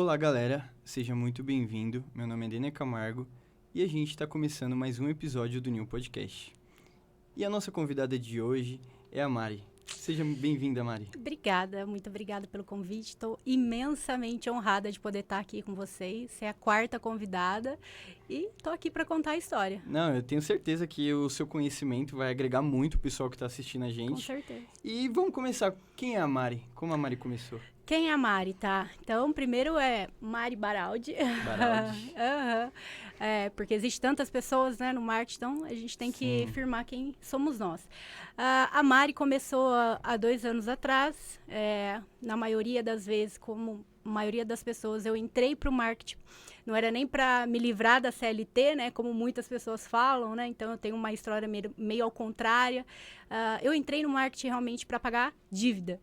Olá, galera. Seja muito bem-vindo. Meu nome é Dene Camargo e a gente está começando mais um episódio do New Podcast. E a nossa convidada de hoje é a Mari. Seja bem-vinda, Mari. Obrigada, muito obrigada pelo convite. Estou imensamente honrada de poder estar aqui com vocês. Você é a quarta convidada e estou aqui para contar a história. Não, eu tenho certeza que o seu conhecimento vai agregar muito o pessoal que está assistindo a gente. Com certeza. E vamos começar. Quem é a Mari? Como a Mari começou? Quem é a Mari, tá? Então, primeiro é Mari Baraldi. Baraldi. uhum. é, porque existem tantas pessoas né, no marketing, então a gente tem que Sim. firmar quem somos nós. Uh, a Mari começou há dois anos atrás. É, na maioria das vezes, como a maioria das pessoas, eu entrei para o marketing. Não era nem para me livrar da CLT, né? Como muitas pessoas falam, né? Então, eu tenho uma história meio, meio ao contrário. Uh, eu entrei no marketing realmente para pagar dívida.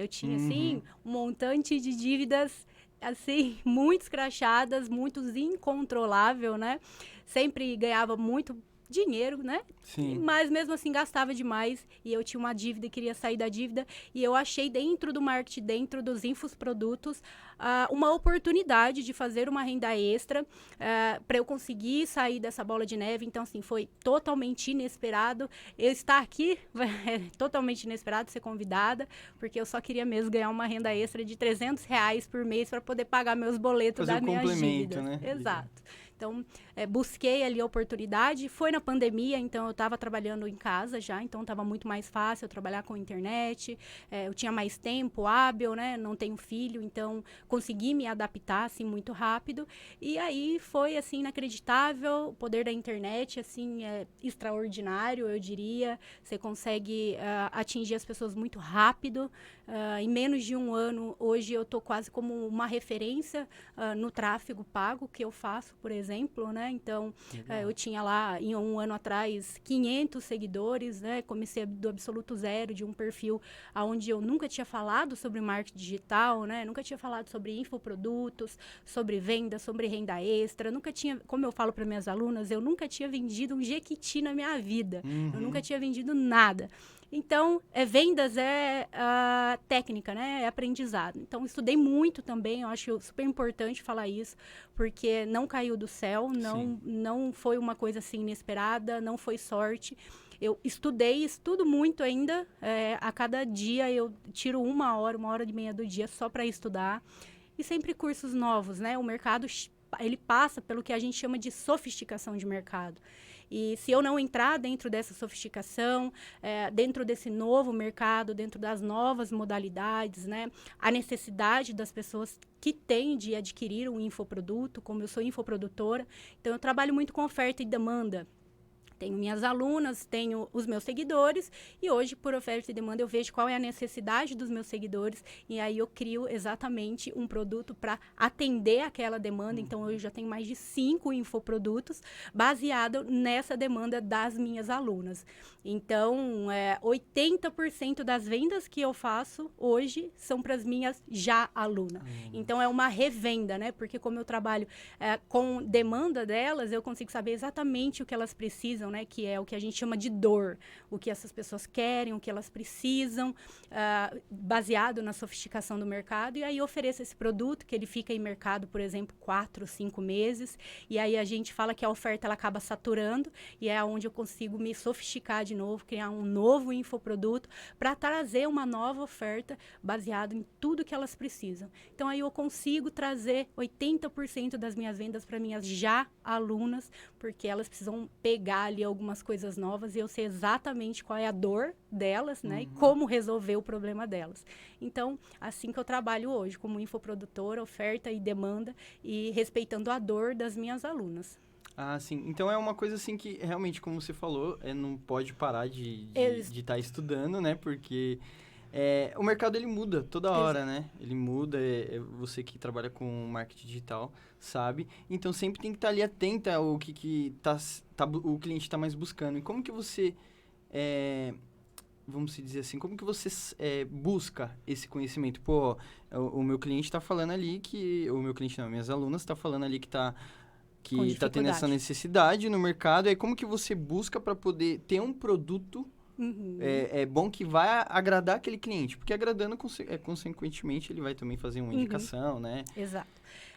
Eu tinha, assim, uhum. assim, um montante de dívidas, assim, muito escrachadas, muito incontrolável, né? Sempre ganhava muito dinheiro, né? Sim. Mas mesmo assim gastava demais e eu tinha uma dívida e queria sair da dívida e eu achei dentro do marketing, dentro dos infoprodutos, uh, uma oportunidade de fazer uma renda extra uh, ah, para eu conseguir sair dessa bola de neve. Então assim foi totalmente inesperado eu estar aqui, é totalmente inesperado ser convidada porque eu só queria mesmo ganhar uma renda extra de 300 reais por mês para poder pagar meus boletos Fazer da minha dívida. Né? Exato. Então, é, busquei ali a oportunidade. Foi na pandemia, então eu estava trabalhando em casa já, então estava muito mais fácil trabalhar com internet. É, eu tinha mais tempo hábil, né? Não tenho filho, então consegui me adaptar assim muito rápido. E aí foi assim inacreditável. O poder da internet assim é extraordinário, eu diria. Você consegue uh, atingir as pessoas muito rápido. Uh, em menos de um ano, hoje eu estou quase como uma referência uh, no tráfego pago que eu faço, por exemplo exemplo, né? Então, é, eu tinha lá, em um ano atrás, 500 seguidores, né? Comecei do absoluto zero, de um perfil onde eu nunca tinha falado sobre marketing digital, né? Nunca tinha falado sobre infoprodutos, sobre venda, sobre renda extra. Nunca tinha, como eu falo para minhas alunas, eu nunca tinha vendido um Jequiti na minha vida. Uhum. Eu nunca tinha vendido nada. Então, é, vendas é a técnica, né? É aprendizado. Então, estudei muito também, eu acho super importante falar isso, porque não caiu do céu, não, não foi uma coisa assim inesperada, não foi sorte. Eu estudei, estudo muito ainda. É, a cada dia eu tiro uma hora, uma hora e meia do dia só para estudar. E sempre cursos novos, né? O mercado ele passa pelo que a gente chama de sofisticação de mercado. E se eu não entrar dentro dessa sofisticação, é, dentro desse novo mercado, dentro das novas modalidades, né, a necessidade das pessoas que têm de adquirir um infoproduto, como eu sou infoprodutora, então eu trabalho muito com oferta e demanda. Tenho minhas alunas, tenho os meus seguidores e hoje, por oferta e demanda, eu vejo qual é a necessidade dos meus seguidores e aí eu crio exatamente um produto para atender aquela demanda. Uhum. Então, eu já tenho mais de cinco infoprodutos baseado nessa demanda das minhas alunas. Então, é, 80% das vendas que eu faço hoje são para as minhas já alunas. Uhum. Então, é uma revenda, né? Porque como eu trabalho é, com demanda delas, eu consigo saber exatamente o que elas precisam né? Que é o que a gente chama de dor, o que essas pessoas querem, o que elas precisam, uh, baseado na sofisticação do mercado. E aí ofereço esse produto que ele fica em mercado, por exemplo, quatro, cinco meses. E aí a gente fala que a oferta ela acaba saturando e é onde eu consigo me sofisticar de novo, criar um novo infoproduto para trazer uma nova oferta baseado em tudo que elas precisam. Então aí eu consigo trazer 80% das minhas vendas para minhas já alunas, porque elas precisam pegar ali algumas coisas novas e eu sei exatamente qual é a dor delas, né? Uhum. E como resolver o problema delas. Então, assim que eu trabalho hoje, como infoprodutora, oferta e demanda e respeitando a dor das minhas alunas. Ah, sim. Então é uma coisa assim que realmente, como você falou, é, não pode parar de estar de, de tá estudando, né? Porque é, o mercado ele muda toda hora, Exato. né? Ele muda, é, é, você que trabalha com marketing digital sabe. Então sempre tem que estar ali atenta ao que, que tá, tá, o cliente está mais buscando. E como que você, é, vamos dizer assim, como que você é, busca esse conhecimento? Pô, o, o meu cliente está falando ali que, o meu cliente não, minhas alunas está falando ali que está que está tendo essa necessidade no mercado. E aí como que você busca para poder ter um produto Uhum. É, é, bom que vai agradar aquele cliente, porque agradando, é, consequentemente, ele vai também fazer uma uhum. indicação, uhum. né? Exato.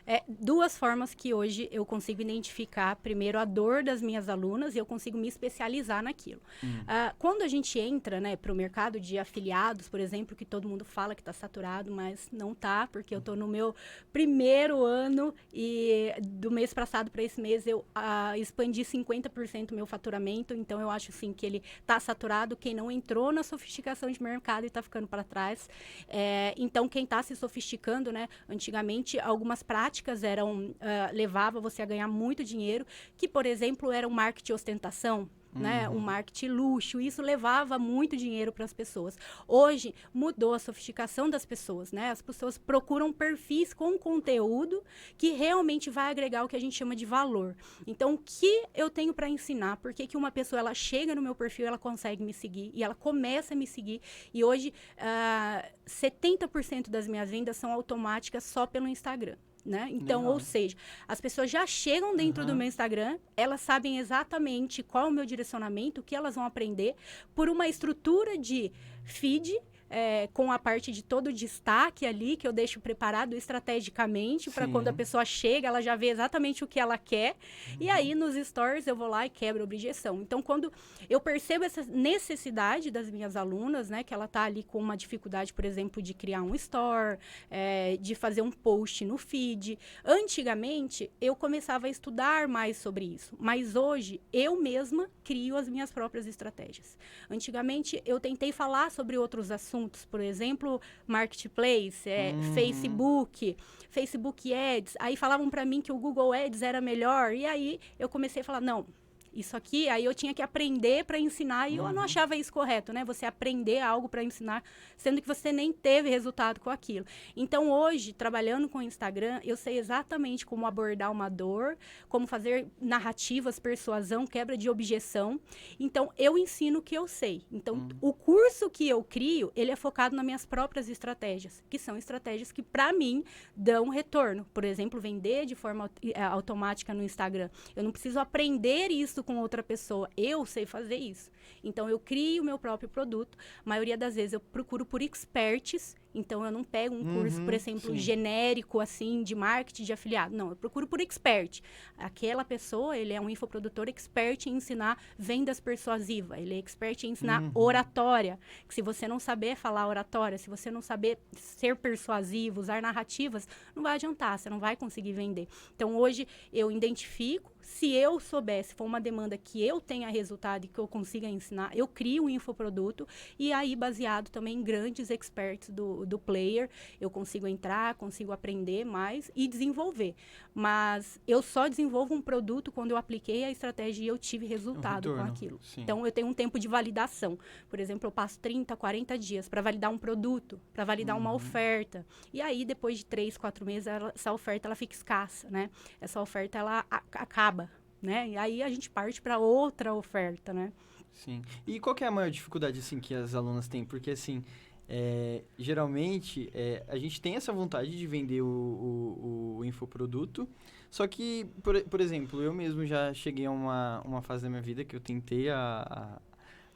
É, duas formas que hoje eu consigo identificar, primeiro, a dor das minhas alunas e eu consigo me especializar naquilo. Hum. Uh, quando a gente entra né, para o mercado de afiliados, por exemplo, que todo mundo fala que está saturado, mas não está, porque eu estou no meu primeiro ano e do mês passado para esse mês eu uh, expandi 50% do meu faturamento, então eu acho sim que ele está saturado. Quem não entrou na sofisticação de mercado e está ficando para trás. É, então, quem está se sofisticando, né, antigamente, algumas práticas práticas eram uh, levava você a ganhar muito dinheiro, que por exemplo era um marketing ostentação, né? Um marketing luxo. Isso levava muito dinheiro para as pessoas. Hoje mudou a sofisticação das pessoas, né? As pessoas procuram perfis com conteúdo que realmente vai agregar o que a gente chama de valor. Então, o que eu tenho para ensinar? Por que, que uma pessoa ela chega no meu perfil, ela consegue me seguir e ela começa a me seguir. E hoje, uh, ah, 70% das minhas vendas são automáticas só pelo Instagram. Né? Então, Legal. ou seja, as pessoas já chegam dentro uhum. do meu Instagram, elas sabem exatamente qual é o meu direcionamento, o que elas vão aprender, por uma estrutura de feed é, com a parte de todo o destaque ali, que eu deixo preparado estrategicamente para quando a pessoa chega, ela já vê exatamente o que ela quer. Uhum. E aí, nos stories, eu vou lá e quebro a objeção. Então, quando eu percebo essa necessidade das minhas alunas, né, que ela está ali com uma dificuldade, por exemplo, de criar um store, é, de fazer um post no feed. Antigamente, eu começava a estudar mais sobre isso, mas hoje eu mesma crio as minhas próprias estratégias. Antigamente, eu tentei falar sobre outros assuntos assuntos, por exemplo, marketplace, é, hum. Facebook, Facebook Ads. Aí falavam para mim que o Google Ads era melhor. E aí eu comecei a falar, não, isso aqui, aí eu tinha que aprender para ensinar e uhum. eu não uhum. achava isso correto, né? Você aprender algo para ensinar, sendo que você nem teve resultado com aquilo. Então, hoje, trabalhando com o Instagram, eu sei exatamente como abordar uma dor, como fazer narrativas, persuasão, quebra de objeção. Então, eu ensino o que eu sei. Então, uhum. o curso que eu crio, ele é focado nas minhas próprias estratégias, que são estratégias que, para mim, dão retorno. Por exemplo, vender de forma eh, automática no Instagram. Eu não preciso aprender isso com outra pessoa. Eu sei fazer isso. Então, eu crio o meu próprio produto. A maioria das vezes eu procuro por experts então, eu não pego um uhum, curso, por exemplo, sim. genérico, assim, de marketing de afiliado. Não, eu procuro por expert. Aquela pessoa, ele é um infoprodutor expert em ensinar vendas persuasivas. Ele é expert em ensinar uhum. oratória. Que se você não saber falar oratória, se você não saber ser persuasivo, usar narrativas, não vai adiantar, você não vai conseguir vender. Então, hoje, eu identifico se eu soubesse, for uma demanda que eu tenha resultado e que eu consiga ensinar, eu crio um infoproduto e aí baseado também em grandes experts do, do, player, eu consigo entrar, consigo aprender mais e desenvolver. Mas eu só desenvolvo um produto quando eu apliquei a estratégia e eu tive resultado um com aquilo. Sim. Então eu tenho um tempo de validação. Por exemplo, eu passo 30, 40 dias para validar um produto, para validar uhum. uma oferta. E aí depois de 3, 4 meses ela, essa oferta ela fica escassa, né? Essa oferta ela acaba, né? E aí a gente parte para outra oferta, né? Sim. E qual é a maior dificuldade assim que as alunas têm? Porque assim, é, geralmente, é, a gente tem essa vontade de vender o, o, o infoproduto, só que, por, por exemplo, eu mesmo já cheguei a uma, uma fase da minha vida que eu tentei a, a,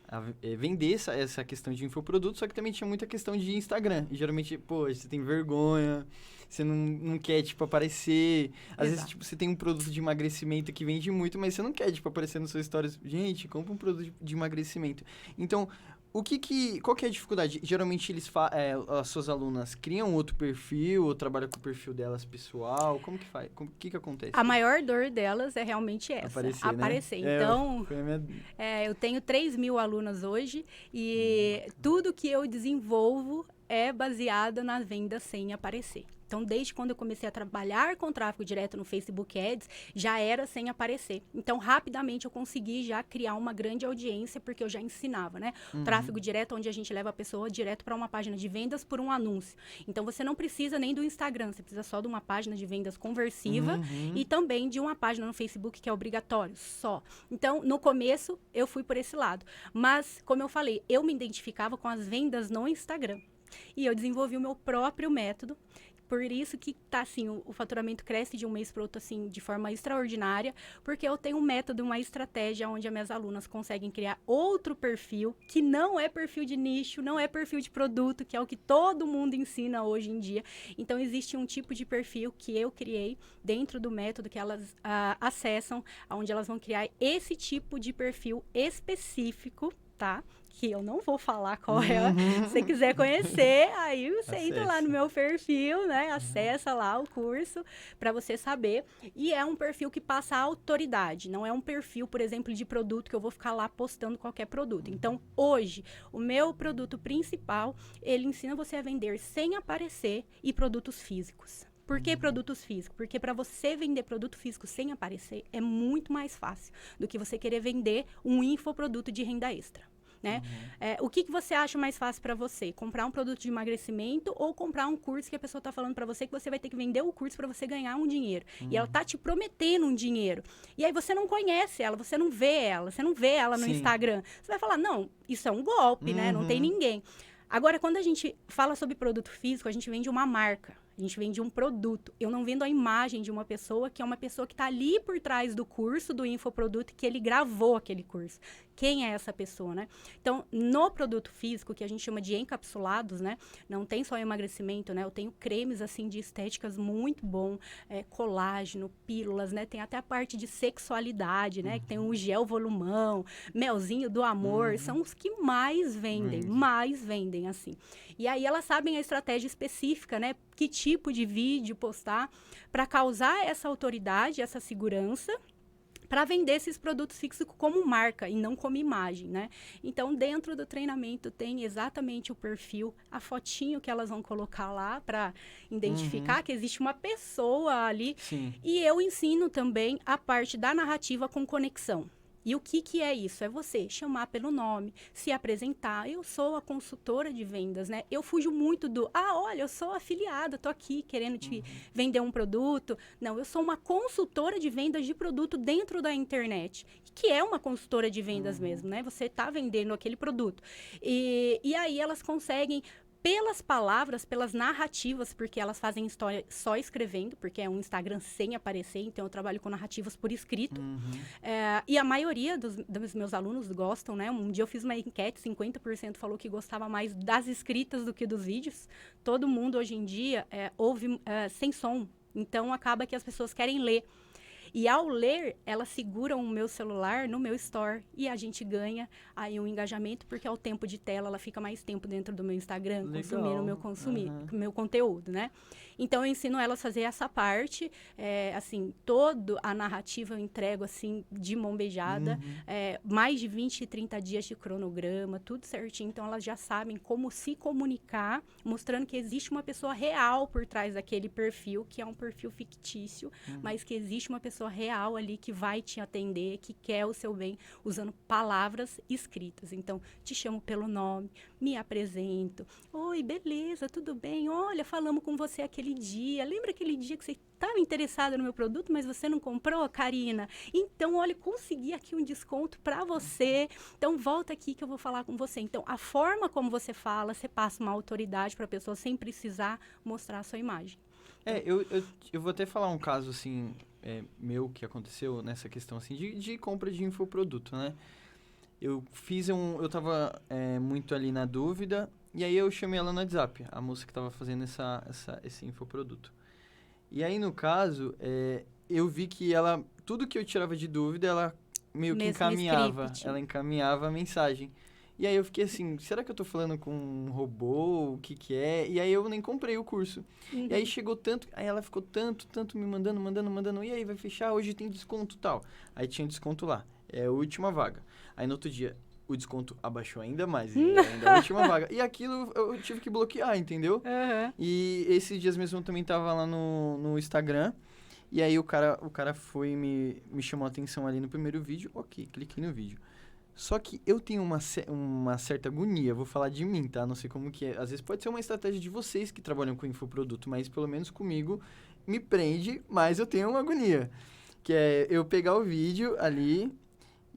a é, vender essa, essa questão de infoproduto, só que também tinha muita questão de Instagram. E geralmente, pô, você tem vergonha, você não, não quer, tipo, aparecer. Às Exato. vezes, tipo, você tem um produto de emagrecimento que vende muito, mas você não quer, tipo, aparecer nas suas histórias. Gente, compra um produto de emagrecimento. Então, o que que, qual que é a dificuldade? Geralmente eles é, as suas alunas criam outro perfil ou trabalham com o perfil delas pessoal? Como que faz? O que que acontece? A maior dor delas é realmente essa, aparecer. Né? aparecer. Né? Então, é, minha... é, eu tenho 3 mil alunas hoje e hum. tudo que eu desenvolvo é baseado na venda sem aparecer. Então, desde quando eu comecei a trabalhar com tráfego direto no Facebook Ads, já era sem aparecer. Então, rapidamente eu consegui já criar uma grande audiência, porque eu já ensinava, né? Uhum. Tráfego direto, onde a gente leva a pessoa direto para uma página de vendas por um anúncio. Então, você não precisa nem do Instagram, você precisa só de uma página de vendas conversiva uhum. e também de uma página no Facebook que é obrigatório, só. Então, no começo, eu fui por esse lado. Mas, como eu falei, eu me identificava com as vendas no Instagram. E eu desenvolvi o meu próprio método por isso que tá assim, o, o, faturamento cresce de um mês para outro assim de forma extraordinária, porque eu tenho um método, uma estratégia onde as minhas alunas conseguem criar outro perfil que não é perfil de nicho, não é perfil de produto, que é o que todo mundo ensina hoje em dia. Então existe um tipo de perfil que eu criei dentro do método que elas uh, acessam, onde elas vão criar esse tipo de perfil específico tá? Que eu não vou falar qual é. Uhum. Se você quiser conhecer, aí você Acesse. entra lá no meu perfil, né? Uhum. Acessa lá o curso para você saber. E é um perfil que passa autoridade, não é um perfil, por exemplo, de produto que eu vou ficar lá postando qualquer produto. Então, hoje, o meu produto principal, ele ensina você a vender sem aparecer e produtos físicos. Por que uhum. produtos físicos? Porque para você vender produto físico sem aparecer é muito mais fácil do que você querer vender um infoproduto de renda extra né? Uhum. É, o que, que você acha mais fácil para você? Comprar um produto de emagrecimento ou comprar um curso que a pessoa está falando para você que você vai ter que vender o curso para você ganhar um dinheiro. Uhum. E ela tá te prometendo um dinheiro. E aí você não conhece ela, você não vê ela, você não vê ela no Sim. Instagram. Você vai falar, não, isso é um golpe, uhum. né? Não tem uhum. ninguém. Agora, quando a gente fala sobre produto físico, a gente vende uma marca. A gente vende um produto. Eu não vendo a imagem de uma pessoa que é uma pessoa que está ali por trás do curso, do infoproduto, que ele gravou aquele curso. Quem é essa pessoa, né? Então, no produto físico, que a gente chama de encapsulados, né? Não tem só emagrecimento, né? Eu tenho cremes, assim, de estéticas muito bom, é, colágeno, pílulas, né? Tem até a parte de sexualidade, né? Uhum. Que tem o gel volumão, melzinho do amor. Uhum. São os que mais vendem, uhum. mais vendem, assim. E aí elas sabem a estratégia específica, né? Que tipo de vídeo postar para causar essa autoridade, essa segurança para vender esses produtos fixos como marca e não como imagem, né? Então, dentro do treinamento tem exatamente o perfil, a fotinho que elas vão colocar lá para identificar uhum. que existe uma pessoa ali. Sim. E eu ensino também a parte da narrativa com conexão. E o que, que é isso? É você chamar pelo nome, se apresentar. Eu sou a consultora de vendas, né? Eu fujo muito do, ah, olha, eu sou afiliada, tô aqui querendo te uhum. vender um produto. Não, eu sou uma consultora de vendas de produto dentro da internet, que é uma consultora de vendas uhum. mesmo, né? Você está vendendo aquele produto. E, e aí elas conseguem pelas palavras, pelas narrativas, porque elas fazem história só escrevendo, porque é um Instagram sem aparecer, então eu trabalho com narrativas por escrito. Uhum. É, e a maioria dos, dos, meus alunos gostam, né? Um dia eu fiz uma enquete, 50% falou que gostava mais das escritas do que dos vídeos. Todo mundo hoje em dia é, ouve é, sem som, então acaba que as pessoas querem ler. E ao ler, elas seguram o meu celular no meu store e a gente ganha aí um engajamento, porque ao tempo de tela ela fica mais tempo dentro do meu Instagram, Legal. consumindo o meu, consumir, uhum. meu conteúdo, né? Então eu ensino elas a fazer essa parte, é, assim, toda a narrativa eu entrego assim de mão beijada, uhum. é, mais de 20 e 30 dias de cronograma, tudo certinho, então elas já sabem como se comunicar, mostrando que existe uma pessoa real por trás daquele perfil, que é um perfil fictício, uhum. mas que existe uma pessoa real ali que vai te atender, que quer o seu bem, usando palavras escritas. Então, te chamo pelo nome, me apresento. Oi, beleza, tudo bem? Olha, falamos com você aquele dia. Lembra aquele dia que você estava interessada no meu produto, mas você não comprou, Karina? Então, olha, consegui aqui um desconto para você. Então, volta aqui que eu vou falar com você. Então, a forma como você fala, você passa uma autoridade para a pessoa sem precisar mostrar a sua imagem. É, eu, eu, eu vou até falar um caso, assim, é, meu que aconteceu nessa questão, assim, de, de compra de infoproduto, né? Eu fiz um. Eu tava é, muito ali na dúvida. E aí eu chamei ela no WhatsApp, a moça que tava fazendo essa, essa, esse infoproduto. E aí, no caso, é, eu vi que ela. Tudo que eu tirava de dúvida, ela meio que Mesmo encaminhava. Script. Ela encaminhava a mensagem. E aí eu fiquei assim, será que eu tô falando com um robô? O que que é? E aí eu nem comprei o curso. Uhum. E aí chegou tanto, aí ela ficou tanto, tanto me mandando, mandando, mandando. E aí, vai fechar? Hoje tem desconto tal. Aí tinha desconto lá. É a última vaga. Aí no outro dia, o desconto abaixou ainda mais. E ainda a última vaga. E aquilo eu tive que bloquear, entendeu? Uhum. E esses dias mesmo eu também tava lá no, no Instagram. E aí o cara, o cara foi me, me chamou a atenção ali no primeiro vídeo. Ok, cliquei no vídeo. Só que eu tenho uma, uma certa agonia, vou falar de mim, tá? Não sei como que é. Às vezes pode ser uma estratégia de vocês que trabalham com infoproduto, mas pelo menos comigo me prende, mas eu tenho uma agonia. Que é eu pegar o vídeo ali,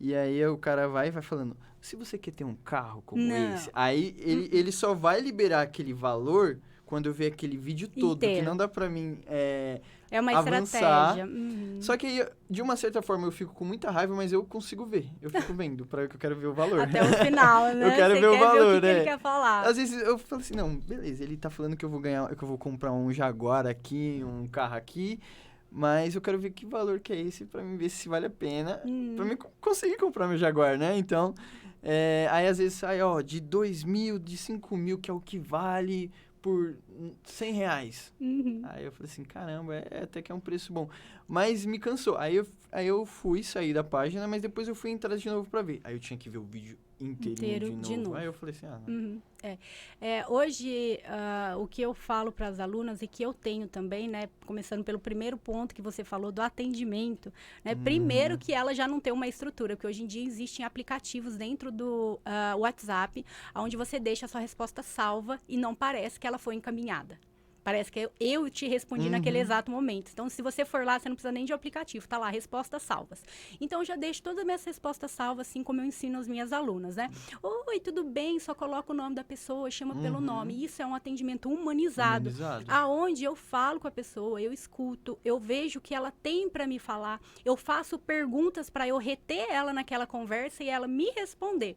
e aí o cara vai e vai falando, se você quer ter um carro como Não. esse, aí ele, ele só vai liberar aquele valor quando eu ver aquele vídeo todo, Inteiro. que não dá pra mim é, é uma avançar. estratégia. Uhum. Só que, de uma certa forma, eu fico com muita raiva, mas eu consigo ver. Eu fico vendo, para que eu quero ver o valor. Até o final, né? eu quero Você ver o valor, ver o que né? Que ele quer falar. Às vezes eu falo assim, não, beleza, ele tá falando que eu vou ganhar, que eu vou comprar um Jaguar aqui, um carro aqui, mas eu quero ver que valor que é esse para mim ver se vale a pena, hum. para mim conseguir comprar meu Jaguar, né? Então, é, aí às vezes sai, ó, de 2 mil, de 5 mil, que é o que vale por 100 reais. Uhum. Aí eu falei assim, caramba, é, é, até que é um preço bom. Mas me cansou. Aí eu, aí eu fui sair da página, mas depois eu fui entrar de novo para ver. Aí eu tinha que ver o vídeo inteiro de, de, novo. Aí eu falei assim, ah. Uhum. É. é. hoje, uh, o que eu falo para as alunas e que eu tenho também, né, começando pelo primeiro ponto que você falou do atendimento, né, uhum. primeiro que ela já não tem uma estrutura, porque hoje em dia existem aplicativos dentro do uh, WhatsApp, onde você deixa a sua resposta salva e não parece que ela foi encaminhada. Parece que eu te respondi uhum. naquele exato momento. Então, se você for lá, você não precisa nem de aplicativo, tá lá, respostas salvas. Então, eu já deixo todas as minhas respostas salvas, assim como eu ensino as minhas alunas, né? Oi, tudo bem? Só coloca o nome da pessoa, chama uhum. pelo nome. Isso é um atendimento humanizado, humanizado, aonde eu falo com a pessoa, eu escuto, eu vejo o que ela tem para me falar, eu faço perguntas para eu reter ela naquela conversa e ela me responder.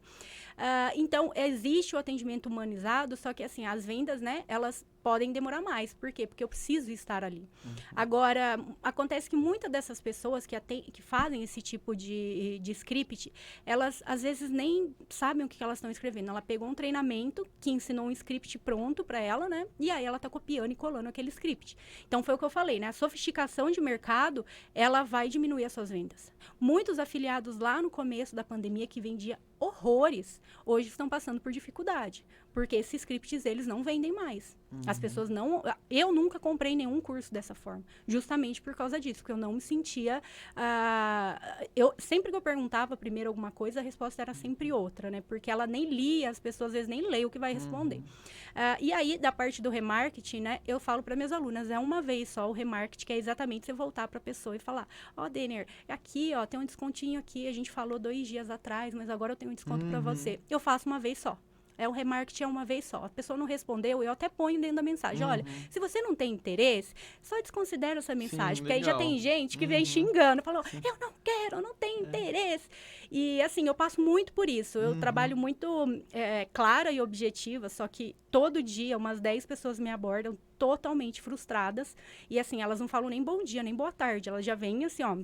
Uh, então, existe o atendimento humanizado, só que assim, as vendas, né, elas podem demorar mais. Por quê? Porque eu preciso estar ali. Uhum. Agora, acontece que muitas dessas pessoas que, que fazem esse tipo de, de script, elas às vezes nem sabem o que elas estão escrevendo. Ela pegou um treinamento que ensinou um script pronto para ela, né? E aí ela está copiando e colando aquele script. Então foi o que eu falei, né? A sofisticação de mercado, ela vai diminuir as suas vendas. Muitos afiliados lá no começo da pandemia que vendia horrores, hoje estão passando por dificuldade, porque esses scripts eles não vendem mais. Uhum. As pessoas não, eu nunca comprei nenhum curso dessa forma, justamente por causa disso, porque eu não me sentia, uh, eu sempre que eu perguntava primeiro alguma coisa, a resposta era sempre outra, né? Porque ela nem lia, as pessoas às vezes nem leem o que vai responder. Uhum. Uh, e aí da parte do remarketing, né? Eu falo para minhas alunas é uma vez só o remarketing, que é exatamente você voltar para a pessoa e falar, ó, oh, Denner, aqui, ó, tem um descontinho aqui, a gente falou dois dias atrás, mas agora eu tenho um desconto uhum. para você. Eu faço uma vez só. É o remarketing é uma vez só. A pessoa não respondeu, eu até ponho dentro da mensagem. Uhum. Olha, se você não tem interesse, só desconsidera essa mensagem. Sim, porque legal. aí já tem gente que uhum. vem xingando, falou, Sim. eu não quero, eu não tenho é. interesse. E assim, eu passo muito por isso. Eu uhum. trabalho muito é, clara e objetiva, só que todo dia umas 10 pessoas me abordam totalmente frustradas. E assim, elas não falam nem bom dia, nem boa tarde. Elas já vêm assim, ó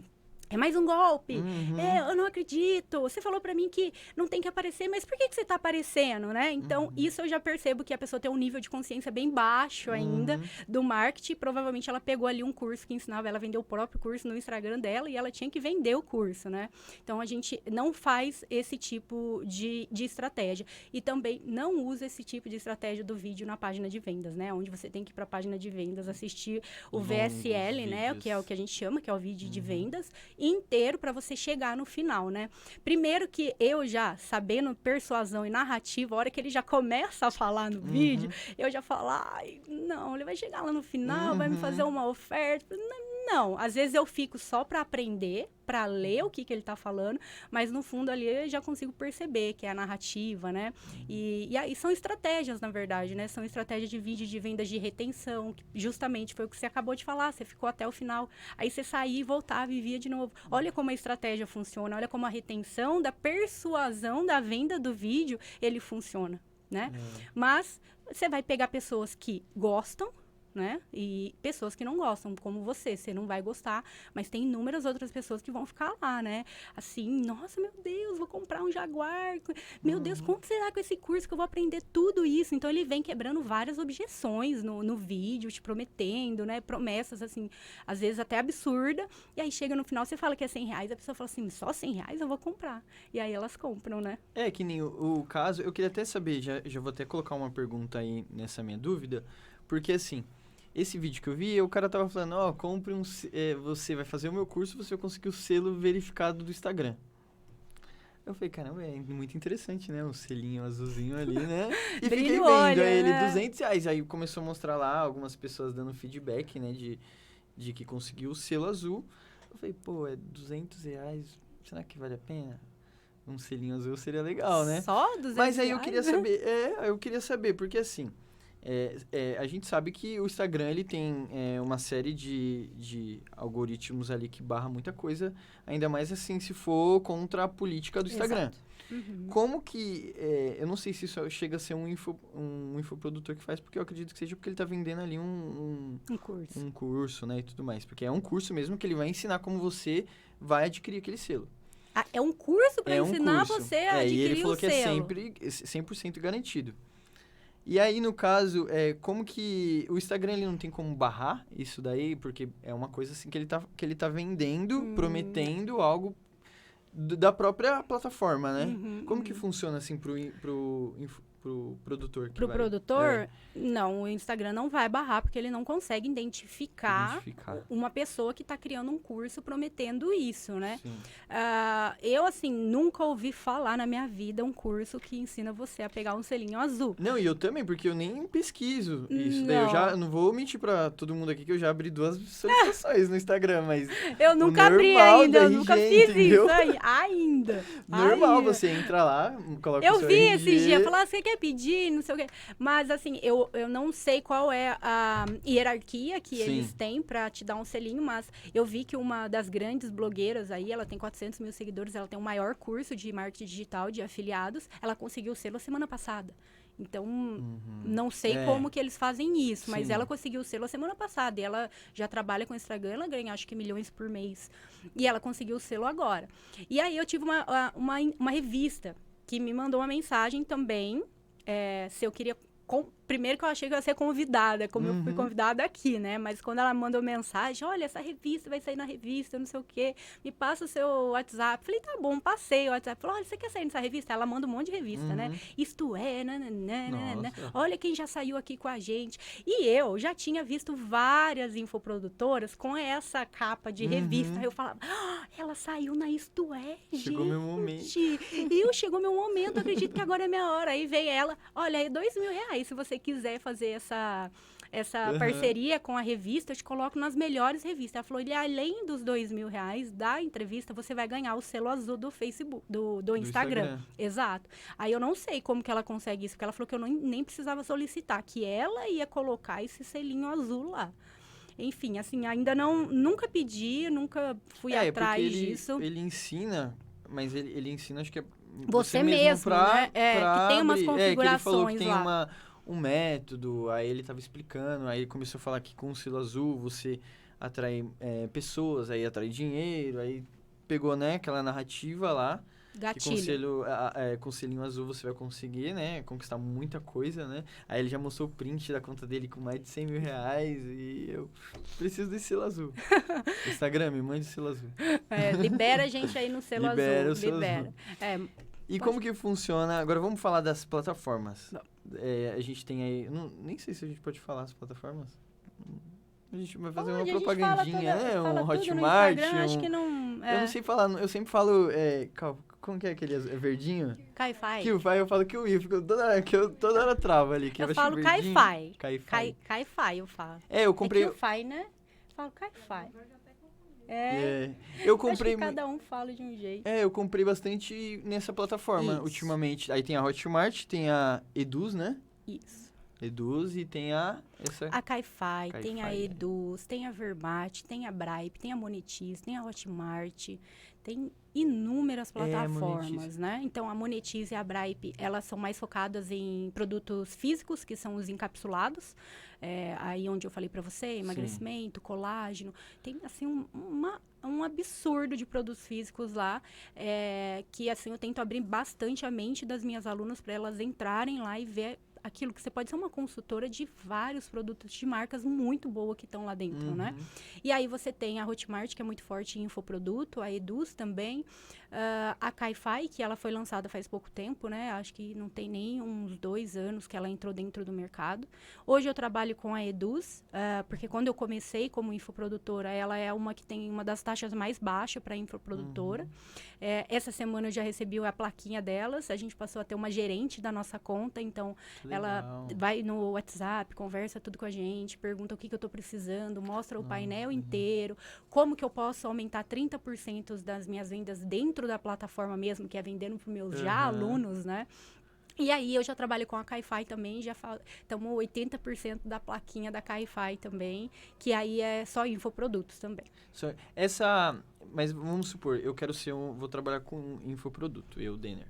é mais um golpe. Uhum. É, eu não acredito. Você falou para mim que não tem que aparecer, mas por que, que você tá aparecendo, né? Então, uhum. isso eu já percebo que a pessoa tem um nível de consciência bem baixo ainda uhum. do marketing. Provavelmente ela pegou ali um curso que ensinava ela a vender o próprio curso no Instagram dela e ela tinha que vender o curso, né? Então, a gente não faz esse tipo de, de estratégia. E também não usa esse tipo de estratégia do vídeo na página de vendas, né? Onde você tem que ir para a página de vendas assistir o VSL, né? Que é o que a gente chama, que é o vídeo de uhum. vendas inteiro para você chegar no final, né? Primeiro que eu já, sabendo persuasão e narrativa, a hora que ele já começa a falar no uhum. vídeo, eu já falo, ai, não, ele vai chegar lá no final, uhum. vai me fazer uma oferta. Não, não, às vezes eu fico só para aprender, para ler o que, que ele está falando, mas no fundo ali eu já consigo perceber que é a narrativa, né? E, e aí são estratégias, na verdade, né? São estratégias de vídeo de vendas de retenção, que justamente foi o que você acabou de falar, você ficou até o final, aí você saía e voltava e via de novo. Olha como a estratégia funciona, olha como a retenção da persuasão da venda do vídeo, ele funciona, né? É. Mas você vai pegar pessoas que gostam, né? E pessoas que não gostam, como você, você não vai gostar, mas tem inúmeras outras pessoas que vão ficar lá, né? Assim, nossa, meu Deus, vou comprar um Jaguar. Meu uhum. Deus, quanto será com esse curso que eu vou aprender tudo isso? Então ele vem quebrando várias objeções no, no vídeo, te prometendo, né? Promessas, assim, às vezes até absurda. E aí chega no final, você fala que é 100 reais, a pessoa fala assim, só 100 reais eu vou comprar. E aí elas compram, né? É, que nem o, o caso, eu queria até saber, já, já vou até colocar uma pergunta aí nessa minha dúvida, porque assim, esse vídeo que eu vi, o cara tava falando, ó, oh, compre um. É, você vai fazer o meu curso, você vai conseguir o selo verificado do Instagram. Eu falei, caramba, é muito interessante, né? Um selinho azulzinho ali, né? E fiquei vendo olho, ele, né? 200 reais. Aí começou a mostrar lá algumas pessoas dando feedback, né? De, de que conseguiu o selo azul. Eu falei, pô, é 200 reais, será que vale a pena? Um selinho azul seria legal, né? Só 200 Mas aí eu queria saber, é, eu queria saber, porque assim, é, é, a gente sabe que o Instagram ele tem é, uma série de, de algoritmos ali que barra muita coisa, ainda mais assim se for contra a política do Instagram. Uhum. Como que. É, eu não sei se isso chega a ser um, info, um infoprodutor que faz, porque eu acredito que seja porque ele está vendendo ali um, um, um, curso. Um curso, né? E tudo mais. Porque é um curso mesmo que ele vai ensinar como você vai adquirir aquele selo. Ah, é um curso para é ensinar um você a adquirir o selo. E ele falou que é sempre 100% garantido. E aí, no caso, é, como que o Instagram ele não tem como barrar isso daí? Porque é uma coisa assim que ele tá, que ele tá vendendo, hum. prometendo algo da própria plataforma, né? Uhum, como uhum. que funciona assim pro, pro, pro produtor? pro vai... produtor, é. não, o Instagram não vai barrar porque ele não consegue identificar, identificar. uma pessoa que está criando um curso prometendo isso, né? Uh, eu, assim, nunca ouvi falar na minha vida um curso que ensina você a pegar um selinho azul. Não, e eu também, porque eu nem pesquiso isso. Não. Daí eu já não vou mentir para todo mundo aqui que eu já abri duas solicitações no Instagram, mas. Eu nunca abri ainda, eu nunca fiz entendeu? isso aí, ainda. Normal, ainda. você entra lá, coloca eu vi RG. esse dia, falar, você quer pedir, não sei o quê. Mas, assim, eu, eu não sei qual é a hierarquia que Sim. eles têm para te dar um selinho, mas eu vi que uma das grandes blogueiras aí, ela tem 400 mil seguidores, ela tem o maior curso de marketing digital de afiliados, ela conseguiu o selo semana passada. Então, uhum. não sei é. como que eles fazem isso, mas Sim. ela conseguiu o selo a semana passada. E ela já trabalha com Instagram, ela ganha acho que milhões por mês. E ela conseguiu o selo agora. E aí eu tive uma, uma, uma revista que me mandou uma mensagem também é, se eu queria com, primeiro que eu achei que eu ia ser convidada, como uhum. eu fui uhum. convidada aqui, né? Mas quando ela mandou mensagem, olha, essa revista vai sair na revista, não sei o quê, me passa o seu WhatsApp. Falei, tá bom, passei o WhatsApp. Falou, olha, você quer sair nessa revista? Ela manda um monte de revista, né? uhum. né? Isto é, nananana, olha quem já saiu aqui com a gente. E eu já tinha visto várias infoprodutoras com essa capa de uhum. revista. Eu falava, ah, ela saiu na Isto É, Chegou gente. meu momento. E eu, chegou meu momento, acredito que agora é minha hora. Aí veio ela, olha, aí dois mil reais se você quiser fazer essa essa uhum. parceria com a revista, eu te coloco nas melhores revistas. Ela falou, e além dos dois mil reais da entrevista, você vai ganhar o selo azul do Facebook, do, do, do Instagram. Instagram. Exato. Aí eu não sei como que ela consegue isso, porque ela falou que eu não, nem precisava solicitar, que ela ia colocar esse selinho azul lá. Enfim, assim, ainda não, nunca pedi, nunca fui é, atrás ele, disso. Ele ensina, mas ele, ele ensina, acho que é você, você mesmo, mesmo pra, né? É, que tem umas configurações é, que ele falou que tem lá. Uma, um método, aí ele estava explicando, aí ele começou a falar que com o selo azul você atrai é, pessoas, aí atrai dinheiro, aí pegou, né, aquela narrativa lá. Gatilho. com, selo, é, com selinho azul você vai conseguir, né? Conquistar muita coisa, né? Aí ele já mostrou o print da conta dele com mais de 100 mil reais e eu preciso desse selo azul. Instagram, me mande selo azul. É, libera a gente aí no selo libera azul. O selo libera. Azul. É, e pode... como que funciona? Agora vamos falar das plataformas. É, a gente tem aí. Não, nem sei se a gente pode falar as plataformas. A gente vai fazer uma propagandinha, né? Um Hotmart. Um... Acho que não. É. Eu não sei falar, eu sempre falo. É, como que é aquele é verdinho? Caifai. Caifai, eu falo que o I, fico toda hora, que eu toda hora trava ali. Que eu, falo Caifai. Caifai. Caifai, eu falo. É, eu comprei. É Caifai, né? Eu falo Caifai. É. é. Eu comprei. Acho que cada um fala de um jeito. É, eu comprei bastante nessa plataforma Isso. ultimamente. Aí tem a Hotmart, tem a Eduz, né? Isso. Eduz e tem a. Essa... A Caifai, tem a Eduz, tem a Vermat, tem a Bripe, tem a Monetize, tem a Hotmart, tem inúmeras é, plataformas, é, né? Então a Monetize e a Bripe, elas são mais focadas em produtos físicos, que são os encapsulados. É, aí onde eu falei para você, emagrecimento, Sim. colágeno, tem assim um, uma, um absurdo de produtos físicos lá, é, que assim eu tento abrir bastante a mente das minhas alunas para elas entrarem lá e ver aquilo que você pode ser uma consultora de vários produtos de marcas muito boa que estão lá dentro, né? uhum. né? E aí você tem a Hotmart, que é muito forte em infoproduto, a Eduz também, uh, a Caifai, que ela foi lançada faz pouco tempo, né? Acho que não tem nem uns dois anos que ela entrou dentro do mercado. Hoje eu trabalho com a Eduz, uh, porque quando eu comecei como infoprodutora, ela é uma que tem uma das taxas mais baixas para infoprodutora. Uhum. É, essa semana eu já recebi a plaquinha delas, a gente passou a ter uma gerente da nossa conta, então ela vai no WhatsApp, conversa tudo com a gente, pergunta o que, que eu estou precisando, mostra o painel uhum. inteiro, como que eu posso aumentar 30% das minhas vendas dentro da plataforma mesmo, que é vendendo para meus uhum. já alunos, né? E aí eu já trabalho com a Caifai também, já estamos 80% da plaquinha da Caifai também, que aí é só infoprodutos também. Essa, mas vamos supor, eu quero ser um, vou trabalhar com infoproduto, eu, Denner.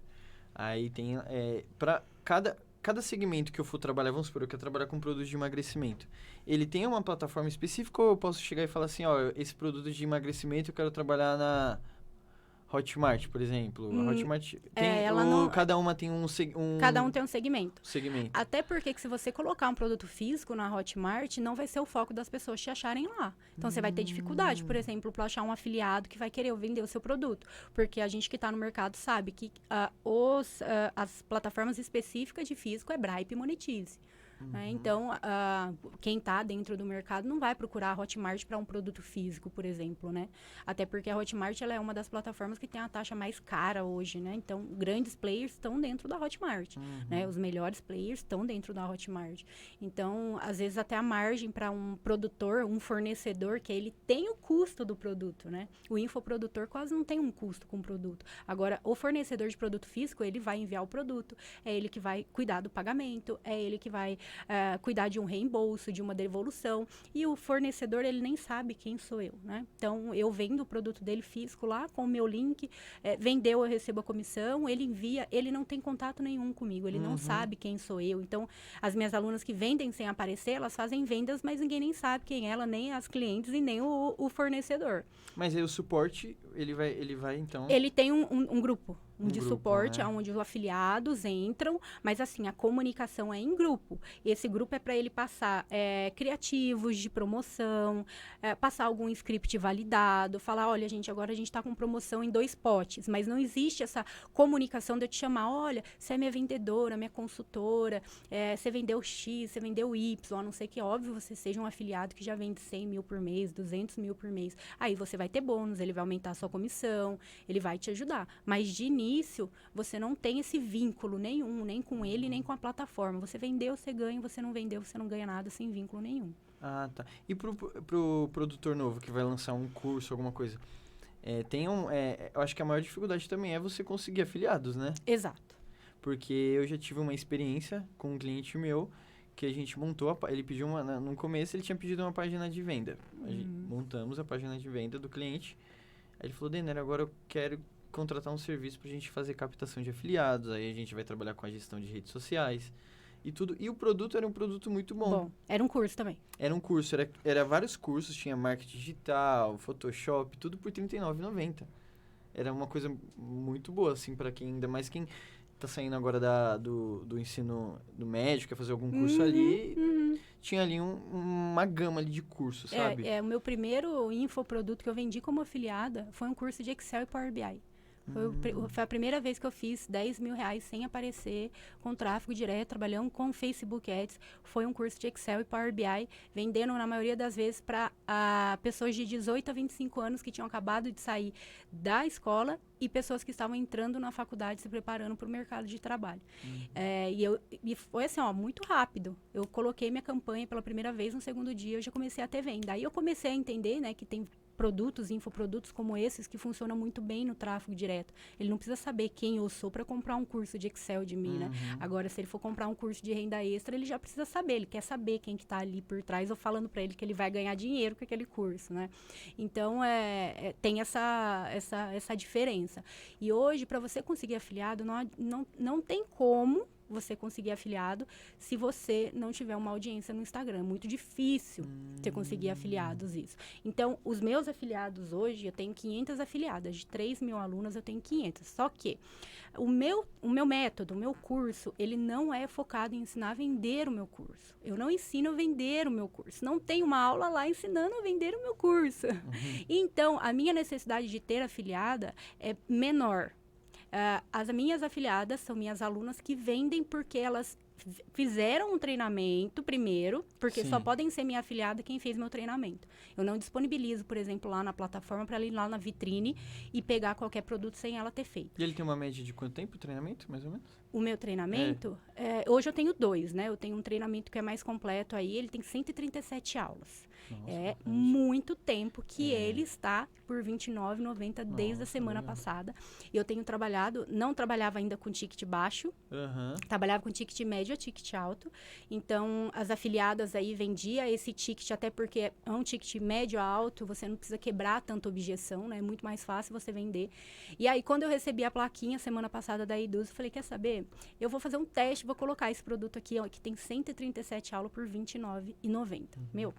Aí tem, é, para cada, cada segmento que eu for trabalhar, vamos supor, eu quero trabalhar com produtos de emagrecimento. Ele tem uma plataforma específica ou eu posso chegar e falar assim, ó, esse produto de emagrecimento eu quero trabalhar na Hotmart, por exemplo. Hum, Hotmart tem, é, ela o, não, cada uma tem um, um, Cada um tem um segmento. Segmento. Até porque que se você colocar um produto físico na Hotmart, não vai ser o foco das pessoas te acharem lá. Então hum. você vai ter dificuldade, por hum. exemplo, para achar um afiliado que vai querer vender o seu produto, porque a gente que está no mercado sabe que uh, os, uh, as plataformas específicas de físico é Bripe e Monetize. Né? Uhum. Né? Então, uh, quem está dentro do mercado não vai procurar a Hotmart para um produto físico, por exemplo, né? Até porque a Hotmart ela é uma das plataformas que tem a taxa mais cara hoje, né? Então, grandes players estão dentro da Hotmart, uhum. né? Os melhores players estão dentro da Hotmart. Então, às vezes até a margem para um produtor, um fornecedor, que ele tem o custo do produto, né? O infoprodutor quase não tem um custo com o produto. Agora, o fornecedor de produto físico, ele vai enviar o produto, é ele que vai cuidar do pagamento, é ele que vai uh, cuidar de um reembolso, de uma devolução. E o fornecedor, ele nem sabe quem sou eu, né? Então, eu vendo o produto dele físico lá com o meu link, é, vendeu, eu recebo a comissão, ele envia, ele não tem contato nenhum comigo, ele uhum. não sabe quem sou eu. Então, as minhas alunas que vendem sem aparecer, elas fazem vendas, mas ninguém nem sabe quem é ela, nem as clientes e nem o, o fornecedor. Mas aí o suporte, ele vai, ele vai então... Ele tem um, um, um grupo um, de grupo, suporte, né? onde os afiliados entram, mas assim, a comunicação é em grupo. Esse grupo é para ele passar é, criativos de promoção, é, passar algum script validado, falar, olha, gente, agora a gente está com promoção em dois potes, mas não existe essa comunicação de eu te chamar, olha, você é minha vendedora, minha consultora, é, você vendeu X, você vendeu Y, a não ser que, óbvio, você seja um afiliado que já vende 100 mil por mês, 200 mil por mês. Aí você vai ter bônus, ele vai aumentar a sua comissão, ele vai te ajudar. Mas de início, você não tem esse vínculo nenhum, nem com ele, nem com a plataforma. Você vendeu, você ganha, você não vendeu, você não ganha nada sem vínculo nenhum. Ah, tá. E pro, pro produtor novo que vai lançar um curso, alguma coisa, é, tem um, é, eu acho que a maior dificuldade também é você conseguir afiliados, né? Exato. Porque eu já tive uma experiência com um cliente meu que a gente montou, a, ele pediu uma, no começo ele tinha pedido uma página de venda. A gente, uhum. montamos a página de venda do cliente. Aí ele falou, Denner, agora eu quero contratar um serviço para a gente fazer captação de afiliados, aí a gente vai trabalhar com a gestão de redes sociais e tudo. E o produto era um produto muito bom. Bom, era um curso também. Era um curso, era, era vários cursos, tinha marketing digital, Photoshop, tudo por R$39,90. Era uma coisa muito boa, assim, para quem, ainda mais quem tá saindo agora da, do, do ensino do médico, quer fazer algum curso uhum, ali. Uhum. Tinha ali um, uma gama ali de cursos, é, sabe? É, o meu primeiro infoproduto que eu vendi como afiliada foi um curso de Excel e Power BI. Foi, o, foi, a primeira vez que eu fiz 10 mil reais sem aparecer, com tráfego direto, trabalhando com Facebook Ads. Foi um curso de Excel e Power BI, vendendo na maioria das vezes para pessoas de 18 a 25 anos que tinham acabado de sair da escola e pessoas que estavam entrando na faculdade se preparando para o mercado de trabalho. Uhum. É, e, eu, e foi assim, ó, muito rápido. Eu coloquei minha campanha pela primeira vez, no segundo dia eu já comecei a ter venda. Aí eu comecei a entender né, que tem produtos, infoprodutos como esses que funcionam muito bem no tráfego direto. Ele não precisa saber quem eu sou para comprar um curso de Excel de mim, uhum. né? Agora, se ele for comprar um curso de renda extra, ele já precisa saber, ele quer saber quem que está ali por trás ou falando para ele que ele vai ganhar dinheiro com aquele curso, né? Então, é, é tem essa, essa, essa diferença. E hoje, para você conseguir afiliado, não, não, não tem como você conseguir afiliado se você não tiver uma audiência no Instagram. É muito difícil hum. você conseguir afiliados isso. Então, os meus afiliados hoje, eu tenho 500 afiliadas. De 3 mil alunas, eu tenho 500. Só que o meu, o meu método, o meu curso, ele não é focado em ensinar a vender o meu curso. Eu não ensino a vender o meu curso. Não tem uma aula lá ensinando a vender o meu curso. Uhum. Então, a minha necessidade de ter afiliada é menor. Uh, as minhas afiliadas são minhas alunas que vendem porque elas fizeram um treinamento primeiro, porque Sim. só podem ser minha afiliada quem fez meu treinamento. Eu não disponibilizo, por exemplo, lá na plataforma para ir lá na vitrine e pegar qualquer produto sem ela ter feito. E ele tem uma média de quanto tempo o treinamento, mais ou menos? O meu treinamento, é. É, hoje eu tenho dois, né? Eu tenho um treinamento que é mais completo aí, ele tem 137 aulas. Nossa, é muito tempo que é. ele está por R$29,90 desde a semana passada. Eu tenho trabalhado, não trabalhava ainda com ticket baixo, uhum. trabalhava com ticket médio a ticket alto. Então, as afiliadas aí vendia esse ticket, até porque é um ticket médio a alto, você não precisa quebrar tanta objeção, né? É muito mais fácil você vender. E aí, quando eu recebi a plaquinha semana passada da Eduz, eu falei, quer saber? Eu vou fazer um teste, vou colocar esse produto aqui, ó, que tem 137 aulas por R$29,90. Uhum. Meu,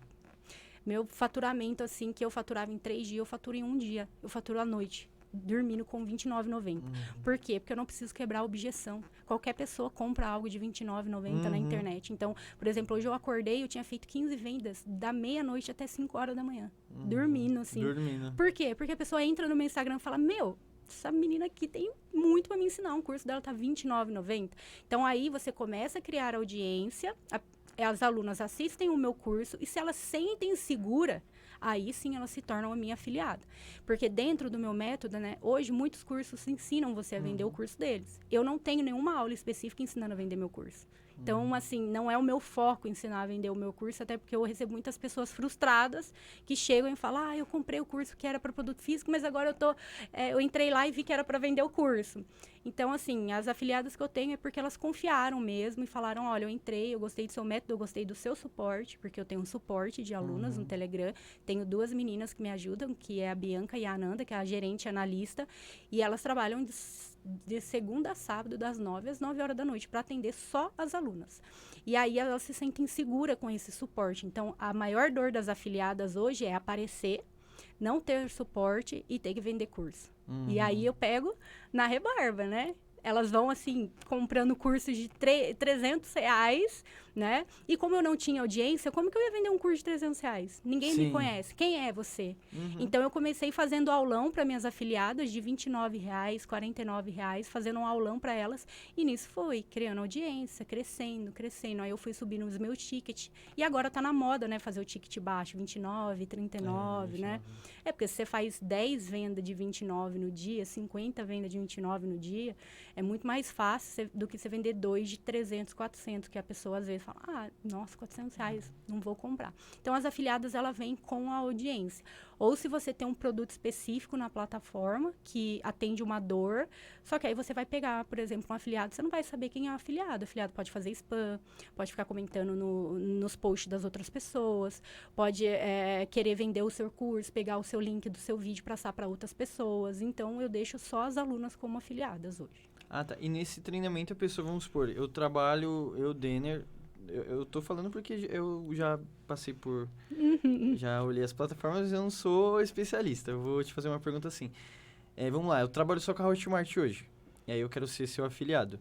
meu faturamento, assim, que eu faturava em três dias, eu faturo em um dia. Eu faturo à noite dormindo com R$29,90. Uhum. Por quê? Porque eu não preciso quebrar a objeção. Qualquer pessoa compra algo de R$29,90 uhum. na internet. Então, por exemplo, hoje eu acordei, eu tinha feito 15 vendas da meia-noite até 5 horas da manhã. Uhum. Dormindo, assim. Dormindo. Por quê? Porque a pessoa entra no meu Instagram e fala, meu, essa menina aqui tem muito para me ensinar. Um curso dela tá R$29,90. Então, aí você começa a criar audiência, a as alunas assistem o meu curso e se elas sentem segura, aí sim elas se tornam a minha afiliada. Porque dentro do meu método, né, hoje muitos cursos ensinam você a vender uhum. o curso deles. Eu não tenho nenhuma aula específica ensinando a vender meu curso. Então, uhum. assim, não é o meu foco ensinar a vender o meu curso, até porque eu recebo muitas pessoas frustradas que chegam e falam: "Ah, eu comprei o curso que era para produto físico, mas agora eu tô é, eu entrei lá e vi que era para vender o curso". Então, assim, as afiliadas que eu tenho é porque elas confiaram mesmo e falaram: olha, eu entrei, eu gostei do seu método, eu gostei do seu suporte, porque eu tenho um suporte de alunas uhum. no Telegram. Tenho duas meninas que me ajudam, que é a Bianca e a Ananda, que é a gerente analista, e elas trabalham de, segunda a sábado, das nove às nove horas da noite, para atender só as alunas. E aí elas se sentem seguras com esse suporte. Então, a maior dor das afiliadas hoje é aparecer não ter suporte e ter que vender curso. Uhum. E aí eu pego na rebarba, né? Elas vão, assim, comprando cursos de 300 reais né? E como eu não tinha audiência, como que eu ia vender um curso de 300 reais? Ninguém Sim. me conhece. Quem é você? Uhum. Então, eu comecei fazendo aulão para minhas afiliadas de 29 reais, 49 reais, fazendo um aulão para elas. E nisso foi, criando audiência, crescendo, crescendo. Aí eu fui subindo os meus tickets. E agora tá na moda, né? Fazer o ticket baixo, 29, 39, é, né? É, porque se você faz 10 vendas de 29 no dia, 50 vendas de 29 no dia, é muito mais fácil do que você vender dois de 300, 400, que a pessoa às vezes fala, ah, nossa, 400 reais, não vou comprar. Então, as afiliadas, ela vem com a audiência. Ou se você tem um produto específico na plataforma que atende uma dor, só que aí você vai pegar, por exemplo, um afiliado, você não vai saber quem é o afiliado. O afiliado pode fazer spam, pode ficar comentando no, nos posts das outras pessoas, pode é, querer vender o seu curso, pegar o seu link do seu vídeo para passar para outras pessoas. Então, eu deixo só as alunas como afiliadas hoje. Ah, tá. E nesse treinamento a pessoa, vamos supor, eu trabalho, eu, Denner, eu, eu tô falando porque eu já passei por. Uhum. já olhei as plataformas, mas eu não sou especialista. Eu vou te fazer uma pergunta assim. É, vamos lá, eu trabalho só com a Hotmart hoje. E aí eu quero ser seu afiliado.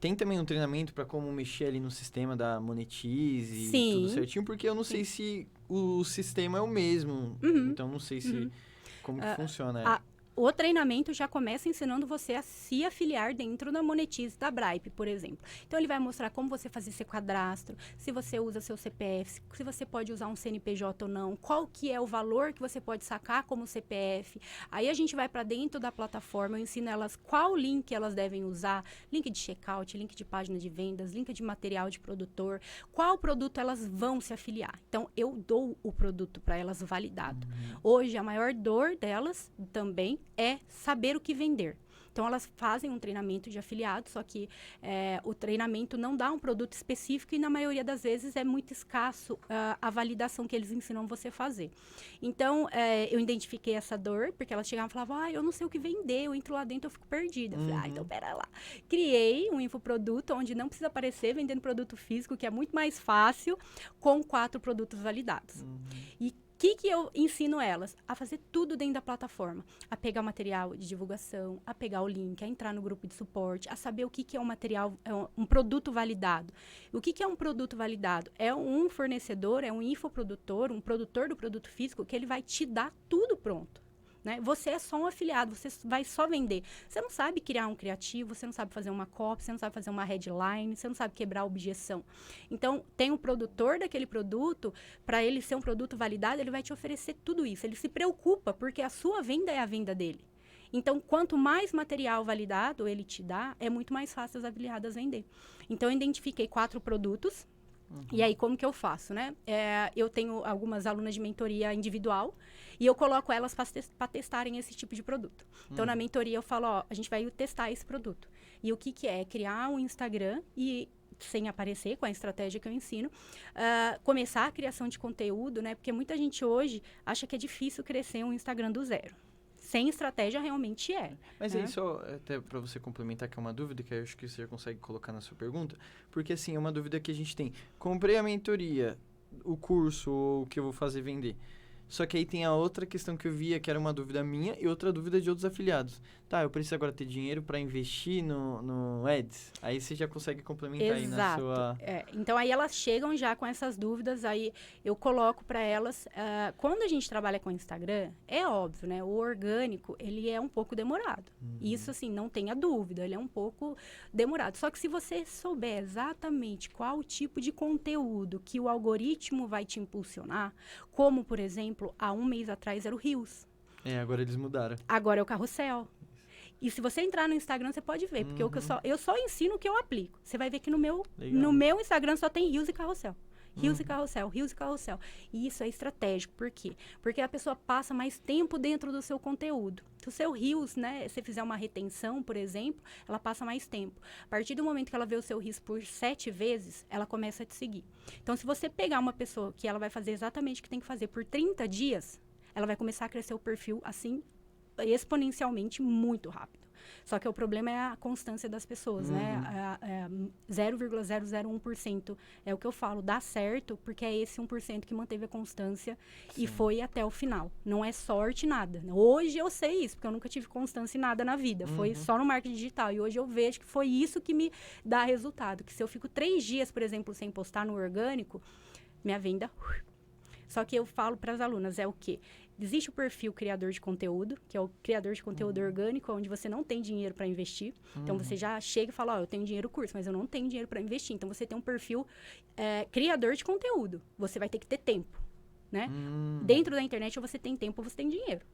Tem também um treinamento para como mexer ali no sistema da Monetize Sim. tudo certinho, porque eu não Sim. sei se o sistema é o mesmo. Uhum. Então não sei se. Uhum. Como que uh, funciona. A, o treinamento já começa ensinando você a se afiliar dentro da Monetize da Bripe, por exemplo. Então, ele vai mostrar como você fazer seu cadastro, se você usa seu CPF, se você pode usar um CNPJ ou não, qual que é o valor que você pode sacar como CPF. Aí, a gente vai para dentro da plataforma, eu ensino elas qual link elas devem usar, link de checkout, link de página de vendas, link de material de produtor, qual produto elas vão se afiliar. Então, eu dou o produto para elas validado. Uhum. Hoje, a maior dor delas também é saber o que vender. Então, elas fazem um treinamento de afiliado, só que é, o treinamento não dá um produto específico e, na maioria das vezes, é muito escasso uh, a validação que eles ensinam você a fazer. Então, é, eu identifiquei essa dor, porque elas chegavam e falavam, ah, eu não sei o que vender, eu entro lá dentro, eu fico perdida. Eu falei, ah, então uhum. pera lá. Criei um infoproduto onde não precisa aparecer vendendo produto físico, que é muito mais fácil, com quatro produtos validados. Uhum. E que, que eu ensino elas? A fazer tudo dentro da plataforma. A pegar o material de divulgação, a pegar o link, a entrar no grupo de suporte, a saber o que, que é um material, é um, um produto validado. O que, que é um produto validado? É um fornecedor, é um infoprodutor, um produtor do produto físico que ele vai te dar tudo pronto. Né? Você é só um afiliado, você vai só vender. Você não sabe criar um criativo, você não sabe fazer uma copy, você não sabe fazer uma headline, você não sabe quebrar a objeção. Então, tem um produtor daquele produto, para ele ser um produto validado, ele vai te oferecer tudo isso. Ele se preocupa, porque a sua venda é a venda dele. Então, quanto mais material validado ele te dá, é muito mais fácil as afiliadas vender. Então, eu identifiquei quatro produtos. Uhum. E aí, como que eu faço, né? É, eu tenho algumas alunas de mentoria individual e eu coloco elas para testarem esse tipo de produto. Então, na mentoria, eu falo, ó, a gente vai testar esse produto. E o que, que é? Criar um Instagram e sem aparecer com a estratégia que eu ensino, uh, começar a criação de conteúdo, né? Porque muita gente hoje acha que é difícil crescer um Instagram do zero. Sem estratégia, realmente é. Mas né? aí, só até para você complementar, que é uma dúvida que eu acho que você já consegue colocar na sua pergunta, porque assim, é uma dúvida que a gente tem. Comprei a mentoria, o curso, ou o que eu vou fazer vender. Só que aí tem a outra questão que eu via, que era uma dúvida minha e outra dúvida de outros afiliados. Tá, eu preciso agora ter dinheiro para investir no, no Ads. Aí você já consegue complementar Exato. aí na sua... É, então aí elas chegam já com essas dúvidas, aí eu coloco para elas. Uh, quando a gente trabalha com Instagram, é óbvio, né? O orgânico, ele é um pouco demorado. Uhum. Isso, assim, não tenha dúvida, ele é um pouco demorado. Só que se você souber exatamente qual o tipo de conteúdo que o algoritmo vai te impulsionar, como, por exemplo, há um mês atrás era o Rios. É, agora eles mudaram. Agora é o carrossel. E se você entrar no Instagram, você pode ver, porque uhum. eu, só, eu só ensino o que eu aplico. Você vai ver que no meu, no meu Instagram só tem rios e carrossel. Rios uhum. e carrossel, rios e carrossel. E isso é estratégico. Por quê? Porque a pessoa passa mais tempo dentro do seu conteúdo. Se o seu rios, né, se fizer uma retenção, por exemplo, ela passa mais tempo. A partir do momento que ela vê o seu rios por sete vezes, ela começa a te seguir. Então, se você pegar uma pessoa que ela vai fazer exatamente o que tem que fazer por 30 dias, ela vai começar a crescer o perfil assim exponencialmente muito rápido. Só que o problema é a constância das pessoas, né? uhum. né? É, é 0,001% é o que eu falo, dá certo, porque é esse 1% que manteve a constância Sim. e foi até o final. Não é sorte nada. Hoje eu sei isso, porque eu nunca tive constância em nada na vida. Uhum. Foi só no marketing digital. E hoje eu vejo que foi isso que me dá resultado. Que se eu fico três dias, por exemplo, sem postar no orgânico, minha venda só que eu falo para as alunas, é o quê? Existe o perfil criador de conteúdo, que é o criador de conteúdo uhum. orgânico, onde você não tem dinheiro para investir. Uhum. Então você uhum. já chega e fala, ó, oh, eu tenho dinheiro curso, mas eu não tenho dinheiro para investir. Então você tem um perfil é, criador de conteúdo. Você vai ter que ter tempo, né? Uhum. Dentro da internet, ou você tem tempo ou você tem dinheiro.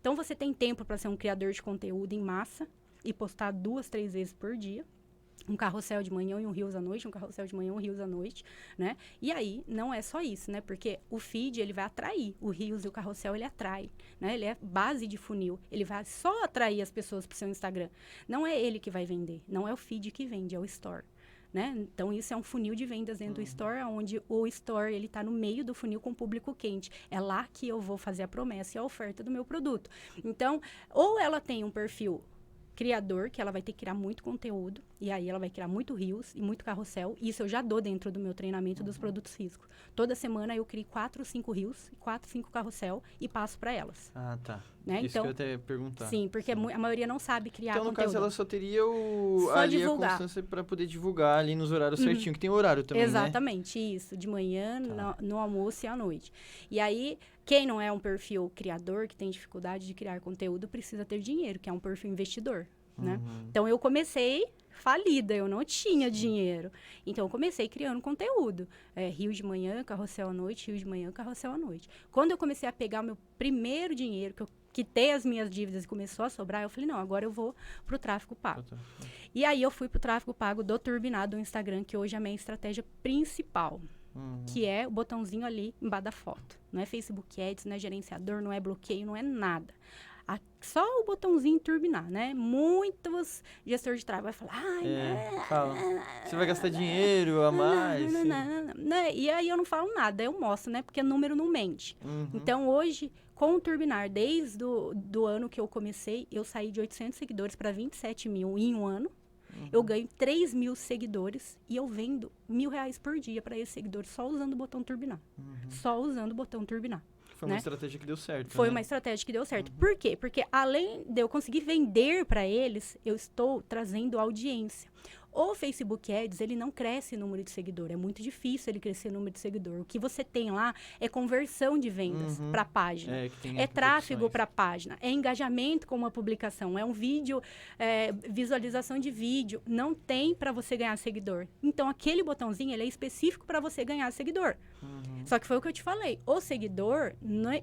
Então você tem tempo para ser um criador de conteúdo em massa e postar duas, três vezes por dia um carrossel de manhã e um rios à noite, um carrossel de manhã e um rios à noite, né? E aí, não é só isso, né? Porque o feed, ele vai atrair. O rios e o carrossel, ele atrai, né? Ele é base de funil. Ele vai só atrair as pessoas para o seu Instagram. Não é ele que vai vender. Não é o feed que vende, é o store. Né? Então, isso é um funil de vendas dentro uhum. do store, onde o store ele está no meio do funil com o público quente. É lá que eu vou fazer a promessa e a oferta do meu produto. Então, ou ela tem um perfil criador, que ela vai ter que criar muito conteúdo, e aí ela vai criar muito rios e muito carrossel. Isso eu já dou dentro do meu treinamento uhum. dos produtos físicos. Toda semana eu crio quatro, cinco rios, quatro, cinco carrossel e passo para elas. Ah, tá. Né? Isso então, que eu até perguntar. Sim, porque sim. a maioria não sabe criar então, no conteúdo. caso, ela só teria o, só ali divulgar. a constância para poder divulgar ali nos horários uhum. certinho, que tem horário também, né? Exatamente, né? isso. De manhã, tá. no, no almoço e à noite. E aí, quem não é um perfil criador, que tem dificuldade de criar conteúdo, precisa ter dinheiro, que é um perfil investidor né? Uhum. Então eu comecei falida, eu não tinha dinheiro. Então eu comecei criando conteúdo. É, Rio de manhã, carrossel à noite, Rio de manhã, carrossel à noite. Quando eu comecei a pegar o meu primeiro dinheiro, que eu quitei as minhas dívidas e começou a sobrar, eu falei, não, agora eu vou pro tráfego pago. E aí eu fui pro tráfego pago do turbinado do Instagram, que hoje é a minha estratégia principal. Uhum. Que é o botãozinho ali embaixo da foto. Não é Facebook Ads, não é gerenciador, não é bloqueio, não é nada. A, só o botãozinho turbinar, né? Muitos gestores de trabalho vai falar, ai, é, né, fala. você vai gastar dinheiro a mais. Não, não, não, né? E aí eu não falo nada, eu mostro, né? Porque número não mente. Uhum. Então hoje, com o Turbinar, desde do, do ano que eu comecei, eu saí de 800 seguidores para 27 mil em um ano. Uhum. Eu ganho 3 mil seguidores e eu vendo mil reais por dia para esses seguidores só usando o botão turbinar. Uhum. Só usando o botão turbinar. Foi né? uma estratégia que deu certo. Foi né? uma estratégia que deu certo. Uhum. Por quê? Porque além de eu conseguir vender para eles, eu estou trazendo audiência. O Facebook Ads, ele não cresce número de seguidor. É muito difícil ele crescer número de seguidor. O que você tem lá é conversão de vendas uhum. para a página. É, é tráfego para a página. É engajamento com uma publicação. É um vídeo, é, visualização de vídeo. Não tem para você ganhar seguidor. Então, aquele botãozinho, ele é específico para você ganhar seguidor. Uhum. Só que foi o que eu te falei. O seguidor,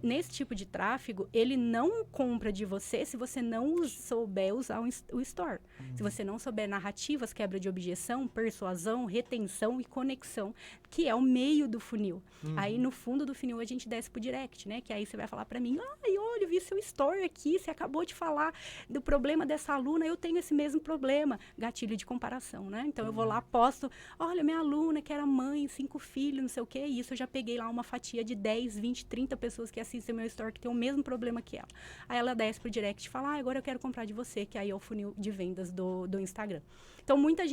nesse tipo de tráfego, ele não compra de você se você não souber usar o, store. Uhum. Se você não souber narrativas, quebra de objeção, persuasão, retenção e conexão, que é o meio do funil. Uhum. Aí, no fundo do funil, a gente desce pro direct, né? Que aí você vai falar para mim, ai, olha, eu vi seu store aqui, você acabou de falar do problema dessa aluna, eu tenho esse mesmo problema. Gatilho de comparação, né? Então, eu vou lá, posto, olha, minha aluna que era mãe, cinco filhos, não sei o que, isso eu já peguei lá uma fatia de 10, 20, 30 pessoas que assistem meu store que tem o mesmo problema que ela. Aí ela desce pro direct e fala, ah, agora eu quero comprar de você, que aí é o funil de vendas do, do Instagram. Então, muita gente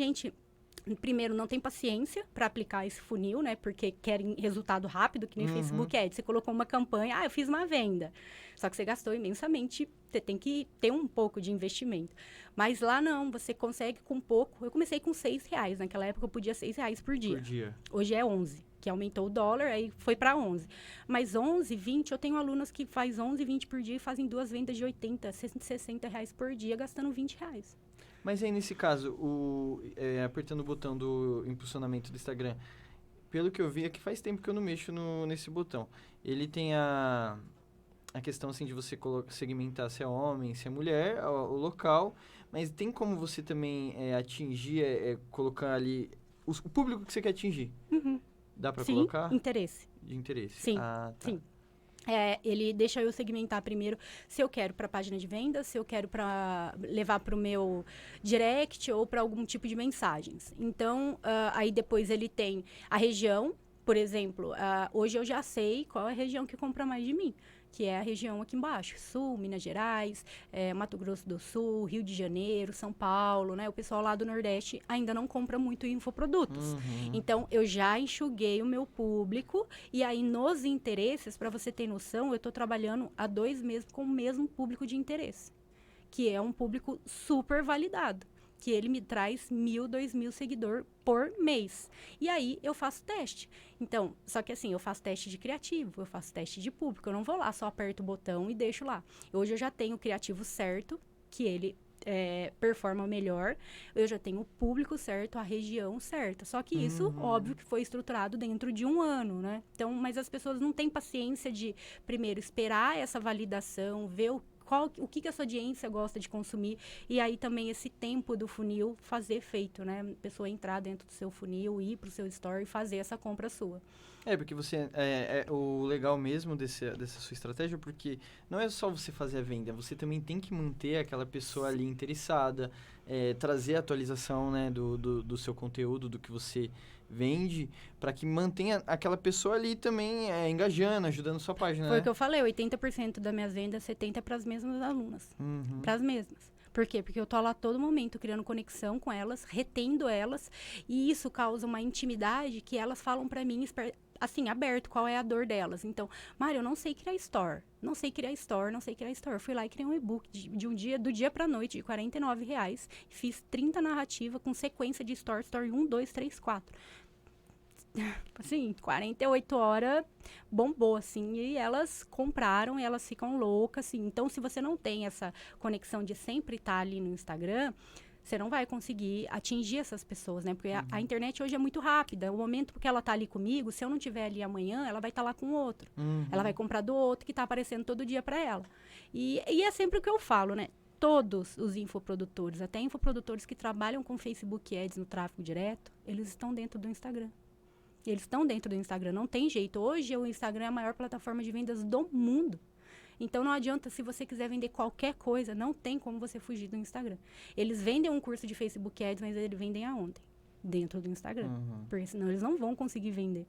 primeiro não tem paciência para aplicar esse funil, né? Porque querem resultado rápido, que nem uhum. Facebook Ads. Você colocou uma campanha, ah, eu fiz uma venda. Só que você gastou imensamente, você tem que ter um pouco de investimento. Mas lá não, você consegue com pouco. Eu comecei com seis reais. Naquela época eu podia seis reais por dia. Por dia. Hoje é 11, que aumentou o dólar, aí foi para 11. Mas 11, 20, eu tenho alunos que faz 11, 20 por dia e fazem duas vendas de 80, 60 reais por dia, gastando 20 reais. Mas aí, nesse caso, o, é, apertando o botão do impulsionamento do Instagram, pelo que eu vi, é que faz tempo que eu não mexo no, nesse botão. Ele tem a, a questão, assim, de você segmentar se é homem, se é mulher, o, o local, mas tem como você também é, atingir, é, é colocar ali o, o, público que você quer atingir? Uhum. Dá para colocar? interesse. De interesse. Sim, ah, tá. sim. É, ele deixa eu segmentar primeiro se eu quero para a página de venda, se eu quero para levar para o meu direct ou para algum tipo de mensagens. Então, uh, aí depois ele tem a região, por exemplo, uh, hoje eu já sei qual é a região que compra mais de mim que é a região aqui embaixo, Sul, Minas Gerais, é, Mato Grosso do Sul, Rio de Janeiro, São Paulo, né? O pessoal lá do Nordeste ainda não compra muito infoprodutos. Uhum. Então, eu já enxuguei o meu público e aí nos interesses, para você ter noção, eu estou trabalhando há dois meses com o mesmo público de interesse, que é um público super validado que ele me traz mil, dois mil seguidor por mês. E aí eu faço teste. Então, só que assim, eu faço teste de criativo, eu faço teste de público. Eu não vou lá, só aperto o botão e deixo lá. Hoje eu já tenho o criativo certo, que ele é, performa melhor, eu já tenho o público certo, a região certa. Só que isso, uhum. óbvio, que foi estruturado dentro de um ano, né? Então, mas as pessoas não têm paciência de, primeiro, esperar essa validação, ver o qual, o que, que essa audiência gosta de consumir. E aí também esse tempo do funil fazer efeito, né? A pessoa entrar dentro do seu funil, ir para o seu store e fazer essa compra sua. É, porque você. É, é, o legal mesmo desse, dessa sua estratégia, porque não é só você fazer a venda, você também tem que manter aquela pessoa ali interessada, é, trazer a atualização né, do, do, do seu conteúdo, do que você vende para que mantenha aquela pessoa ali também é, engajando, ajudando sua página. Foi o né? que eu falei, 80% das minhas vendas, 70% para as mesmas alunas. Uhum. Para as mesmas. Por quê? Porque eu tô lá todo momento criando conexão com elas, retendo elas, e isso causa uma intimidade que elas falam para mim assim, aberto, qual é a dor delas. Então, Mário, eu não sei criar store, não sei criar store, não sei criar store. Fui lá e criei um e-book de, de, um dia, do dia pra noite, de 49 reais. Fiz 30 narrativas com sequência de store, story 1, 2, 3, 4 assim, 48 horas bombou, assim, e elas compraram e elas ficam loucas, assim. Então, se você não tem essa conexão de sempre estar ali no Instagram, você não vai conseguir atingir essas pessoas, né? Porque uhum. a, a, uhum. internet hoje é muito rápida. O momento que ela tá ali comigo, se eu não tiver ali amanhã, ela vai estar tá lá com outro. Uhum. Ela vai comprar do outro que está aparecendo todo dia para ela. E, e é sempre o que eu falo, né? Todos os infoprodutores, até infoprodutores que trabalham com Facebook Ads no tráfego direto, eles estão dentro do Instagram. Eles estão dentro do Instagram, não tem jeito. Hoje o Instagram é a maior plataforma de vendas do mundo. Então não adianta se você quiser vender qualquer coisa, não tem como você fugir do Instagram. Eles vendem um curso de Facebook Ads, mas eles vendem aonde? Dentro do Instagram. Uhum. Porque senão eles não vão conseguir vender.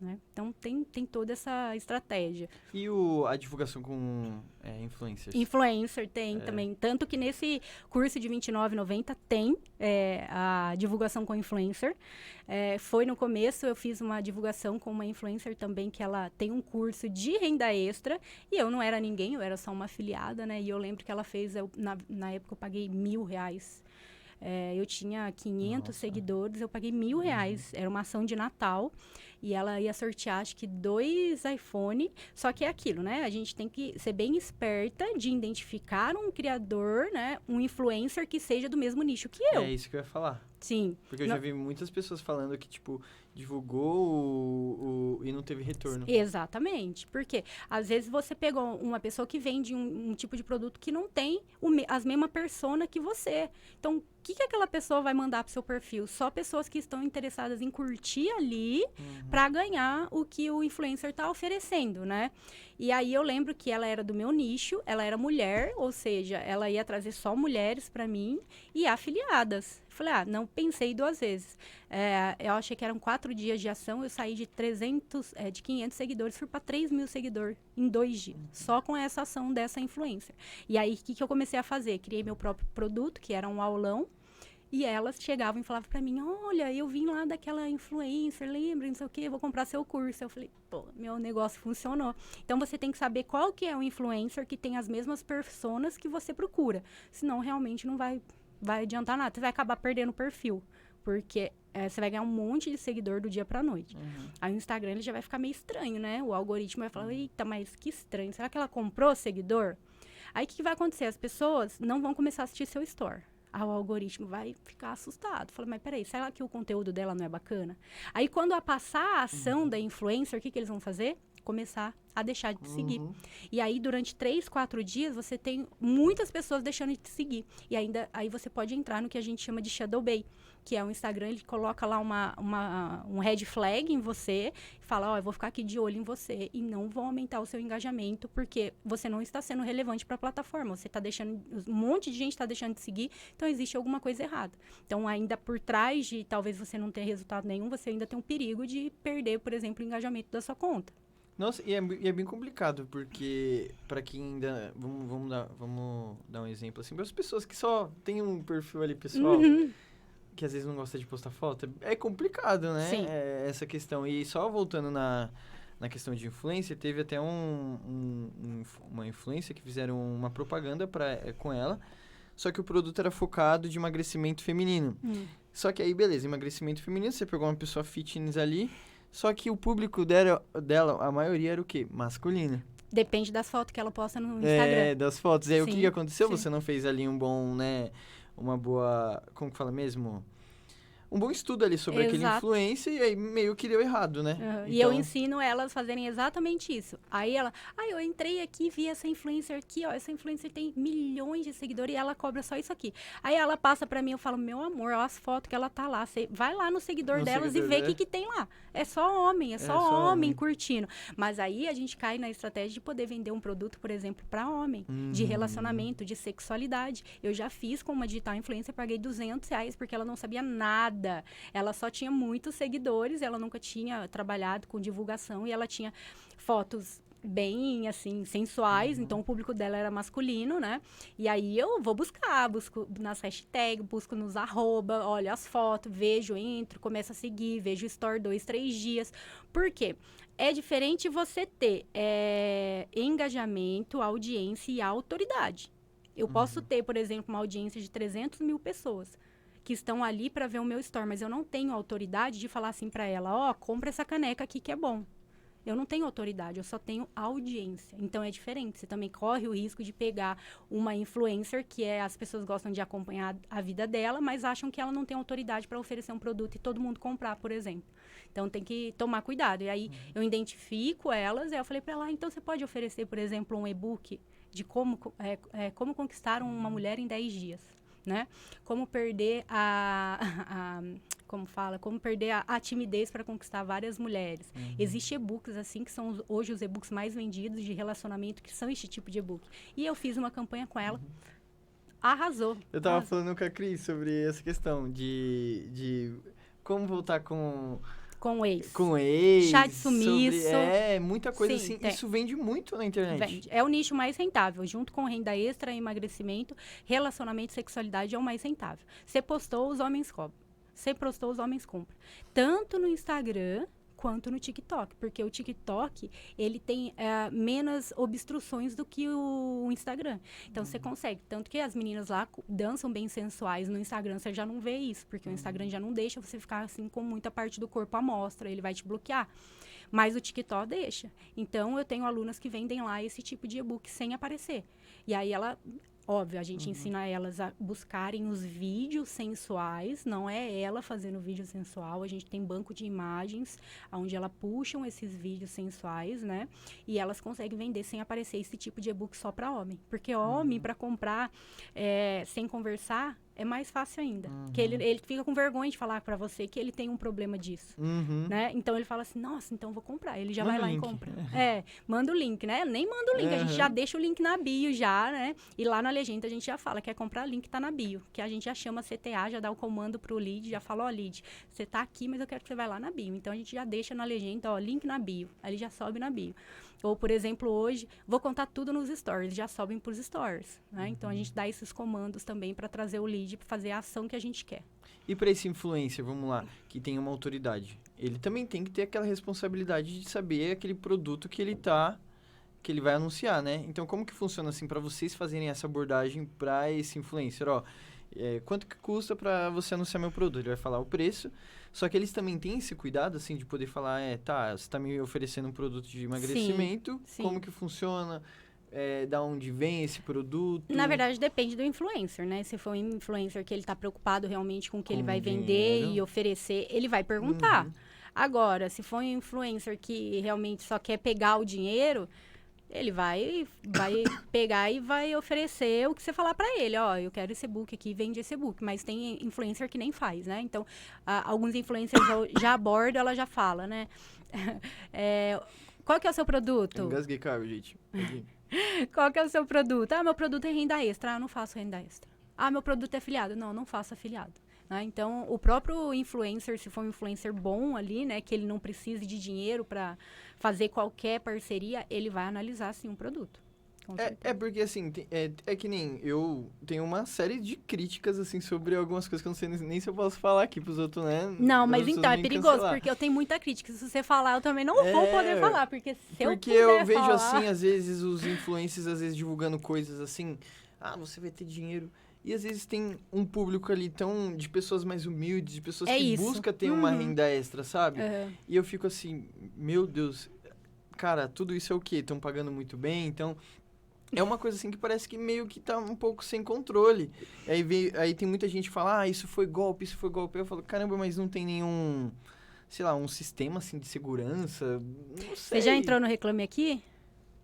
Né? Então tem, tem toda essa estratégia. E o, a divulgação com é, influencers? Influencer tem é. também. Tanto que nesse curso de R$29,90 tem é, a divulgação com influencer. É, foi no começo, eu fiz uma divulgação com uma influencer também, que ela tem um curso de renda extra. E eu não era ninguém, eu era só uma afiliada, né? E eu lembro que ela fez, eu, na, na época eu paguei mil reais É, eu tinha 500 Nossa. seguidores, eu paguei mil reais. Uhum. Era uma ação de Natal. E ela ia sortear, acho que dois iPhone. Só que é aquilo, né? A gente tem que ser bem esperta de identificar um criador, né? Um influencer que seja do mesmo nicho que eu. É isso que eu ia falar. Sim. Porque eu já vi muitas pessoas falando que, tipo, divulgou o, o, e não teve retorno. Exatamente. Porque às vezes você pegou uma pessoa que vende um, um tipo de produto que não tem o, as mesma persona que você. Então, o que, que aquela pessoa vai mandar pro seu perfil? Só pessoas que estão interessadas em curtir ali uhum. para ganhar o que o influencer está oferecendo, né? E aí eu lembro que ela era do meu nicho, ela era mulher, ou seja, ela ia trazer só mulheres para mim e afiliadas. Falei, ah, não pensei duas vezes. É, eu achei que eram quatro dias de ação, eu saí de 300, é, de 500 seguidores, fui para 3 mil seguidores em dois dias, só com essa ação dessa influência. E aí, o que, que eu comecei a fazer? Criei meu próprio produto, que era um aulão, e elas chegavam e falavam para mim: Olha, eu vim lá daquela influencer, lembra, não sei o quê, vou comprar seu curso. Eu falei: Pô, meu negócio funcionou. Então você tem que saber qual que é o influencer que tem as mesmas personas que você procura. Senão realmente não vai, vai adiantar nada. Você vai acabar perdendo o perfil. Porque é, você vai ganhar um monte de seguidor do dia pra noite. Uhum. Aí o Instagram ele já vai ficar meio estranho, né? O algoritmo vai falar. Eita, mas que estranho. Será que ela comprou seguidor? Aí o que, que vai acontecer? As pessoas não vão começar a assistir seu store o algoritmo vai ficar assustado. Fala, mas peraí, será que o conteúdo dela não é bacana? Aí, quando a passar a ação uhum. da influencer, o que, que eles vão fazer? Começar a deixar de te seguir. Uhum. E aí, durante três, quatro dias, você tem muitas pessoas deixando de te seguir. E ainda aí você pode entrar no que a gente chama de shadow bay, que é o Instagram, ele coloca lá uma, uma, um red flag em você fala, ó, oh, eu vou ficar aqui de olho em você e não vou aumentar o seu engajamento porque você não está sendo relevante para a plataforma. Você está deixando, um monte de gente está deixando de seguir, então existe alguma coisa errada. Então, ainda por trás de talvez você não ter resultado nenhum, você ainda tem um perigo de perder, por exemplo, o engajamento da sua conta. Nossa, e é, e é bem complicado, porque para quem ainda. Vamos, vamos, dar, vamos dar um exemplo assim, para as pessoas que só tem um perfil ali pessoal. Uhum que às vezes não gosta de postar foto, é complicado, né? Sim. É, essa questão. E só voltando na, na questão de influência, teve até um, um, um uma influência que fizeram uma propaganda pra, é, com ela, só que o produto era focado de emagrecimento feminino. Hum. Só que aí, beleza, emagrecimento feminino, você pegou uma pessoa fitness ali, só que o público dela, dela a maioria era o quê? Masculino. Depende das fotos que ela posta no Instagram. É, das fotos. E aí, sim, o que, que aconteceu? Sim. Você não fez ali um bom, né uma boa. Como que fala mesmo? Um bom estudo ali sobre Exato. aquele influência e aí meio que deu errado, né? Uhum. Então... E eu ensino elas a fazerem exatamente isso. Aí ela, ah, eu entrei aqui vi essa influencer aqui, ó, essa influencer tem milhões de seguidores e ela cobra só isso aqui. Aí ela passa para mim, eu falo, meu amor, olha as fotos que ela tá lá, você vai lá no seguidor no delas seguidor, e vê o que, que tem lá. É só homem, é só, é só homem, homem, curtindo. Mas aí a gente cai na estratégia de poder vender um produto, por exemplo, para homem, uhum. de relacionamento, de sexualidade. Eu já fiz com uma digital influencer, paguei 200 reais porque ela não sabia nada. Ela só tinha muitos seguidores, ela nunca tinha trabalhado com divulgação e ela tinha fotos bem assim sensuais, uhum. então o público dela era masculino, né? E aí eu vou buscar, busco nas hashtags, busco nos arroba, olho as fotos, vejo, entro, começo a seguir, vejo o store dois, três dias. Por quê? É diferente você ter é, engajamento, audiência e autoridade. Eu uhum. posso ter, por exemplo, uma audiência de 300 mil pessoas que estão ali para ver o meu store, mas eu não tenho autoridade de falar assim para ela, ó, oh, compra essa caneca aqui que é bom. Eu não tenho autoridade, eu só tenho audiência. Então é diferente. Você também corre o risco de pegar uma influencer que é as pessoas gostam de acompanhar a vida dela, mas acham que ela não tem autoridade para oferecer um produto e todo mundo comprar, por exemplo. Então tem que tomar cuidado. E aí uhum. eu identifico elas, e eu falei para ela, ah, então você pode oferecer, por exemplo, um e-book de como, é, é, como conquistar uma mulher em 10 dias né? Como perder a, a como fala, como perder a, a timidez para conquistar várias mulheres. Uhum. Existem e-books assim que são hoje os e-books mais vendidos de relacionamento que são este tipo de e-book. E eu fiz uma campanha com ela. Uhum. Arrasou. Eu tava arrasou. falando com a Cris sobre essa questão de, de como voltar com com ex. Com ex. Chá de sumiço. Sobre, é, muita coisa Sim, assim. Tem. Isso vende muito na internet. Vende. É o nicho mais rentável. Junto com renda extra, emagrecimento, relacionamento e sexualidade é o mais rentável. Você postou, os homens cobram. Você postou, os homens compram. Tanto no Instagram quanto no TikTok, porque o TikTok ele tem é, menos obstruções do que o Instagram. Então uhum. você consegue, tanto que as meninas lá dançam bem sensuais no Instagram, você já não vê isso, porque uhum. o Instagram já não deixa você ficar assim com muita parte do corpo à mostra, ele vai te bloquear. Mas o TikTok deixa. Então eu tenho alunas que vendem lá esse tipo de e-book sem aparecer. E aí ela Óbvio, a gente uhum. ensina elas a buscarem os vídeos sensuais, não é ela fazendo vídeo sensual, a gente tem banco de imagens onde elas puxam esses vídeos sensuais, né? E elas conseguem vender sem aparecer esse tipo de e-book só para homem. Porque homem, uhum. para comprar é, sem conversar, é mais fácil ainda. Uhum. Que ele, ele fica com vergonha de falar para você que ele tem um problema disso, uhum. né? Então ele fala assim, nossa, então vou comprar. Ele já manda vai lá link. e compra. é, manda o link, né? Nem manda o link, uhum. a gente já deixa o link na bio já, né? E lá na legenda a gente já fala, quer comprar link, tá na bio. Que a gente já chama CTA, já dá o comando pro lead, já fala, ó, oh, lead, você tá aqui, mas eu quero que você vá lá na bio. Então a gente já deixa na legenda, ó, link na bio. Aí ele já sobe na bio. Ou, por exemplo, hoje, vou contar tudo nos stories, já sobem para os stories. Né? Uhum. Então, a gente dá esses comandos também para trazer o lead, para fazer a ação que a gente quer. E para esse influencer, vamos lá, que tem uma autoridade, ele também tem que ter aquela responsabilidade de saber aquele produto que ele tá que ele vai anunciar, né? Então, como que funciona assim para vocês fazerem essa abordagem para esse influencer, ó? É, quanto que custa para você anunciar meu produto? Ele vai falar o preço. Só que eles também têm esse cuidado, assim, de poder falar, é, tá, você está me oferecendo um produto de emagrecimento, sim, sim. como que funciona? É, da onde vem esse produto? Na verdade, depende do influencer, né? Se for um influencer que ele está preocupado realmente com o que com ele vai vender e oferecer, ele vai perguntar. Uhum. Agora, se for um influencer que realmente só quer pegar o dinheiro, ele vai vai pegar e vai oferecer o que você falar para ele, ó, eu quero esse book aqui, vende esse book, mas tem influencer que nem faz, né? Então, a, alguns influencers já abordam, ela já fala, né? é, qual que é o seu produto? Engasguei, cara, gente. qual que é o seu produto? Ah, meu produto é renda extra. Ah, não faço renda extra. Ah, meu produto é afiliado. Não, não faço afiliado. Né? Então, o próprio influencer, se for um influencer bom ali, né, que ele não precise de dinheiro para fazer qualquer parceria, ele vai analisar sim um produto. É, é, porque, assim, é, é que nem eu tenho uma série de críticas, assim, sobre algumas coisas que eu não sei nem se eu posso falar aqui pros outros, né? Não, mas então, é perigoso, cancelar. porque eu tenho muita crítica. Se você falar, eu também não é, vou poder falar, porque se porque eu Porque eu vejo, falar... assim, às vezes, os influencers, às vezes, divulgando coisas assim, ah, você vai ter dinheiro e às vezes tem um público ali tão de pessoas mais humildes, de pessoas é que isso. busca ter uhum. uma renda extra, sabe? Uhum. E eu fico assim, meu Deus, cara, tudo isso é o quê? Estão pagando muito bem, então é uma coisa assim que parece que meio que tá um pouco sem controle. Aí, veio, aí tem muita gente que fala, ah, isso foi golpe, isso foi golpe. Eu falo, caramba, mas não tem nenhum, sei lá, um sistema assim de segurança. Não sei. Você já entrou no Reclame Aqui?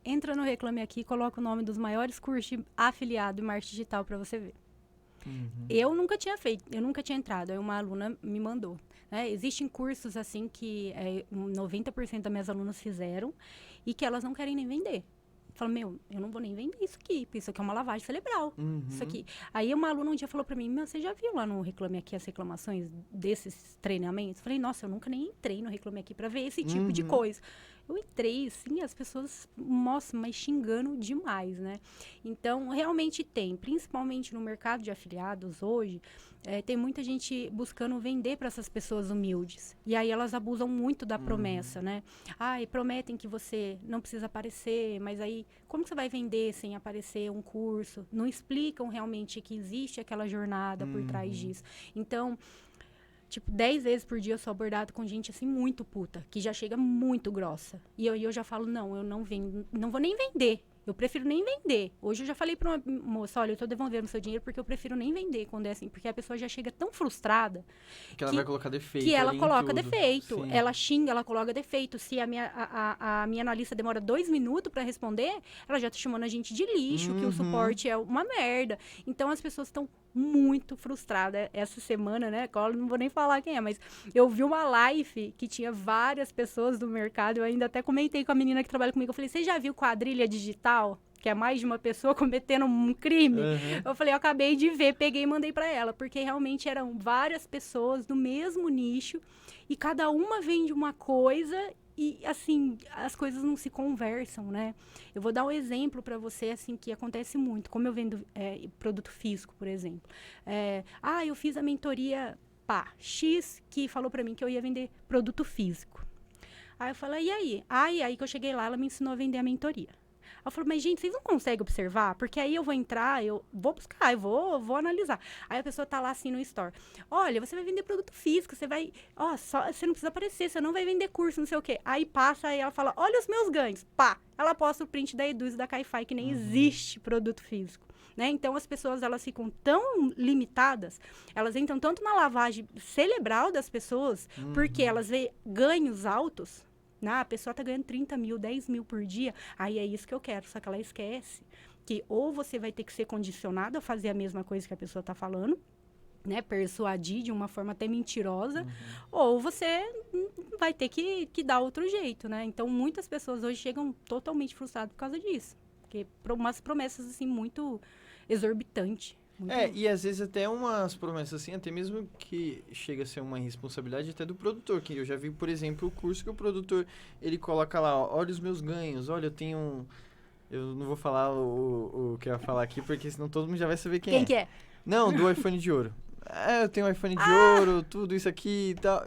Entra no Reclame Aqui e coloca o nome dos maiores cursos de afiliado em marketing digital para você ver. Uhum. Eu nunca tinha feito, eu nunca tinha entrado. Aí uma aluna me mandou. Né? Existem cursos assim que é, 90% das minhas alunas fizeram e que elas não querem nem vender. Fala, meu, eu não vou nem vender isso aqui, porque isso aqui é uma lavagem cerebral. Uhum. Isso aqui. Aí uma aluna um dia falou para mim, meu, você já viu lá no Reclame Aqui as reclamações desses treinamentos? Falei, nossa, eu nunca nem entrei no Reclame Aqui para ver esse tipo uhum. de coisa. Eu entrei, assim, as pessoas, nossa, mas xingando demais, né? Então, realmente tem, principalmente no mercado de afiliados hoje, é, tem muita gente buscando vender para essas pessoas humildes. E aí elas abusam muito da uhum. promessa, né? Ah, e prometem que você não precisa aparecer, mas aí como você vai vender sem aparecer um curso? Não explicam realmente que existe aquela jornada por trás uhum. disso. Então, tipo, 10 vezes por dia eu sou abordado com gente assim muito puta, que já chega muito grossa. E eu, eu já falo, não, eu não vendo, não vou nem vender. Eu prefiro nem vender. Hoje eu já falei para uma moça, olha, eu estou devolvendo seu dinheiro porque eu prefiro nem vender quando é assim, porque a pessoa já chega tão frustrada que ela vai colocar defeito. Que ela coloca defeito. Sim. Ela xinga, ela coloca defeito. Se a minha, a, a, a minha analista demora dois minutos para responder, ela já está chamando a gente de lixo, uhum. que o uhum. suporte é uma merda. Então as pessoas estão muito frustrada essa semana, né? Não vou nem falar quem é, mas eu vi uma live que tinha várias pessoas do mercado. Eu ainda até comentei com a menina que trabalha comigo. Eu falei: Você já viu quadrilha digital? Que é mais de uma pessoa cometendo um crime. Uhum. Eu falei: Eu acabei de ver, peguei e mandei para ela, porque realmente eram várias pessoas do mesmo nicho e cada uma vende uma coisa e assim as coisas não se conversam, né? Eu vou dar um exemplo para você assim que acontece muito, como eu vendo é, produto físico, por exemplo. É, ah, eu fiz a mentoria pá X que falou para mim que eu ia vender produto físico. Aí eu falei, e aí? Aí, aí que eu cheguei lá, ela me ensinou a vender a mentoria. Eu falei, mas gente, vocês não conseguem observar? Porque aí eu vou entrar, eu vou buscar, eu vou, vou analisar. Aí a pessoa tá lá assim no store. Olha, você vai vender produto físico, você vai. Ó, só, você não precisa aparecer, você não vai vender curso, não sei o quê. Aí passa e ela fala, olha os meus ganhos. Pá! Ela posta o print da Eduz e da Caifai, que nem uhum. existe produto físico. Né? Então as pessoas elas ficam tão limitadas, elas entram tanto na lavagem cerebral das pessoas, uhum. porque elas veem ganhos altos, ah, a pessoa está ganhando 30 mil, 10 mil por dia, aí é isso que eu quero. Só que ela esquece que ou você vai ter que ser condicionado a fazer a mesma coisa que a pessoa está falando, né, persuadir de uma forma até mentirosa, uhum. ou você vai ter que, que dar outro jeito, né? Então, muitas pessoas hoje chegam totalmente frustradas por causa disso. Porque umas promessas, assim, muito exorbitantes. É, e às vezes até umas promessas assim, até mesmo que chega a ser uma responsabilidade até do produtor, que eu já vi, por exemplo, o curso que o produtor, ele coloca lá, olha os meus ganhos, olha, eu tenho um... Eu não vou falar o, o que eu ia falar aqui, porque senão todo mundo já vai saber quem, quem é. Quem que é? Não, do iPhone de ouro. É, eu tenho um iPhone de ah! ouro, tudo isso aqui e tal.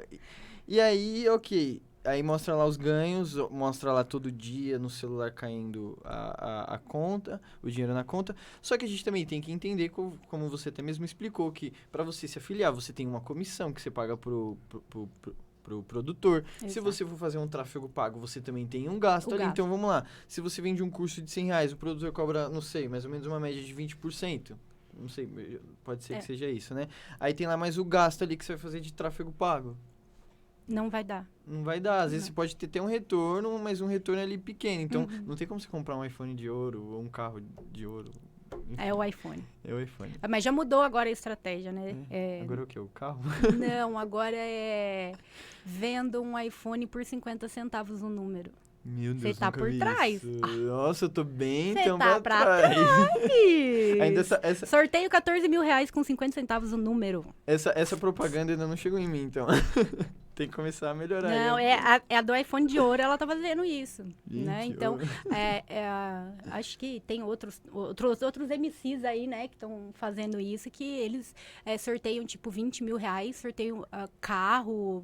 E aí, ok, aí mostra lá os ganhos, mostra lá todo dia no celular caindo a, a, a, conta, o dinheiro na conta. Só que a gente também tem que entender, como, como você até mesmo explicou, que para você se afiliar, você tem uma comissão que você paga pro, pro, pro, pro pro produtor. Exato. Se você for fazer um tráfego pago, você também tem um gasto o ali. Gasto. Então, vamos lá. Se você vende um curso de 100 reais, o produtor cobra, não sei, mais ou menos uma média de 20%. Não sei, pode ser é. que seja isso, né? Aí tem lá mais o gasto ali que você vai fazer de tráfego pago. Não vai dar. Não vai dar. Às vezes você pode ter, ter um retorno, mas um retorno ali pequeno. Então, uhum. não tem como você comprar um iPhone de ouro ou um carro de ouro. Enfim. É o iPhone. É o iPhone. Ah, mas já mudou agora a estratégia, né? É. É... Agora é o que? O carro? Não, agora é vendo um iPhone por 50 centavos o número. Meu Deus, Você tá por trás. Nossa, eu tô bem Cê então tá pra trás. trás. ainda essa, essa... Sorteio 14 mil reais com 50 centavos o número. Essa, essa propaganda ainda não chegou em mim, então. Tem que começar a melhorar. Não, é a, é a, do iPhone de ouro, ela tá fazendo isso. né? Então, é, é, acho que tem outros, outros, outros MCs aí, né, que estão fazendo isso, que eles é, sorteiam, tipo, 20 mil reais, sorteiam uh, carro,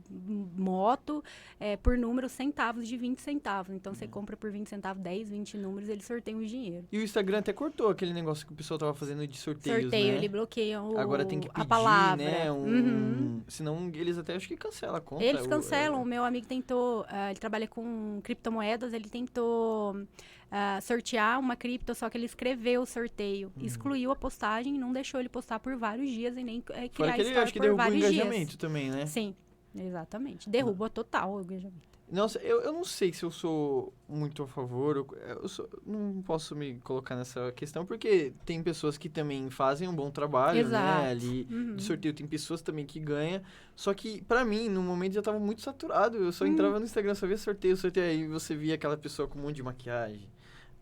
moto, é, por número centavos de 20 centavos. Então, você uhum. compra por 20 centavos, 10, 20 números, eles sorteiam o dinheiro. E o Instagram até cortou aquele negócio que o pessoal tava fazendo de sorteios, Sorteio, né? ele bloqueia o, Agora tem que pedir, a palavra. né? Um, uhum. Senão, eles até acho que cancela a conta. Eles cancelam. O, meu amigo tentou, uh, ele trabalha com criptomoedas, ele tentou uh, sortear uma cripto, só que ele escreveu o sorteio, uhum. excluiu a postagem, não deixou ele postar por vários dias e nem uh, criar Fora que ele, acho que derrubou o engajamento dias. também, né? Sim, exatamente. Derruba total o engajamento. Nossa, eu, eu não sei se eu sou muito a favor. Eu, eu sou, não posso me colocar nessa questão, porque tem pessoas que também fazem um bom trabalho, né, Exato. né? Ali uhum. de sorteio. Tem pessoas também que ganham. Só que, para mim, no momento já tava muito saturado. Eu só uhum. entrava no Instagram, só via sorteio, sorteio. Aí você via aquela pessoa com um monte de maquiagem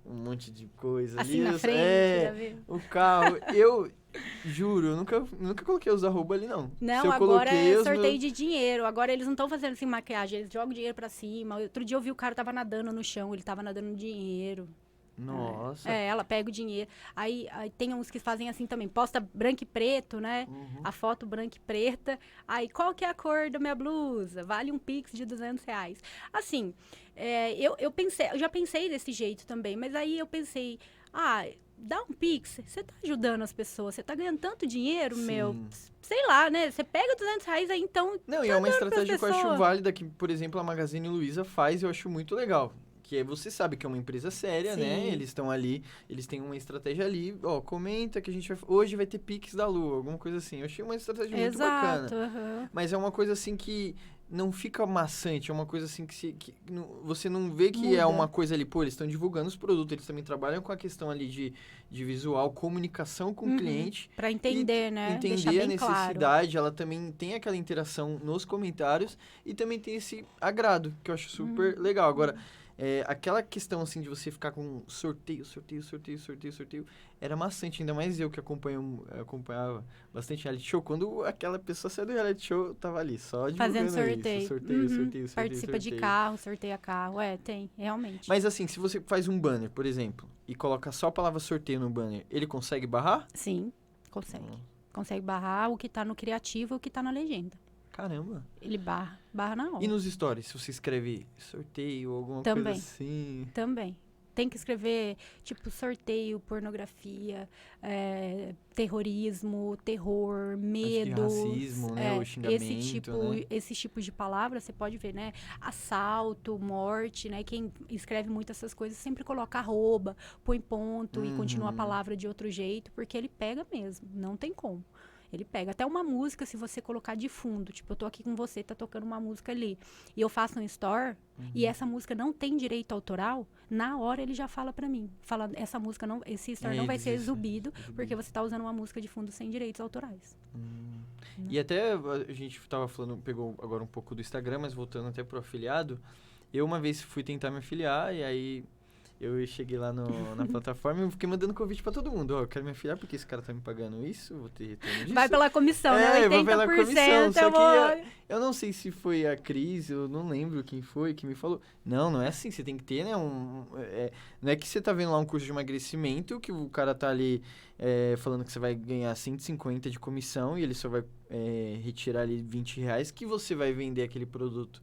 um monte de coisa assim ali. na frente, é, o carro. eu juro, eu nunca, nunca coloquei os arroba ali, não. Não, agora é sorteio meus... de dinheiro. Agora eles não estão fazendo assim maquiagem, eles jogam dinheiro pra cima. Outro dia eu vi o cara tava nadando no chão, ele tava nadando dinheiro. Nossa. É, ela pega o dinheiro. Aí, aí, tem uns que fazem assim também. Posta branco e preto, né? Uhum. A foto branca e preta. Aí, qual que é a cor da minha blusa? Vale um pix de 200 reais. Assim, é, eu, eu pensei, eu já pensei desse jeito também. Mas aí eu pensei, ah, dá um pix, você tá ajudando as pessoas. Você tá ganhando tanto dinheiro, Sim. meu. Sei lá, né? Você pega 200 reais aí, então... Não, e é uma estratégia que eu acho válida que, por exemplo, a Magazine Luiza faz e eu acho muito legal que você sabe que é uma empresa séria, né? Sim. né? Eles estão ali, eles têm uma estratégia ali, ó, comenta que a gente vai, hoje vai ter Pix da Lua, alguma coisa assim. Eu achei uma estratégia muito Exato, bacana. Uhum. Mas é uma coisa assim que não fica maçante, é uma coisa assim que, se, que não, você não vê que é Muda. é uma coisa ali, pô, eles estão divulgando os produtos, eles também trabalham com a questão ali de, de visual, comunicação com uhum. o cliente. Para entender, e, né? Entender a necessidade, claro. ela também tem aquela interação nos comentários e também tem esse agrado, que eu acho super uhum. legal. Agora, é, aquela questão, assim, de você ficar com sorteio, sorteio, sorteio, sorteio, sorteio, era maçante. Ainda mais eu que acompanho, acompanhava bastante reality show. Quando aquela pessoa saiu do reality show, tava ali, só Fazendo sorteio. Isso, sorteio, uhum. sorteio, sorteio, Participa sorteio. de carro, sorteia carro. É, tem, realmente. Mas assim, se você faz um banner, por exemplo, e coloca só a palavra sorteio no banner, ele consegue barrar? Sim, consegue. Uhum. Consegue barrar o que tá no criativo e o que tá na legenda. Caramba. Ele barra, barra na hora. E nos stories, se você escreve sorteio, alguma Também. coisa assim. Também. Tem que escrever, tipo, sorteio, pornografia, é, terrorismo, terror, medo. racismo, né? é, o xingamento, esse tipo, né? esse tipo de palavra, você pode ver, né? Assalto, morte, né? Quem escreve muito essas coisas sempre coloca arroba, põe ponto e continua a Uhum. palavra de outro jeito, porque ele pega mesmo, não tem como. Ele pega até uma música, se você colocar de fundo, tipo, eu tô aqui com você, tá tocando uma música ali, e eu faço um store, e Uhum. essa música não tem direito autoral, na hora ele já fala pra mim, fala, essa música não, esse store não vai ser dizem, exibido, exibido. porque você tá usando uma música de fundo sem direitos autorais. Hum. E até a gente tava falando, pegou agora um pouco do Instagram, mas voltando até pro afiliado, eu uma vez fui tentar me afiliar e aí eu cheguei lá no, na plataforma e fiquei mandando convite pra todo mundo. Ó, eu quero me afiliar porque esse cara tá me pagando isso, vou ter retorno disso. Vai pela comissão, É, né? eu vou pela 80% comissão, só eu que vou... Eu não sei se foi a Cris, eu não lembro quem foi que me falou. Não, não é assim, você tem que ter, né, um... é, não é que você tá vendo lá um curso de emagrecimento, que o cara tá ali é, falando que você vai ganhar 150 de comissão e ele só vai é, retirar ali 20 reais, que você vai vender aquele produto.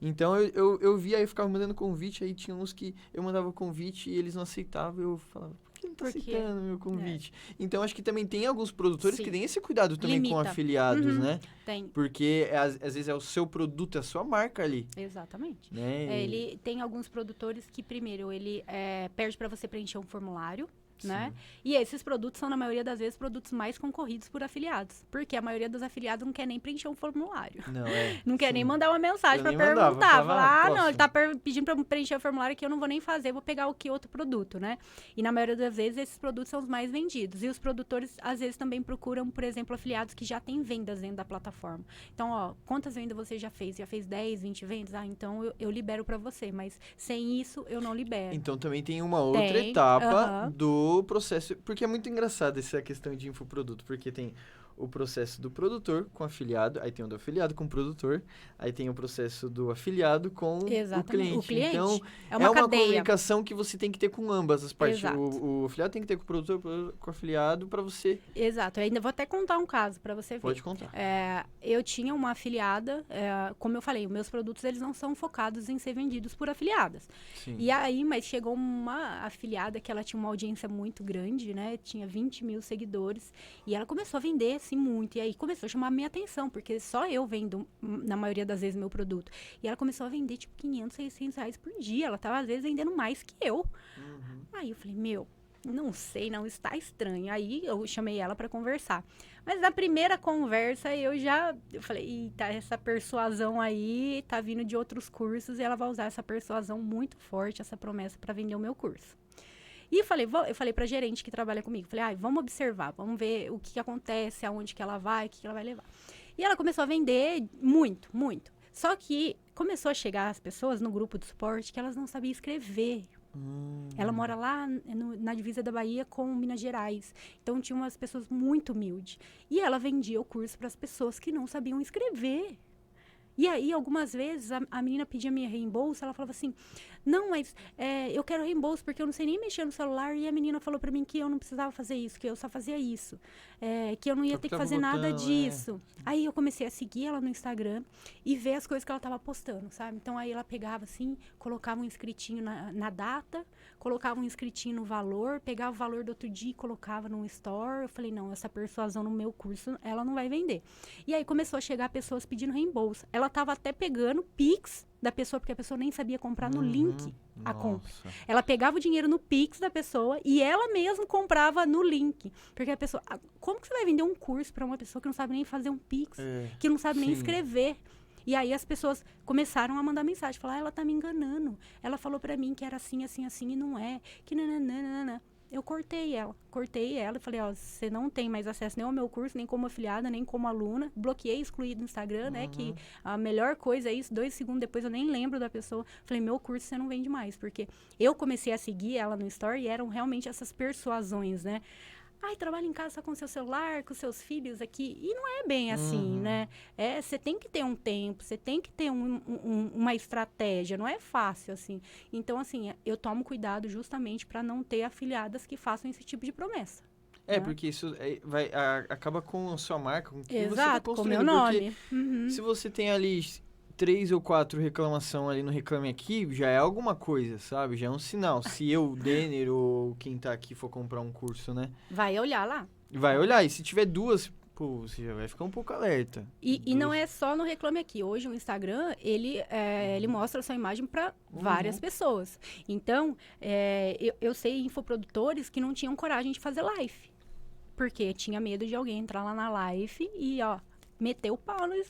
Então eu, eu, eu via aí, eu ficava mandando convite, aí tinha uns que eu mandava convite e eles não aceitavam, eu falava, por que não tá aceitando meu convite? Então acho que também tem alguns produtores que Sim. têm esse cuidado também com Limita. afiliados, Uhum. né? Tem, Porque às, às vezes é o seu produto, é a sua marca ali, exatamente. né? É, ele tem alguns produtores que, primeiro, ele é, perde para você preencher um formulário, né? E esses produtos são, na maioria das vezes, produtos mais concorridos por afiliados. Porque a maioria dos afiliados não quer nem preencher um formulário. Não, é. Não quer sim. nem mandar uma mensagem para mandava, perguntar. falar, ah, não, posso? ele tá pedindo para preencher o formulário aqui, eu não vou nem fazer, vou pegar o que outro produto, né? E na maioria das vezes, esses produtos são os mais vendidos. E os produtores, às vezes, também procuram, por exemplo, afiliados que já têm vendas dentro da plataforma. Então, ó, quantas vendas você já fez? Já fez 10, 20 vendas? Ah, então eu, eu libero para você, mas sem isso eu não libero. Então também tem uma outra Tem, etapa do processo. Porque é muito engraçado essa questão de infoproduto. Porque tem o processo do produtor com o afiliado, aí tem o do afiliado com o produtor, aí tem o processo do afiliado com o Exatamente, cliente. o cliente. Então, é uma cadeia. comunicação que você tem que ter com ambas as partes. O, o afiliado tem que ter com o produtor, o produtor com o afiliado, para você. Exato. Eu ainda vou até contar um caso para você ver. Pode contar. É, eu tinha uma afiliada, é, como eu falei, meus produtos eles não são focados em ser vendidos por afiliadas. Sim. E aí, mas chegou uma afiliada que ela tinha uma audiência muito grande, né? Tinha 20 mil seguidores. E ela começou a vender, assim, muito. E aí começou a chamar minha atenção, porque só eu vendo, hum, na maioria das vezes, meu produto. E ela começou a vender, tipo, 500, 600 reais por dia. Ela tava, às vezes, vendendo mais que eu. Uhum. Aí eu falei, meu, não sei, não está estranho. Aí eu chamei ela para conversar. Mas na primeira conversa eu já eu falei, eita, essa persuasão aí tá vindo de outros cursos e ela vai usar essa persuasão muito forte, essa promessa para vender o meu curso. E falei, eu falei pra gerente que trabalha comigo, falei, ai, vamos observar, vamos ver o que, que acontece, aonde que ela vai, o que, que ela vai levar. E ela começou a vender muito, muito. Só que começou a chegar as pessoas no grupo de suporte que elas não sabiam escrever. Hum. Ela mora lá no- na divisa da Bahia com Minas Gerais. Então tinha umas pessoas muito humildes. E ela vendia o curso para as pessoas que não sabiam escrever. E aí, algumas vezes, a, a menina pedia minha reembolso, ela falava assim, não, mas é, eu quero reembolso porque eu não sei nem mexer no celular. E a menina falou para mim que eu não precisava fazer isso, que eu só fazia isso. é, que eu não ia Só ter que fazer o nada é. disso. Aí eu comecei a seguir ela no Instagram e ver as coisas que ela estava postando, sabe? Então aí ela pegava assim, colocava um inscritinho na, na data, colocava um inscritinho no valor, pegava o valor do outro dia e colocava num store. Eu falei, não, essa persuasão no meu curso, ela não vai vender. E aí começou a chegar pessoas pedindo reembolso. Ela estava até pegando Pix da pessoa, porque a pessoa nem sabia comprar no Uhum. link a compra. Nossa. Ela pegava o dinheiro no Pix da pessoa e ela mesma comprava no link. Porque a pessoa. Como que você vai vender um curso para uma pessoa que não sabe nem fazer um Pix? É. Que não sabe nem Sim. escrever? E aí as pessoas começaram a mandar mensagem, falar, ah, ela tá me enganando. Ela falou para mim que era assim, assim, assim e não é. Que nananana. Eu cortei ela, cortei ela e falei, ó, você não tem mais acesso nem ao meu curso, nem como afiliada, nem como aluna. Bloqueei, excluí do Instagram, né? Que a melhor coisa é isso, dois segundos depois eu nem lembro da pessoa. Falei, meu curso você não vende mais, porque eu comecei a seguir ela no Story e eram realmente essas persuasões, né? Ai, trabalha em casa só com seu celular, com seus filhos aqui. E não é bem assim, Uhum. né? É, você tem que ter um tempo, você tem que ter um- um- uma estratégia, não é fácil assim. Então, assim, eu tomo cuidado justamente para não ter afiliadas que façam esse tipo de promessa. É, né? porque isso é, vai, a, acaba com a sua marca, com o que Exato, você tá com o meu nome. Uhum. Se você tem ali três ou quatro reclamação ali no Reclame Aqui, já é alguma coisa, sabe? Já é um sinal. Se eu, Denner ou quem tá aqui for comprar um curso, né? Vai olhar lá. Vai olhar. E se tiver duas, pô, você já vai ficar um pouco alerta. E, e não é só no Reclame Aqui. Hoje o Instagram, ele, é, ele mostra a sua imagem para uhum. várias pessoas. Então, é, eu, eu sei infoprodutores que não tinham coragem de fazer live. Porque tinha medo de alguém entrar lá na live e, ó, meter o pau nos,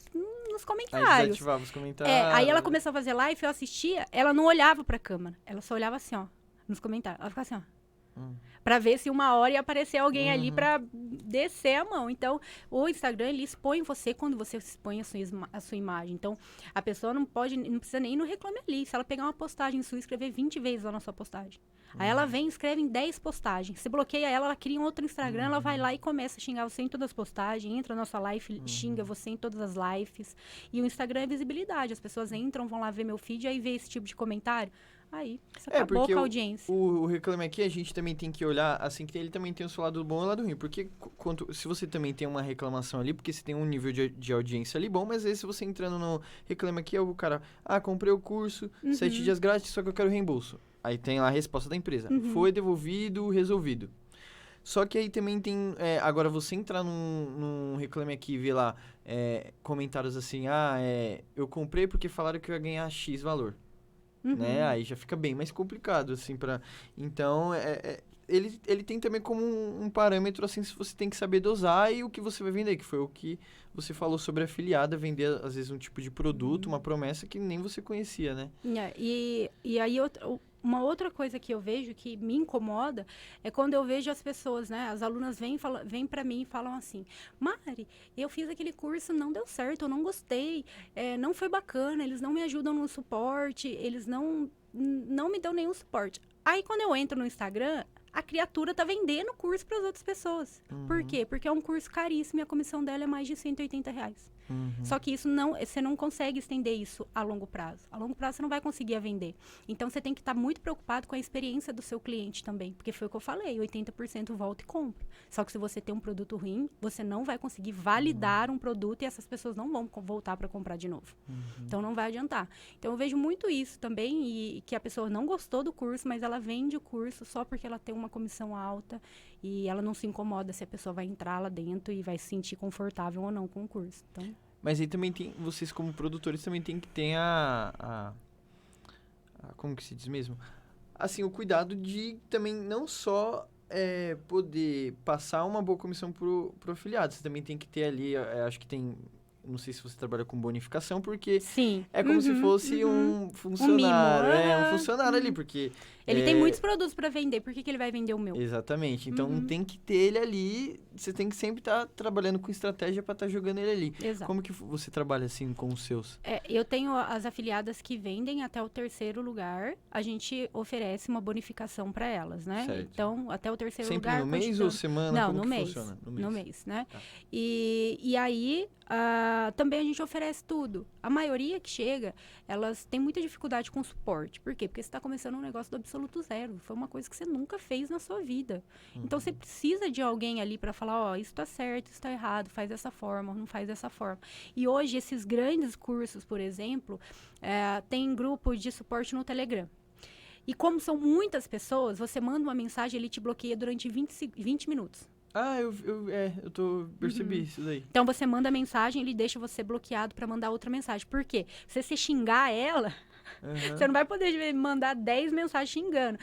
nos comentários. Aí desativava os comentários. É, aí ela começou a fazer live, eu assistia, ela não olhava pra câmera. Ela só olhava assim, ó, nos comentários. Ela ficava assim, ó. Hum. Pra ver se uma hora ia aparecer alguém uhum. ali pra descer a mão. Então, o Instagram, ele expõe você quando você expõe a sua, a sua imagem. Então, a pessoa não pode, não precisa nem ir no reclame ali. Se ela pegar uma postagem sua e escrever 20 vezes lá na sua postagem. Uhum. Aí ela uhum. vem e escreve em 10 postagens. Você bloqueia ela, ela cria um outro Instagram, uhum. ela vai lá e começa a xingar você em todas as postagens, entra na nossa live, uhum. xinga você em todas as lives. E o Instagram é visibilidade. As pessoas entram, vão lá ver meu feed, aí vê esse tipo de comentário. Aí, é, acabou com a audiência. O, o Reclame Aqui, a gente também tem que olhar, assim, que ele também tem o seu lado bom e o lado ruim. Porque quanto, se você também tem uma reclamação ali, porque você tem um nível de, de audiência ali bom, mas aí se você entrando no Reclame Aqui, é o cara, ah, comprei o curso, uhum. sete dias grátis, só que eu quero reembolso. Aí tem lá a resposta da empresa. Uhum. Foi devolvido, resolvido. Só que aí também tem. É, agora, você entrar num, num Reclame Aqui e ver lá é, comentários assim: ah, é, eu comprei porque falaram que eu ia ganhar X valor. Uhum. Né? Aí já fica bem mais complicado, assim, para Então, é, é, ele, ele tem também como um, um, parâmetro, assim, se você tem que saber dosar e o que você vai vender, que foi o que você falou sobre afiliada, vender, às vezes, um tipo de produto, uma promessa que nem você conhecia, né? É, e, e aí, outro, uma outra coisa que eu vejo que me incomoda é quando eu vejo as pessoas, né? As alunas vêm, vêm para mim e falam assim: Mari, eu fiz aquele curso, não deu certo, eu não gostei, é, não foi bacana, eles não me ajudam no suporte, eles não, não me dão nenhum suporte. Aí quando eu entro no Instagram, a criatura tá vendendo o curso para as outras pessoas. Uhum. Por quê? Porque é um curso caríssimo e a comissão dela é mais de 180 reais. Uhum. Só que isso não, você não consegue estender isso a longo prazo. A longo prazo você não vai conseguir vender. Então você tem que estar tá muito preocupado com a experiência do seu cliente também, porque foi o que eu falei, 80% volta e compra. Só que se você tem um produto ruim, você não vai conseguir validar uhum. um produto e essas pessoas não vão voltar para comprar de novo. Uhum. Então não vai adiantar. Então eu vejo muito isso também e que a pessoa não gostou do curso, mas ela vende o curso só porque ela tem uma comissão alta e ela não se incomoda se a pessoa vai entrar lá dentro e vai se sentir confortável ou não com o curso. Então, mas aí também tem, vocês como produtores também tem que ter a, a, a como que se diz mesmo? Assim, o cuidado de também não só é, poder passar uma boa comissão pro, pro afiliado, você também tem que ter ali, é, acho que tem não sei se você trabalha com bonificação, porque Sim. é como uhum, se fosse uhum. um funcionário. Um é, um funcionário uhum. ali, porque. Ele é... tem muitos produtos para vender, por que, que ele vai vender o meu? Exatamente. Então uhum. tem que ter ele ali. Você tem que sempre estar tá trabalhando com estratégia para estar tá jogando ele ali. Exato. Como que você trabalha assim com os seus? É, eu tenho as afiliadas que vendem até o terceiro lugar. A gente oferece uma bonificação para elas, né? Certo. Então, até o terceiro sempre lugar. No mês ou semana? Não, no mês, no mês. No mês, né? Tá. E, e aí Uh, também a gente oferece tudo. A maioria que chega, elas têm muita dificuldade com suporte. Por quê? Porque você está começando um negócio do absoluto zero. Foi uma coisa que você nunca fez na sua vida. Uhum. Então você precisa de alguém ali para falar: ó, oh, isso está certo, isso está errado, faz dessa forma, não faz dessa forma. E hoje, esses grandes cursos, por exemplo, é, tem grupo de suporte no Telegram. E como são muitas pessoas, você manda uma mensagem, ele te bloqueia durante 20, 20 minutos. Ah, eu, eu, é, eu tô, percebi uhum. isso daí. Então você manda mensagem, ele deixa você bloqueado para mandar outra mensagem. Por quê? Se você xingar ela, Uhum. Você não vai poder mandar 10 mensagens xingando.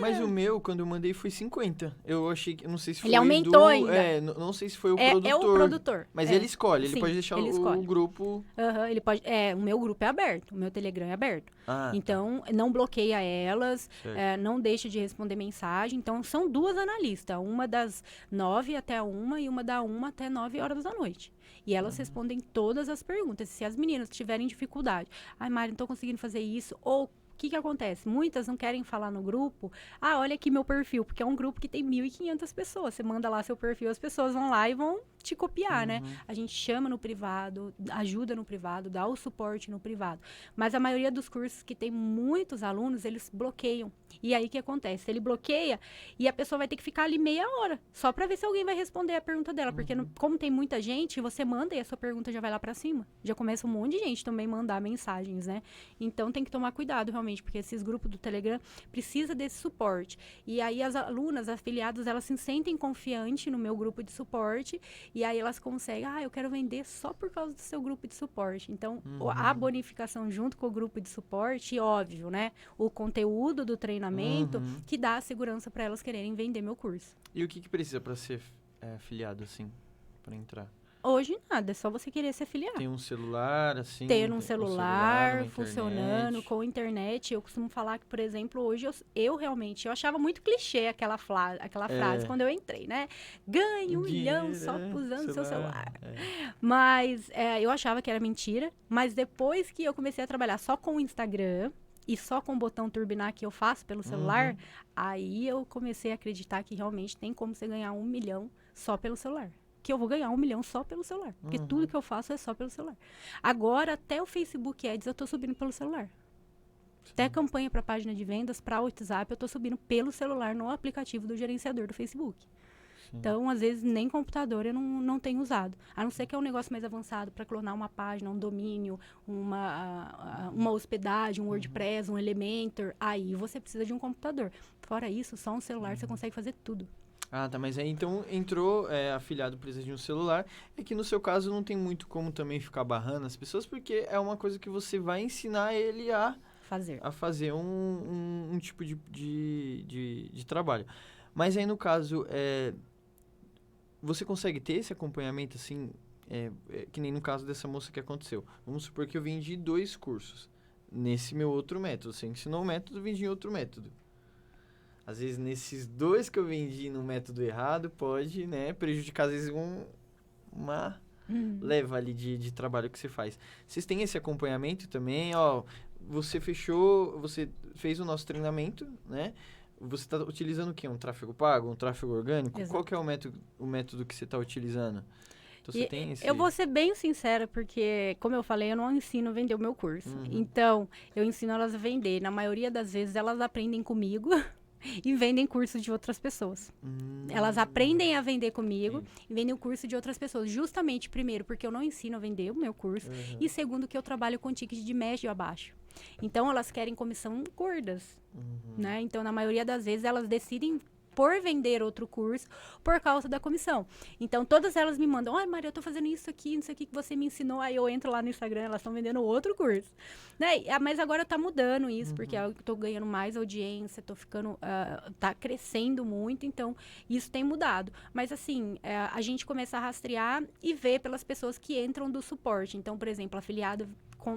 Mas o meu, quando eu mandei, foi 50. Eu achei que. Não sei se foi. Ele aumentou do, ainda. É, não sei se foi o é, produtor. É o produtor. Mas é. ele escolhe, ele Sim, pode deixar ele o, o, grupo. Uhum, ele pode. É, o meu grupo é aberto, o meu Telegram é aberto. Ah, tá. então, tá. não bloqueia elas, é, não deixa de responder mensagem. Então, são duas analistas. Uma das 9 até uma e uma da 1 até 9 horas da noite. E elas respondem todas as perguntas. Se as meninas tiverem dificuldade, ai, Mari, não estou conseguindo fazer isso, ou o que, que acontece? Muitas não querem falar no grupo. Ah, olha aqui meu perfil, porque é um grupo que tem 1.500 pessoas. Você manda lá seu perfil, as pessoas vão lá e vão te copiar, né? uhum. né? A gente chama no privado, ajuda no privado, dá o suporte no privado. Mas a maioria dos cursos que tem muitos alunos, eles bloqueiam. E aí o que acontece? Ele bloqueia e a pessoa vai ter que ficar ali meia hora, só para ver se alguém vai responder a pergunta dela. Uhum. Porque no, como tem muita gente, você manda e a sua pergunta já vai lá para cima. Já começa um monte de gente também mandar mensagens, né? Então tem que tomar cuidado realmente, porque esses grupos do Telegram precisa desse suporte. E aí as alunas, afiliadas, elas se sentem confiantes no meu grupo de suporte e aí elas conseguem, ah, eu quero vender só por causa do seu grupo de suporte. Então, uhum. a bonificação junto com o grupo de suporte, óbvio, né? O conteúdo do treinamento uhum. que dá a segurança para elas quererem vender meu curso. E o que, que precisa para ser é, afiliado, assim, para entrar? Hoje nada, é só você querer se afiliar. Tem um celular, assim. Ter um celular, celular funcionando, com internet. Eu costumo falar que, por exemplo, hoje eu, eu realmente, eu achava muito clichê aquela, fla, aquela é. frase quando eu entrei, né? Ganhe um milhão só é, usando celular. seu celular. É. Mas é, eu achava que era mentira. Mas depois que eu comecei a trabalhar só com o Instagram, e só com o botão turbinar que eu faço pelo celular, uhum. aí eu comecei a acreditar que realmente tem como você ganhar um milhão só pelo celular que eu vou ganhar um milhão só pelo celular. Porque uhum. tudo que eu faço é só pelo celular. Agora, até o Facebook Ads eu estou subindo pelo celular. Sim. Até campanha para página de vendas, para WhatsApp, eu estou subindo pelo celular no aplicativo do gerenciador do Facebook. Sim. Então, às vezes, nem computador eu não, não tenho usado. A não ser que é um negócio mais avançado para clonar uma página, um domínio, uma, uma hospedagem, um uhum. WordPress, um Elementor. Aí você precisa de um computador. Fora isso, só um celular uhum. você consegue fazer tudo. Ah, tá. Mas aí então entrou é, afiliado precisa de um celular. É que no seu caso não tem muito como também ficar barrando as pessoas, porque é uma coisa que você vai ensinar ele a fazer, a fazer um, um, um tipo de, de, de, de, trabalho. Mas aí no caso, é, você consegue ter esse acompanhamento assim, é, é, que nem no caso dessa moça que aconteceu. Vamos supor que eu vendi dois cursos nesse meu outro método. Você ensinou um método, eu vendi outro método às vezes nesses dois que eu vendi no método errado, pode, né, prejudicar às vezes um, uma uhum. leva ali de, de trabalho que você faz. Vocês têm esse acompanhamento também, ó, você fechou, você fez o nosso treinamento, né? Você está utilizando o quê? Um tráfego pago, um tráfego orgânico? Exato. Qual que é o método, o método que você está utilizando? Então, você tem esse... Eu vou ser bem sincera, porque, como eu falei, eu não ensino a vender o meu curso. Uhum. Então, eu ensino elas a vender. Na maioria das vezes, elas aprendem comigo. e vendem curso de outras pessoas. Hum. Elas aprendem a vender comigo Sim. e vendem o curso de outras pessoas. Justamente, primeiro, porque eu não ensino a vender o meu curso. Uhum. E segundo, que eu trabalho com ticket de médio a baixo. Então, elas querem comissão gordas. Uhum. Né? Então, na maioria das vezes, elas decidem por vender outro curso por causa da comissão. Então, todas elas me mandam, olha, Maria, eu tô fazendo isso aqui, isso aqui que você me ensinou. Aí eu entro lá no Instagram, elas estão vendendo outro curso. Né? Ah, mas agora tá mudando isso, uhum. porque eu tô ganhando mais audiência, tô ficando, uh, tá crescendo muito, então isso tem mudado. Mas assim, uh, a gente começa a rastrear e ver pelas pessoas que entram do suporte. Então, por exemplo, afiliado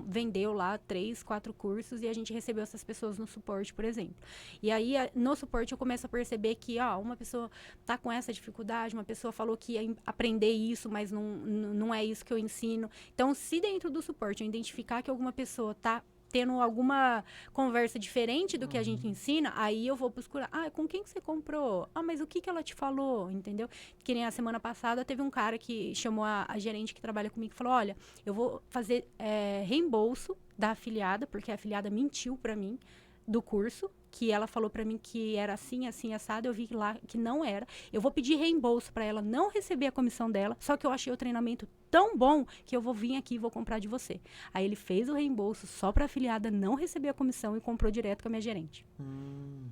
vendeu lá três, quatro cursos e a gente recebeu essas pessoas no suporte, por exemplo. E aí, a, no suporte, eu começo a perceber que, ó, uma pessoa tá com essa dificuldade, uma pessoa falou que ia aprender isso, mas não, não é isso que eu ensino. Então, se dentro do suporte eu identificar que alguma pessoa tá tendo alguma conversa diferente do que a gente uhum. ensina, aí eu vou procurar. Ah, com quem que você comprou? Ah, mas o que que ela te falou? Entendeu? Que nem a semana passada teve um cara que chamou a, a gerente que trabalha comigo e falou: Olha, eu vou fazer é, reembolso da afiliada, porque a afiliada mentiu para mim do curso, que ela falou para mim que era assim, assim, assado, eu vi lá que não era. Eu vou pedir reembolso para ela não receber a comissão dela, só que eu achei o treinamento tão bom que eu vou vir aqui e vou comprar de você. Aí ele fez o reembolso só para a afiliada não receber a comissão e comprou direto com a minha gerente. Hum.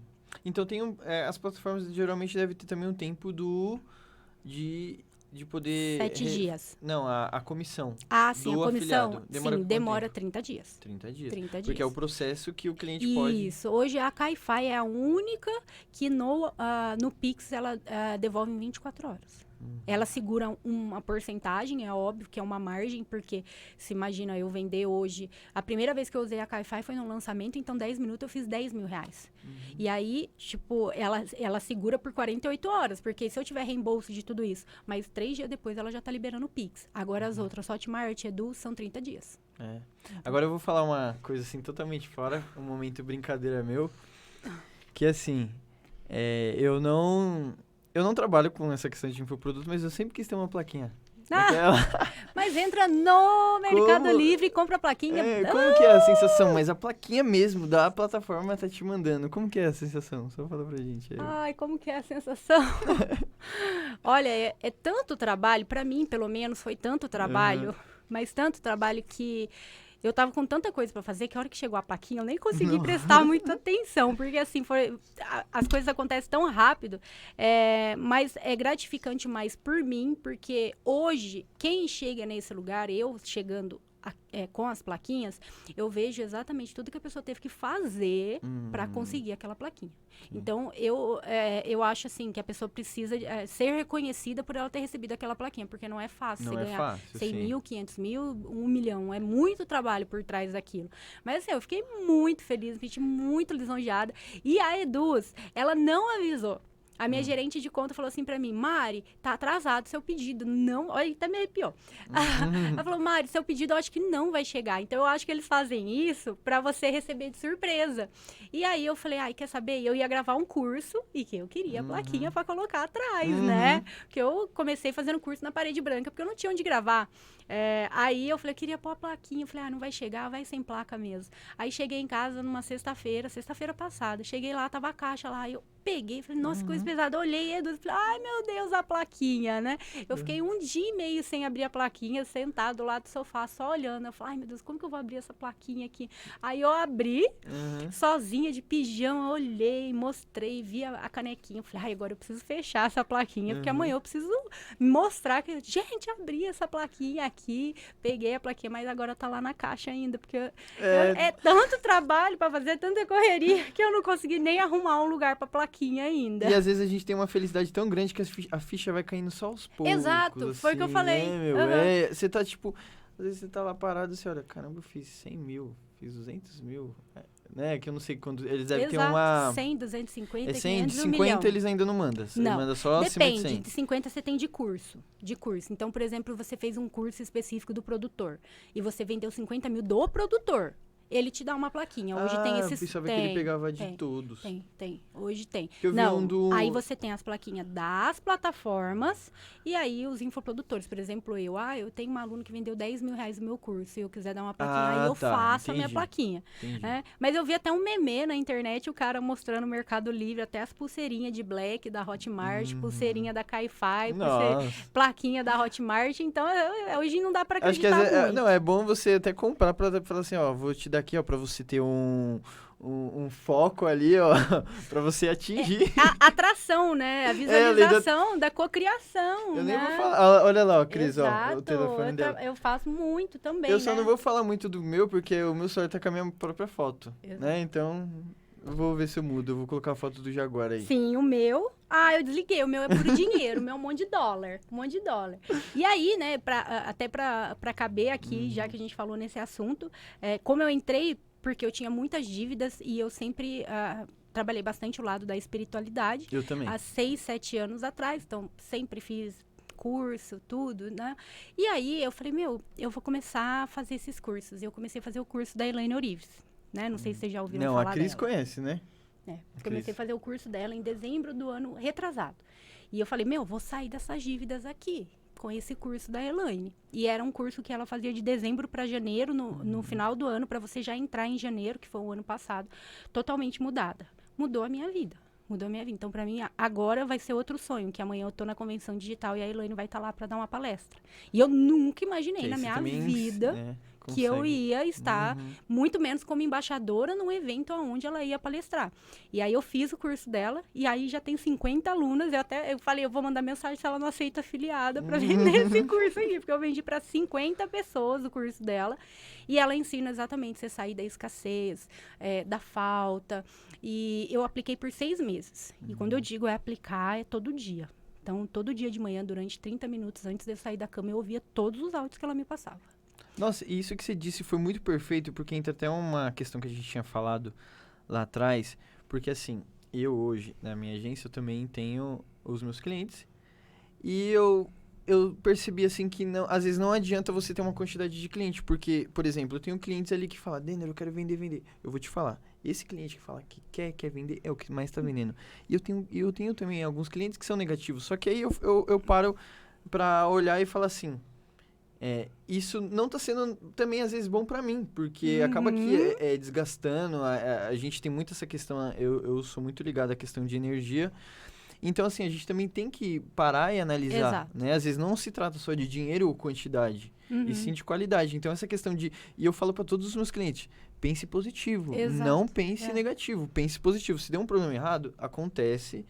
Então tem um, é, as plataformas geralmente devem ter também um tempo do de de poder. Sete re... dias. Não, a, a comissão. Ah, sim, a comissão. Afiliado. Demora sim, demora tempo? 30 dias. 30 dias. 30 dias. Porque é o processo que o cliente Isso. pode. Isso. Hoje a Caifai é a única que no, uh, no Pix ela uh, devolve em 24 horas. Uhum. Ela segura uma porcentagem, é óbvio que é uma margem, porque se imagina eu vender hoje. A primeira vez que eu usei a Caifai foi no lançamento, então 10 minutos eu fiz 10 mil reais. Uhum. E aí, tipo, ela, ela segura por 48 horas, porque se eu tiver reembolso de tudo isso, mas três dias depois ela já tá liberando o Pix. Agora uhum. as outras, Hotmart, Edu, são 30 dias. É. Agora eu vou falar uma coisa assim totalmente fora, um momento brincadeira meu, que assim, é, eu não eu não trabalho com essa questão de infoproduto, mas eu sempre quis ter uma plaquinha Ah, mas entra no Mercado como? Livre e compra a plaquinha. É, como que é a sensação? Mas a plaquinha mesmo da plataforma tá te mandando. Como que é a sensação? Só fala pra gente. Aí. Ai, como que é a sensação? Olha, é, é, tanto trabalho, para mim, pelo menos, foi tanto trabalho, uhum. mas tanto trabalho que eu tava com tanta coisa para fazer que a hora que chegou a plaquinha eu nem consegui Não. prestar muita atenção, porque assim, foi, as coisas acontecem tão rápido, é, mas é gratificante mais por mim, porque hoje, quem chega nesse lugar, eu chegando é, com as plaquinhas, eu vejo exatamente tudo que a pessoa teve que fazer uhum. para conseguir aquela plaquinha. Uhum. Então, eu, é, eu acho assim que a pessoa precisa é, ser reconhecida por ela ter recebido aquela plaquinha, porque não é fácil não você é ganhar fácil, 100 sim. mil, 500 mil, 1 milhão. É muito trabalho por trás daquilo. Mas assim, eu fiquei muito feliz, me senti muito lisonjeada. E a Eduz, ela não avisou. A minha hum. gerente de conta falou assim para mim, Mari, tá atrasado seu pedido. Não, olha, até me arrepiou. Hum. Ela falou, Mari, seu pedido eu acho que não vai chegar. Então eu acho que eles fazem isso para você receber de surpresa. E aí eu falei, ai, quer saber? Eu ia gravar um curso e que eu queria a plaquinha uhum. para colocar atrás, uhum. né? Porque eu comecei fazendo curso na parede branca porque eu não tinha onde gravar. É, aí eu falei, eu queria pôr a plaquinha. Eu falei, ah, não vai chegar, vai sem placa mesmo. Aí cheguei em casa numa sexta-feira, sexta-feira passada. Cheguei lá, tava a caixa lá. Eu peguei, falei, nossa, uhum. coisa pesada. Olhei, Edu, falei, ai meu Deus, a plaquinha, né? Eu fiquei um dia e meio sem abrir a plaquinha, sentado lá do sofá, só olhando. Eu falei, ai meu Deus, como que eu vou abrir essa plaquinha aqui? Aí eu abri, uhum. sozinha, de pijama, olhei, mostrei, vi a, a, canequinha. Eu falei, ai, agora eu preciso fechar essa plaquinha, uhum. porque amanhã eu preciso mostrar que, gente, abri essa plaquinha aqui aqui, peguei a plaquinha, mas agora tá lá na caixa ainda, porque é, eu, é tanto trabalho para fazer, tanta correria, que eu não consegui nem arrumar um lugar pra plaquinha ainda. E às vezes a gente tem uma felicidade tão grande que a ficha vai caindo só aos poucos. Exato, assim, foi o que eu assim, falei. Né, meu? Uhum. É, você tá tipo, às vezes você tá lá parado e você olha, caramba, eu fiz 100 mil, fiz 200 mil. É, né? Que eu não sei quando. Eles devem Exato, ter uma. 100, 250, é 100, 500, de 50 eles ainda não mandam. Não. Manda só Depende. De, de 50 você tem de curso. De curso. Então, por exemplo, você fez um curso específico do produtor. E você vendeu 50 mil do produtor ele te dá uma plaquinha. Hoje ah, tem esses. Pensava tem, que ele pegava de tem, todos. Tem, tem. Hoje tem. Eu Não, um do... aí você tem as plaquinhas das plataformas e aí os infoprodutores. Por exemplo, eu, ah, eu tenho um aluno que vendeu 10 mil reais no meu curso. Se eu quiser dar uma plaquinha, ah, aí eu tá, faço entendi, a minha plaquinha. Né? Mas eu vi até um meme na internet, o cara mostrando o Mercado Livre, até as pulseirinhas de Black da Hotmart, hum. pulseirinha da Caifai, plaquinha da Hotmart. Então, eu, hoje não dá pra acreditar Acho que é, não, é bom você até comprar pra falar assim, ó, vou te dar aqui, ó, pra você ter um, um, um, foco ali, ó, para você atingir. É, a atração, né? A é, visualização é, da, da cocriação. Eu né? nem vou falar. Olha lá, ó, Cris, ó, o telefone eu dela. Eu faço muito também. Eu só né? não vou falar muito do meu, porque o meu celular tá com a minha própria foto. Exato. Né? Então. Vou ver se eu mudo. Eu vou colocar a foto do Jaguar aí. Sim, o meu. Ah, eu desliguei. O meu é por dinheiro. o meu é um monte de dólar. Um monte de dólar. E aí, né, pra, até para caber aqui, uhum. já que a gente falou nesse assunto, é, como eu entrei porque eu tinha muitas dívidas e eu sempre uh, trabalhei bastante o lado da espiritualidade. Eu também. Há seis, sete anos atrás, então sempre fiz curso, tudo, né? E aí eu falei, meu, eu vou começar a fazer esses cursos. Eu comecei a fazer o curso da Elaine Orives, né? Não sei se vocês já ouviram Não, falar a Cris dela. conhece, né? É, comecei a fazer o curso dela em dezembro do ano retrasado. E eu falei, meu, vou sair dessas dívidas aqui com esse curso da Elaine. E era um curso que ela fazia de dezembro para janeiro, no, no uhum. final do ano, para você já entrar em janeiro, que foi o ano passado, totalmente mudada. Mudou a minha vida. Mudou a minha vida. Então, para mim, agora vai ser outro sonho, que amanhã eu tô na convenção digital e a Elaine vai estar tá lá para dar uma palestra. E eu nunca imaginei na minha vida. É Consegue. que eu ia estar uhum. muito menos como embaixadora num evento onde ela ia palestrar. E aí eu fiz o curso dela e aí já tem 50 alunas. Eu até eu falei, eu vou mandar mensagem se ela não aceita afiliada para vender esse curso aqui, porque eu vendi para 50 pessoas o curso dela. E ela ensina exatamente você sair da escassez, é, da falta. E eu apliquei por seis meses. Uhum. E quando eu uhum. digo é aplicar, é todo dia. Então, todo dia de manhã, durante 30 minutos antes de eu sair da cama, eu ouvia todos os áudios que ela me passava. Nossa, e isso que você disse foi muito perfeito, porque entra até uma questão que a gente tinha falado lá atrás, porque assim, eu hoje, na minha agência, eu também tenho os meus clientes, e eu, eu percebi assim que não, às vezes não adianta você ter uma quantidade de clientes, porque, por exemplo, eu tenho clientes ali que falam, Denner, eu quero vender, vender. Eu vou te falar, esse cliente que fala que quer, quer vender, é o que mais está vendendo. E eu tenho, eu tenho também alguns clientes que são negativos, só que aí eu, eu, eu paro para olhar e falar assim, é, isso não está sendo também às vezes bom para mim, porque uhum. acaba que é, é desgastando. A, a, a, gente tem muito essa questão, eu, eu sou muito ligado à questão de energia. Então, assim, a gente também tem que parar e analisar, Exato. né? Às vezes não se trata só de dinheiro ou quantidade, uhum. e sim de qualidade. Então, essa questão de... E eu falo para todos os meus clientes, pense positivo, Exato. não pense é. negativo. Pense positivo. Se deu um problema errado, acontece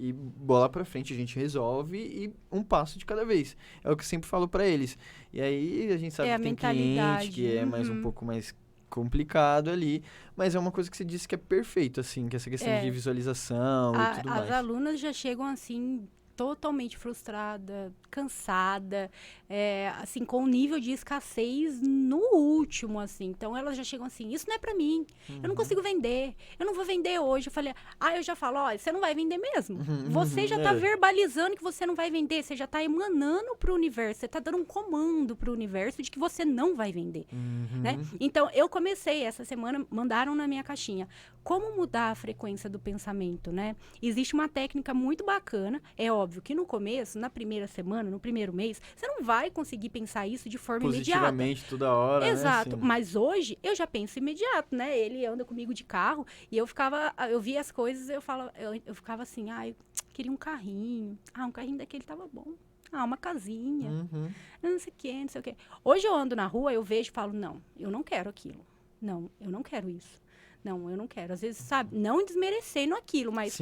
e bola para frente, a gente resolve e um passo de cada vez. É o que eu sempre falo para eles. E aí a gente sabe é que tem cliente que é uhum. mais um uhum. pouco mais complicado ali, mas é uma coisa que você disse que é perfeito, assim, que essa questão é. de visualização a, e tudo mais. As alunas já chegam, assim, totalmente frustrada, cansada, é, assim, com um nível de escassez no último, assim. Então, elas já chegam assim, isso não é para mim, uhum. eu não uhum. consigo vender, eu não vou vender hoje. Eu falei, ah, eu já falo, olha, você não vai vender mesmo. Uhum, você já tá é. verbalizando que você não vai vender, você já tá emanando pro universo, você tá dando um comando pro universo de que você não vai vender, uhum. né? Então, eu comecei essa semana, mandaram na minha caixinha, como mudar a frequência do pensamento, né? Existe uma técnica muito bacana, é óbvio, óbvio que no começo, na primeira semana, no primeiro mês, você não vai conseguir pensar isso de forma Positivamente, imediata. toda hora. Né, Exato. Né? Mas hoje eu já penso imediato, né? Ele anda comigo de carro e eu ficava, eu via as coisas, eu falo, eu, eu ficava assim, ah, eu queria um carrinho. Ah, um carrinho daquele tava bom. Ah, uma casinha. Uhum. Não sei o que, não sei o que. Hoje eu ando na rua, eu vejo e falo, não, eu não quero aquilo. Não, eu não quero isso. Não, eu não quero. Às vezes, sabe, não desmerecendo aquilo, mas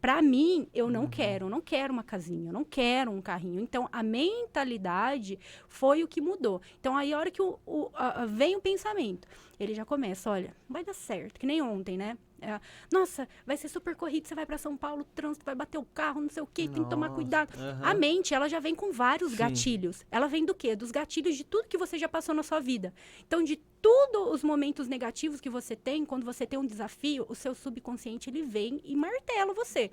para mim, eu não uhum. quero. Eu não quero uma casinha, eu não quero um carrinho. Então, a mentalidade foi o que mudou. Então, aí, a hora que o, o a, a, vem o pensamento, ele já começa, olha, vai dar certo. Que nem ontem, né? É, Nossa, vai ser super corrido, você vai para São Paulo, trânsito vai bater o carro, não sei o quê, Nossa, tem que tomar cuidado. Uhum. A mente, ela já vem com vários Sim. gatilhos. Ela vem do quê? Dos gatilhos de tudo que você já passou na sua vida. Então, de todos os momentos negativos que você tem, quando você tem um desafio, o seu subconsciente ele vem e martela você.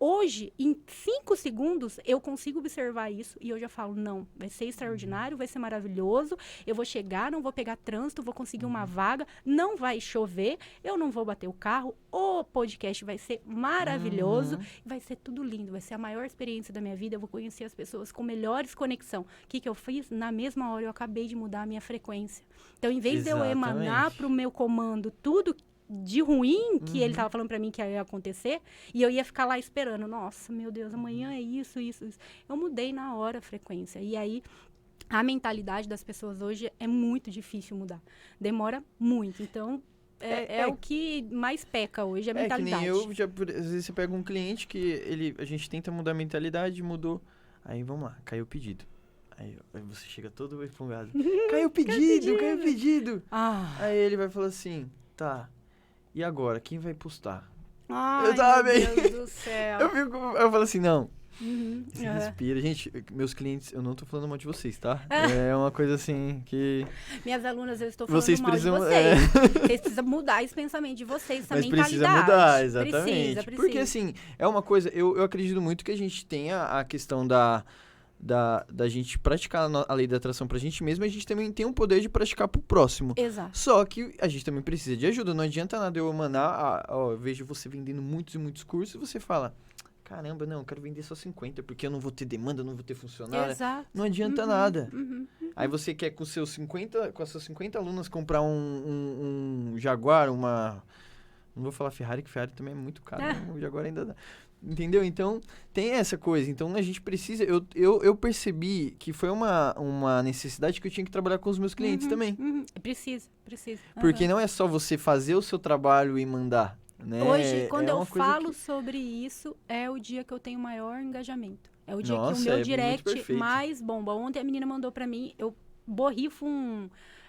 Hoje, em cinco segundos, eu consigo observar isso e eu já falo: não, vai ser extraordinário, vai ser maravilhoso. Eu vou chegar, não vou pegar trânsito, vou conseguir uma vaga, não vai chover, eu não vou bater o carro, o podcast vai ser maravilhoso, uhum. vai ser tudo lindo, vai ser a maior experiência da minha vida. Eu vou conhecer as pessoas com melhores conexão. O que, que eu fiz? Na mesma hora, eu acabei de mudar a minha frequência. Então, em vez vez de eu emanar para o meu comando tudo de ruim que uhum. ele estava falando para mim que ia acontecer, e eu ia ficar lá esperando, nossa, meu Deus, amanhã é isso, isso, isso. Eu mudei na hora a frequência. E aí a mentalidade das pessoas hoje é muito difícil mudar. Demora muito. Então, é, é, é, é, o que mais peca hoje, a mentalidade. É que nem eu, já, às vezes você pega um cliente que ele, a gente tenta mudar a mentalidade, mudou. Aí vamos lá, caiu o pedido. Aí, aí você chega todo empolgado. caiu o pedido, caiu o pedido. Ah. Aí ele vai falar assim, tá, e agora, quem vai postar? Ai, eu tava bem... Deus do céu. eu, fico, eu falo assim, não, Uhum, respira. Gente, meus clientes, eu não tô falando mal de vocês, tá? é uma coisa assim que. Minhas alunas, eu estou falando vocês mal precisam, de vocês. É... Vocês precisam mudar esse pensamento de vocês, essa Mas mentalidade. Precisa mudar, exatamente. Precisa, precisa. Porque assim, é uma coisa, eu, eu acredito muito que a gente tenha a questão da da, da gente praticar a lei da atração pra gente mesmo, a gente também tem o poder de praticar pro próximo. Exato. Só que a gente também precisa de ajuda. Não adianta nada eu mandar, ó, eu vejo você vendendo muitos e muitos cursos e você fala, caramba, não, eu quero vender só 50, porque eu não vou ter demanda, não vou ter funcionário. Exato. Não adianta uhum, nada. Uhum, uhum. Aí você quer com seus 50, com as suas 50 alunas comprar um, um, um Jaguar, uma. Não vou falar Ferrari, que Ferrari também é muito caro. Ah. Né? O Jaguar ainda dá. Entendeu? Então, tem essa coisa. Então, a gente precisa... Eu, eu, eu percebi que foi uma, uma necessidade que eu tinha que trabalhar com os meus clientes uhum, também. Uhum. Precisa, precisa. Porque não é só você fazer o seu trabalho e mandar, né? Hoje, quando é eu falo que... sobre isso, é o dia que eu tenho maior engajamento. É o dia Nossa, que o meu é direct mais bomba. Ontem a menina mandou para mim, eu borrifo um,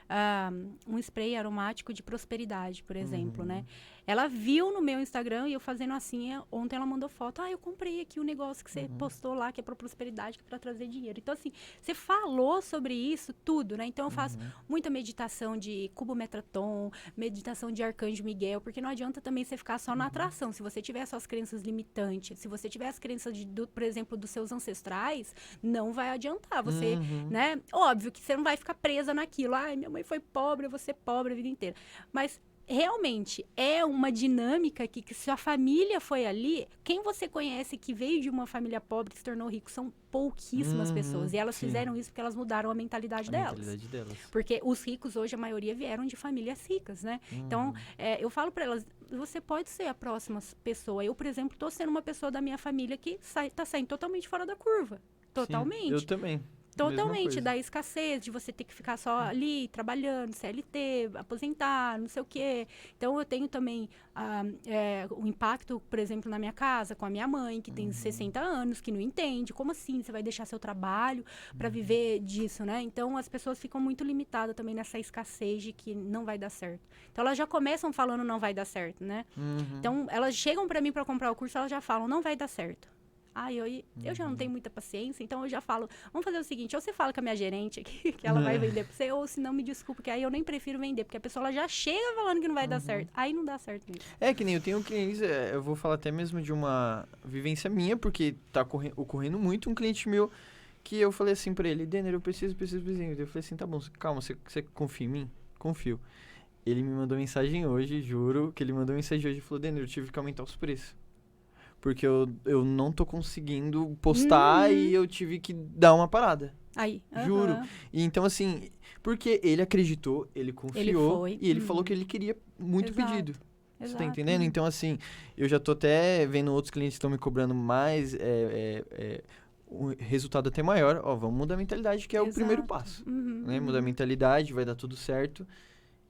uh, um spray aromático de prosperidade, por exemplo, né? Ela viu no meu Instagram e eu fazendo assim, ontem ela mandou foto. Ah, eu comprei aqui o um negócio que você uhum. postou lá, que é para prosperidade, que é para trazer dinheiro. Então, assim, você falou sobre isso tudo, né? Então, eu faço uhum. muita meditação de cubo metraton, meditação de arcanjo Miguel, porque não adianta também você ficar só na uhum. atração. Se você tiver suas crenças limitantes, se você tiver as crenças, de, do, por exemplo, dos seus ancestrais, não vai adiantar. Você, uhum. né? Óbvio que você não vai ficar presa naquilo. Ai, minha mãe foi pobre, eu vou ser pobre a vida inteira. Mas realmente é uma dinâmica que, que se a família foi ali, quem você conhece que veio de uma família pobre e se tornou rico são pouquíssimas uhum, pessoas. E elas sim. fizeram isso porque elas mudaram a mentalidade, a delas. mentalidade delas. Porque os ricos hoje, a maioria vieram de famílias ricas, né? Uhum. Então, é, eu falo para elas, você pode ser a próxima pessoa. Eu, por exemplo, estou sendo uma pessoa da minha família que está saindo totalmente fora da curva. Totalmente. Sim, eu também. Totalmente, da escassez, de você ter que ficar só ali trabalhando, CLT, aposentar, não sei o quê. Então, eu tenho também ah, é, o impacto, por exemplo, na minha casa, com a minha mãe, que tem uhum. 60 anos, que não entende. Como assim você vai deixar seu trabalho para uhum. viver disso, né? Então, as pessoas ficam muito limitadas também nessa escassez de que não vai dar certo. Então, elas já começam falando não vai dar certo, né? Uhum. Então, elas chegam para mim para comprar o curso, elas já falam não vai dar certo. Ah, eu, eu já não tenho muita paciência, então eu já falo, vamos fazer o seguinte, ou você fala com a minha gerente aqui, que ela vai é. vender pra você, ou se não, me desculpa, que aí eu nem prefiro vender, porque a pessoa já chega falando que não vai uhum. dar certo. Aí não dá certo mesmo. É, que nem eu tenho clientes, é, eu vou falar até mesmo de uma vivência minha, porque tá ocorrendo muito um cliente meu que eu falei assim pra ele, Denner, eu preciso, preciso, preciso. Eu falei assim, tá bom, calma, você, você confia em mim? Confio. Ele me mandou mensagem hoje, juro, que ele mandou mensagem hoje e falou, Denner, eu tive que aumentar os preços porque eu, eu não tô conseguindo postar uhum. e eu tive que dar uma parada. Aí. Juro. E então, assim, porque ele acreditou, ele confiou ele e ele uhum. falou que ele queria muito Exato. pedido. Você tá entendendo? Então, assim, eu já tô até vendo outros clientes que estão me cobrando mais. É, é, é, um resultado até maior, ó, vamos mudar a mentalidade, que é Exato. o primeiro passo. Uhum, né? Mudar a mentalidade, vai dar tudo certo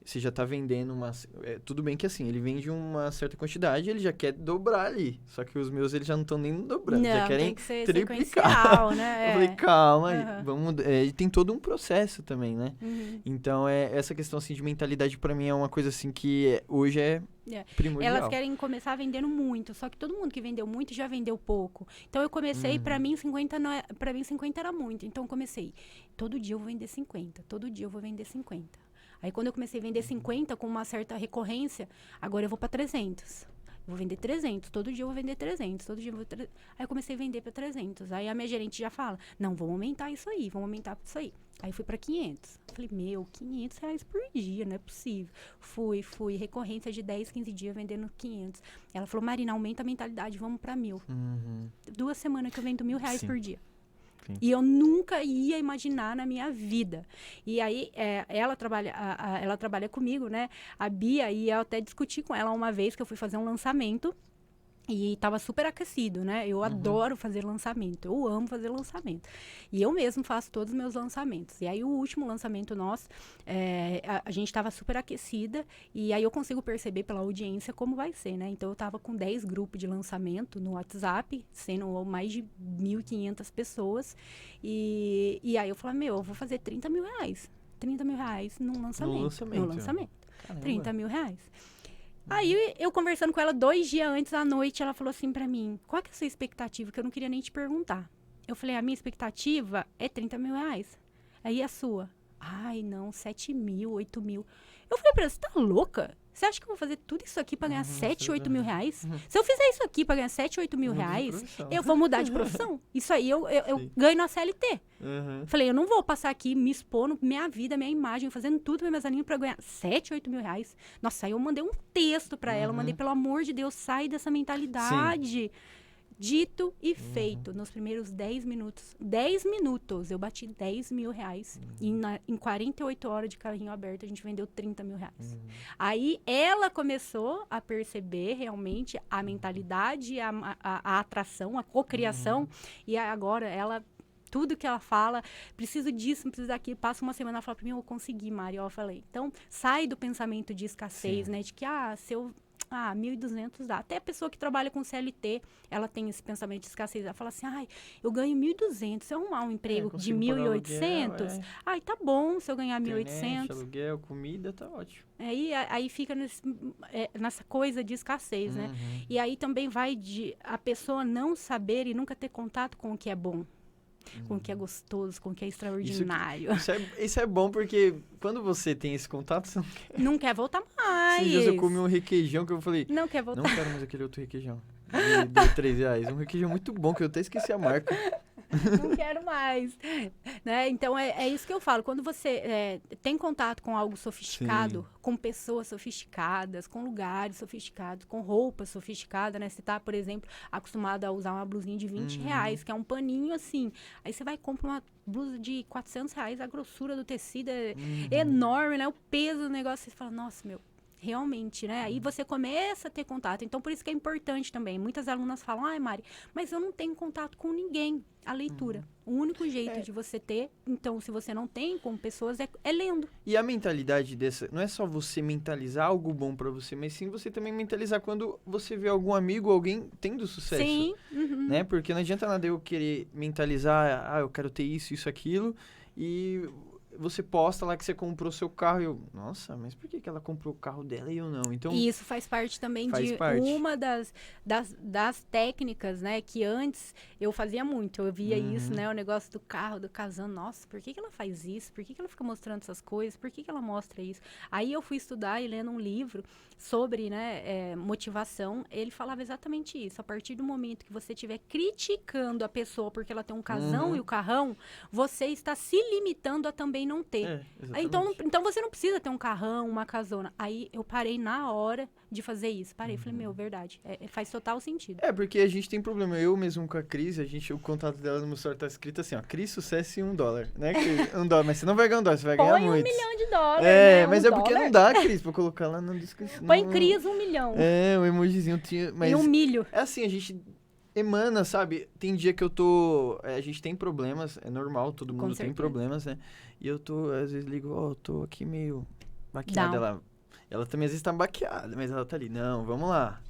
você já está vendendo uma. É, tudo bem que assim, ele vende uma certa quantidade, ele já quer dobrar ali. Só que os meus eles já não estão nem dobrando, não, já querem que triplicar. Né? Eu falei, calma, uhum. vamos. É, tem todo um processo também, né? Uhum. Então, é, essa questão assim, de mentalidade para mim é uma coisa assim que hoje é. É. Primordial. Elas querem começar vendendo muito, só que todo mundo que vendeu muito já vendeu pouco. Então eu comecei, uhum. para mim 50 não é, para mim 50 era muito. Então eu comecei, todo dia eu vou vender 50, todo dia eu vou vender 50. Aí quando eu comecei a vender 50 com uma certa recorrência, agora eu vou para 300. vou vender 300, todo dia eu vou vender 300, todo dia eu vou... Tre... Aí eu comecei a vender para 300. Aí a minha gerente já fala, não, vamos aumentar isso aí, vamos aumentar isso aí. Aí fui para 500. Falei, meu, 500 reais por dia, não é possível. Fui, fui, recorrência de 10, 15 dias vendendo 500. Ela falou, Marina, aumenta a mentalidade, vamos para mil. Uhum. Duas semanas que eu vendo mil reais Sim. por dia. Sim. E eu nunca ia imaginar na minha vida. E aí, é, ela, trabalha, a, a, ela trabalha comigo, né? A Bia, e eu até discuti com ela uma vez que eu fui fazer um lançamento. E estava super aquecido, né? Eu uhum. adoro fazer lançamento, eu amo fazer lançamento. E eu mesmo faço todos os meus lançamentos. E aí, o último lançamento nosso, é, a, a, gente estava super aquecida, e aí eu consigo perceber pela audiência como vai ser, né? Então, eu estava com 10 grupos de lançamento no WhatsApp, sendo mais de 1.500 pessoas. E, e aí eu falei, meu, eu vou fazer 30 mil reais. 30 mil reais num lançamento. No lançamento. No lançamento. 30 mil reais. Aí eu conversando com ela dois dias antes à noite, ela falou assim para mim: qual que é a sua expectativa? Que eu não queria nem te perguntar. Eu falei: a minha expectativa é 30 mil reais. Aí a sua? Ai, não, 7 mil, 8 mil. Eu falei pra ela: você tá louca? Você acha que eu vou fazer tudo isso aqui para ganhar uhum, 7, 8 mil reais? Uhum. Se eu fizer isso aqui para ganhar 7, 8 mil reais, eu vou mudar de profissão. Isso aí eu, eu, eu ganho na CLT. Uhum. Falei, eu não vou passar aqui me expondo, minha vida, minha imagem, fazendo tudo minhas aninhas para ganhar 7, 8 mil reais. Nossa, aí eu mandei um texto para ela, eu mandei, uhum. pelo amor de Deus, sai dessa mentalidade. Sim. Dito e uhum. feito, nos primeiros 10 minutos. 10 minutos, eu bati 10 mil reais. Uhum. E na, em 48 horas de carrinho aberto, a gente vendeu 30 mil reais. Uhum. Aí ela começou a perceber realmente a mentalidade, a, a, a atração, a cocriação. Uhum. E agora ela tudo que ela fala, preciso disso, preciso daquilo. Passa uma semana, ela fala para mim, eu consegui, Mari. Eu falei, então, sai do pensamento de escassez, Sim. né? De que, ah, se eu ah, 1.200 dá. Até a pessoa que trabalha com CLT, ela tem esse pensamento de escassez. Ela fala assim, ai, eu ganho 1.200. Se eu arrumar um emprego é, de 1.800, é. ai, tá bom se eu ganhar 1.800. aluguel, comida, tá ótimo. Aí, aí fica nesse, é, nessa coisa de escassez, né? uhum. né? E aí também vai de a pessoa não saber e nunca ter contato com o que é bom com o que é gostoso, com o que é extraordinário. Isso, isso, é, isso é bom porque quando você tem esse contato, você não quer. Não quer voltar mais. Esses dias eu comi um requeijão que eu falei. Não quer voltar. Não quero mais aquele outro requeijão. De, de 3 reais. Um requeijão muito bom, que eu até esqueci a marca. não quero mais. né? Então, é, é isso que eu falo. Quando você é, tem contato com algo sofisticado, Sim. com pessoas sofisticadas, com lugares sofisticados, com roupas sofisticadas, né? Você tá, por exemplo, acostumado a usar uma blusinha de 20 uhum. reais, que é um paninho assim. Aí você vai e compra uma blusa de 400 reais, a grossura do tecido é uhum. enorme, né? O peso do negócio, você fala, nossa, meu, realmente, né? Aí você começa a ter contato. Então, por isso que é importante também. Muitas alunas falam, ai, Mari, mas eu não tenho contato com ninguém. A leitura. Uhum. O único jeito é. de você ter, então, se você não tem com pessoas, é, é, lendo. E a mentalidade dessa, não é só você mentalizar algo bom para você, mas sim você também mentalizar quando você vê algum amigo, alguém tendo sucesso. Sim. Uhum. Né? Porque não adianta nada eu querer mentalizar, ah, eu quero ter isso, isso, aquilo, e você posta lá que você comprou seu carro e eu, nossa, mas por que, que ela comprou o carro dela e eu não? Então e isso faz parte também faz de parte. uma das, das, das técnicas, né, que antes eu fazia muito. Eu via uhum. isso, né, o negócio do carro, do casando. Nossa, por que, que ela faz isso? Por que, que ela fica mostrando essas coisas? Por que, que ela mostra isso? Aí eu fui estudar e lendo um livro sobre, né, é, motivação. Ele falava exatamente isso. A partir do momento que você estiver criticando a pessoa porque ela tem um casão uhum. e o carrão, você está se limitando a também não ter. É, então, então você não precisa ter um carrão, uma casona. Aí eu parei na hora de fazer isso. Parei, uhum. falei, meu, verdade. É, é, faz total sentido. É, porque a gente tem problema. Eu mesmo com a Cris, a gente, o contato dela no meu celular tá escrito assim, ó, Cris, sucesso em um dólar, né? um dólar, mas você não vai ganhar um dólar, você vai Põe ganhar muito. um milhão de dólares, É, né? mas um é porque dólar? não dá, Cris, pra colocar lá na descrição. Põe Cris um milhão. É, o um emojizinho tinha, mas... E um milho. É assim, a gente emana, sabe? Tem dia que eu tô. É, a gente tem problemas, é normal, todo mundo tem problemas, né? E eu tô, às vezes ligo, ó, oh, tô aqui meio baqueada. Ela, ela também às vezes tá baqueada, mas ela tá ali, não, vamos lá.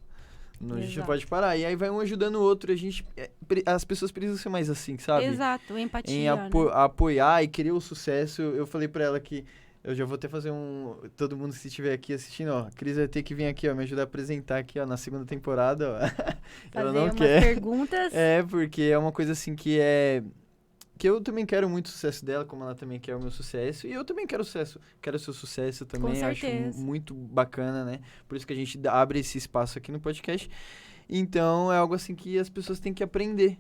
Não, a gente não pode parar. E aí vai um ajudando o outro. A gente, é, as pessoas precisam ser mais assim, sabe? Exato, empatia. Em apo né? apoiar e querer o sucesso. Eu falei pra ela que eu já vou até fazer um. Todo mundo que estiver aqui assistindo, ó. A Cris vai ter que vir aqui, ó, me ajudar a apresentar aqui, ó, na segunda temporada, ó. Ela não quer. perguntas. É, porque é uma coisa assim que é. Que eu também quero muito o sucesso dela, como ela também quer o meu sucesso. E eu também quero sucesso. Quero o seu sucesso também. Com Acho muito bacana, né? Por isso que a gente abre esse espaço aqui no podcast. Então é algo assim que as pessoas têm que aprender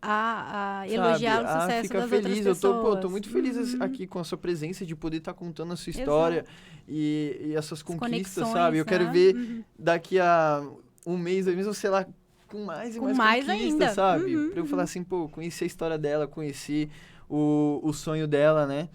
a, a elogiar o sucesso fica das feliz. Eu tô, pô, tô muito feliz uhum. aqui com a sua presença, de poder estar tá contando a sua história e, e as suas as conquistas, sabe? Eu né? quero ver uhum. daqui a um mês, dois meses, sei lá, com mais e com mais, mais conquistas, ainda. sabe? Uhum, pra eu falar uhum. assim, pô, conheci a história dela, conheci o, o sonho dela, né?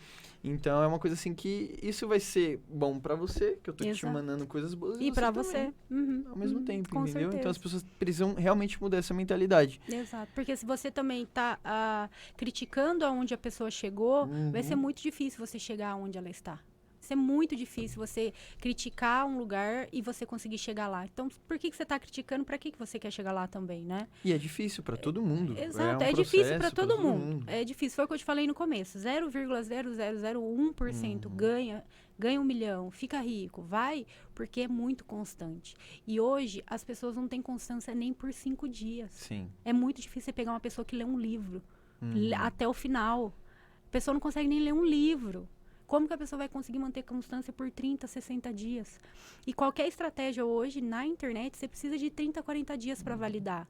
Então é uma coisa assim que isso vai ser bom para você, que eu tô Exato. te mandando coisas boas. E, para você. Uhum. Ao mesmo uhum. tempo, entendeu? Certeza. Então as pessoas precisam realmente mudar essa mentalidade. Exato. Porque se você também tá uh, criticando aonde a pessoa chegou, uhum. vai ser muito difícil você chegar aonde ela está. Isso é muito difícil você criticar um lugar e você conseguir chegar lá. Então, por que, que você está criticando? Para que, que você quer chegar lá também, né? E é difícil para todo mundo. É, exato, é, um é difícil para todo, todo, mundo. É difícil. Foi o que eu te falei no começo. 0,0001% uhum. ganha ganha um milhão, fica rico, vai, porque é muito constante. E hoje as pessoas não têm constância nem por cinco dias. Sim. É muito difícil você pegar uma pessoa que lê um livro uhum. até o final. A pessoa não consegue nem ler um livro. Como que a pessoa vai conseguir manter constância por 30, 60 dias? E qualquer estratégia hoje na internet, você precisa de 30, 40 dias para validar.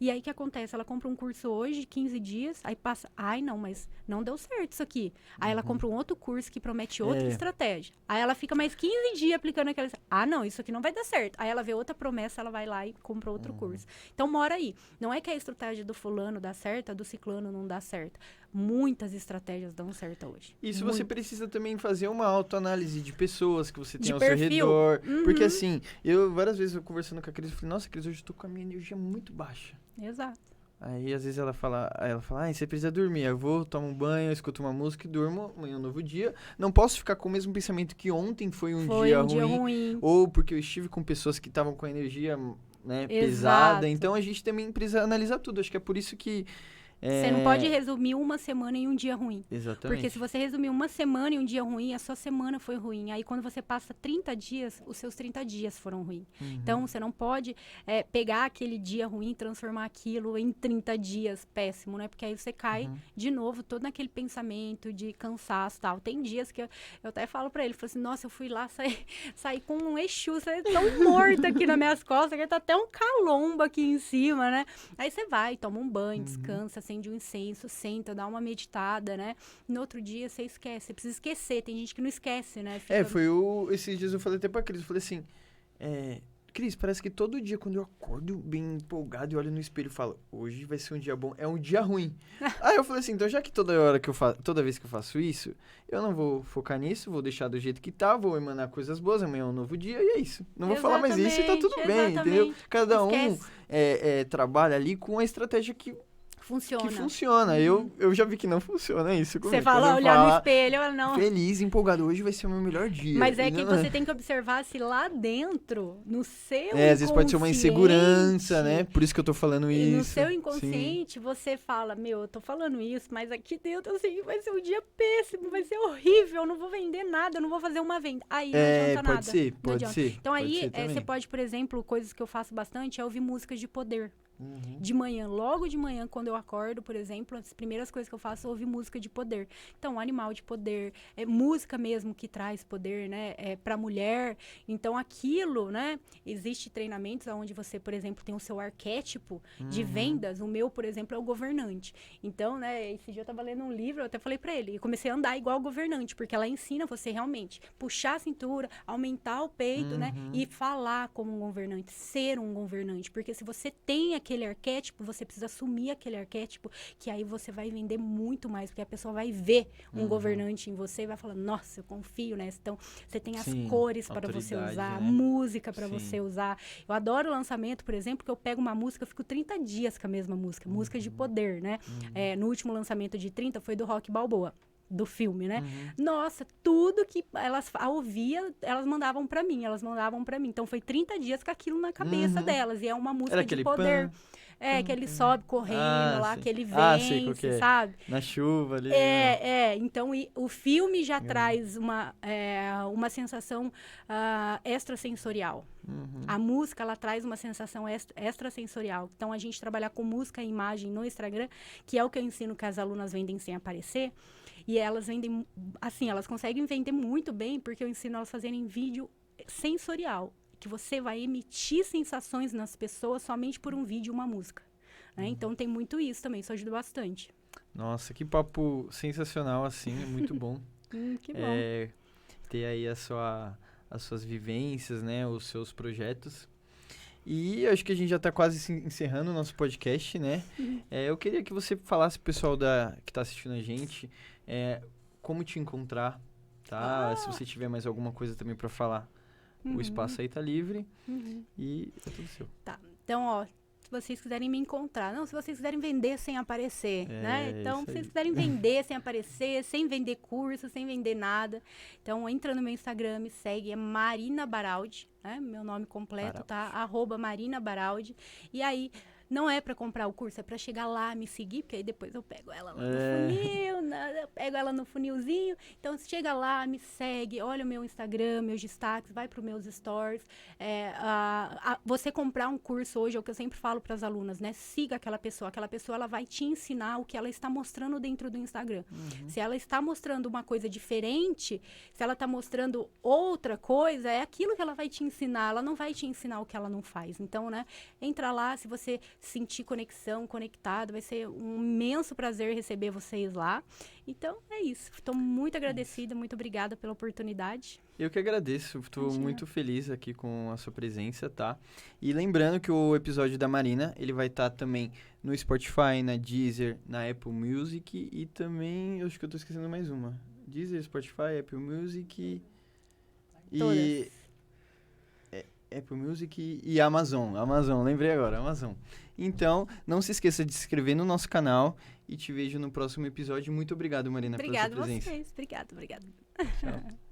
E aí o que acontece? Ela compra um curso hoje, 15 dias, aí passa, ai não, mas não deu certo isso aqui. Aí uhum. ela compra um outro curso que promete outra é. estratégia. Aí ela fica mais 15 dias aplicando aquela, ah não, isso aqui não vai dar certo. Aí ela vê outra promessa, ela vai lá e compra outro uhum. curso. Então mora aí. Não é que a estratégia do fulano dá certo, a do ciclano não dá certo. Muitas estratégias dão certo hoje. Isso Muito. você precisa também fazer uma autoanálise de pessoas que você tem de ao perfil. seu redor. Uhum. Porque assim, eu várias vezes eu conversando com a Cris, eu falei, nossa, Cris, hoje eu tô com a minha energia muito baixa. Exato. Aí às vezes ela fala, ela fala, ah, você precisa dormir. Eu vou, tomo um banho, escuto uma música e durmo, amanhã é um novo dia. Não posso ficar com o mesmo pensamento que ontem foi um, foi dia, um ruim, dia ruim. Ou porque eu estive com pessoas que estavam com energia né, pesada. Então a gente também precisa analisar tudo. Acho que é por isso que é... Você não pode resumir uma semana em um dia ruim. Exatamente. Porque se você resumir uma semana em um dia ruim, a sua semana foi ruim. Aí quando você passa 30 dias, os seus 30 dias foram ruins. Uhum. Então você não pode é, pegar aquele dia ruim e transformar aquilo em 30 dias péssimo, né? Porque aí você cai uhum. de novo todo naquele pensamento de cansaço tal. Tem dias que eu, eu até falo pra ele, falo assim, nossa, eu fui lá sair, sair com um você é tão morto aqui nas minhas costas, que tá até um calombo aqui em cima, né? Aí você vai, toma um banho, uhum. descansa, acende um incenso, senta, dá uma meditada, né? No outro dia você esquece. Você precisa esquecer. Tem gente que não esquece, né? Fica... É, foi o. Esses dias eu falei até pra Cris, eu falei assim. É, Cris, parece que todo dia quando eu acordo bem empolgado e olho no espelho e falo, hoje vai ser um dia bom, é um dia ruim. Aí eu falei assim, então já que toda hora que eu faço, toda vez que eu faço isso, eu não vou focar nisso, vou deixar do jeito que tá, vou emanar coisas boas, amanhã é um novo dia e é isso. Não vou exatamente, falar mais isso e tá tudo bem, entendeu? Cada um é, é, trabalha ali com a estratégia que Funciona. Que funciona. Uhum. Eu, eu já vi que não funciona isso comigo. Você fala, olhar no espelho, não. Feliz, empolgado. Hoje vai ser o meu melhor dia. Mas é que você tem que observar se lá dentro, no seu É, às vezes pode ser uma insegurança, né? Por isso que eu tô falando isso. No seu inconsciente, Sim. você fala, meu, eu tô falando isso, mas aqui dentro que vai ser um dia péssimo, vai ser horrível, eu não vou vender nada, eu não vou fazer uma venda. Aí não é, adianta pode nada. Ser, pode ser. Então aí, é, você pode, por exemplo, coisas que eu faço bastante é ouvir músicas de poder. Uhum. De manhã, logo de manhã, quando eu acordo, por exemplo, as primeiras coisas que eu faço é ouvir música de poder. Então, animal de poder, é música mesmo que traz poder, né, é para mulher. Então, aquilo, né, existe treinamentos onde você, por exemplo, tem o seu arquétipo uhum. de vendas. O meu, por exemplo, é o governante. Então, né, esse dia eu tava lendo um livro, eu até falei para ele, e comecei a andar igual governante, porque ela ensina você realmente puxar a cintura, aumentar o peito, né, uhum. né, e falar como um governante, ser um governante, porque se você tem aquele arquétipo, você precisa assumir aquele arquétipo, que aí você vai vender muito mais, porque a pessoa vai ver um uhum. governante em você e vai falar, nossa, eu confio nessa. Então, você tem as Sim, cores para você usar, né? música para você usar. Eu adoro lançamento, por exemplo, que eu pego uma música, eu fico 30 dias com a mesma música, uhum. música de poder, né? Uhum. É, no último lançamento de 30 foi do Rock Balboa do filme, né? Uhum. Nossa, tudo que elas ouvia, elas mandavam para mim, elas mandavam para mim. Então foi 30 dias com aquilo na cabeça uhum. delas e é uma música de poder. Pan. É, que ele sobe correndo ah, lá, sim. que ele ah, vence, ah, sabe? Na chuva ali. É, né? é. Então, e, o filme já é. traz uma, é, uma sensação uh, extrasensorial. Uhum. A música, ela traz uma sensação extrasensorial. Então, a gente trabalhar com música e imagem no Instagram, que é o que eu ensino que as alunas vendem sem aparecer. E elas vendem, assim, elas conseguem vender muito bem, porque eu ensino elas a fazerem vídeo sensorial que você vai emitir sensações nas pessoas somente por um vídeo e uma música. Né? Uhum. Então tem muito isso também, isso ajuda bastante. Nossa, que papo sensacional assim, é muito bom. hum, que bom. É, ter aí a sua, as suas vivências, né, os seus projetos. E acho que a gente já está quase encerrando o nosso podcast, né? Uhum. É, eu queria que você falasse, pessoal da, que está assistindo a gente, é, como te encontrar, tá? Ah. Se você tiver mais alguma coisa também para falar. Uhum. O espaço aí tá livre uhum. e é tudo seu. Tá. Então, ó, se vocês quiserem me encontrar. Não, se vocês quiserem vender sem aparecer, é, né? Então, se vocês quiserem vender sem aparecer, sem vender curso, sem vender nada. Então, entra no meu Instagram, me segue, é Marina Baraldi, né? Meu nome completo, Baraldi. tá? Arroba Marina Baraldi. E aí, não é para comprar o curso, é para chegar lá, me seguir, porque aí depois eu pego ela lá no é. funil, né? eu pego ela no funilzinho. Então, chega lá, me segue, olha o meu Instagram, meus destaques, vai para os meus stories. É, a, a, você comprar um curso hoje, é o que eu sempre falo para as alunas, né? Siga aquela pessoa. Aquela pessoa, ela vai te ensinar o que ela está mostrando dentro do Instagram. Uhum. Se ela está mostrando uma coisa diferente, se ela está mostrando outra coisa, é aquilo que ela vai te ensinar. Ela não vai te ensinar o que ela não faz. Então, né? Entra lá, se você sentir conexão, conectado. Vai ser um imenso prazer receber vocês lá. Então, é isso. Estou muito agradecida, muito obrigada pela oportunidade. Eu que agradeço, estou muito feliz aqui com a sua presença, tá? E lembrando que o episódio da Marina, ele vai estar tá também no Spotify, na Deezer, na Apple Music e também, eu acho que eu estou esquecendo mais uma. Deezer, Spotify, Apple Music e... Todas. É, Apple Music e Amazon. Amazon, lembrei agora, Amazon. Então, não se esqueça de se inscrever no nosso canal e te vejo no próximo episódio. Muito obrigado, Marina, Obrigado pela sua presença. Obrigado vocês. Obrigado, obrigado. Tchau.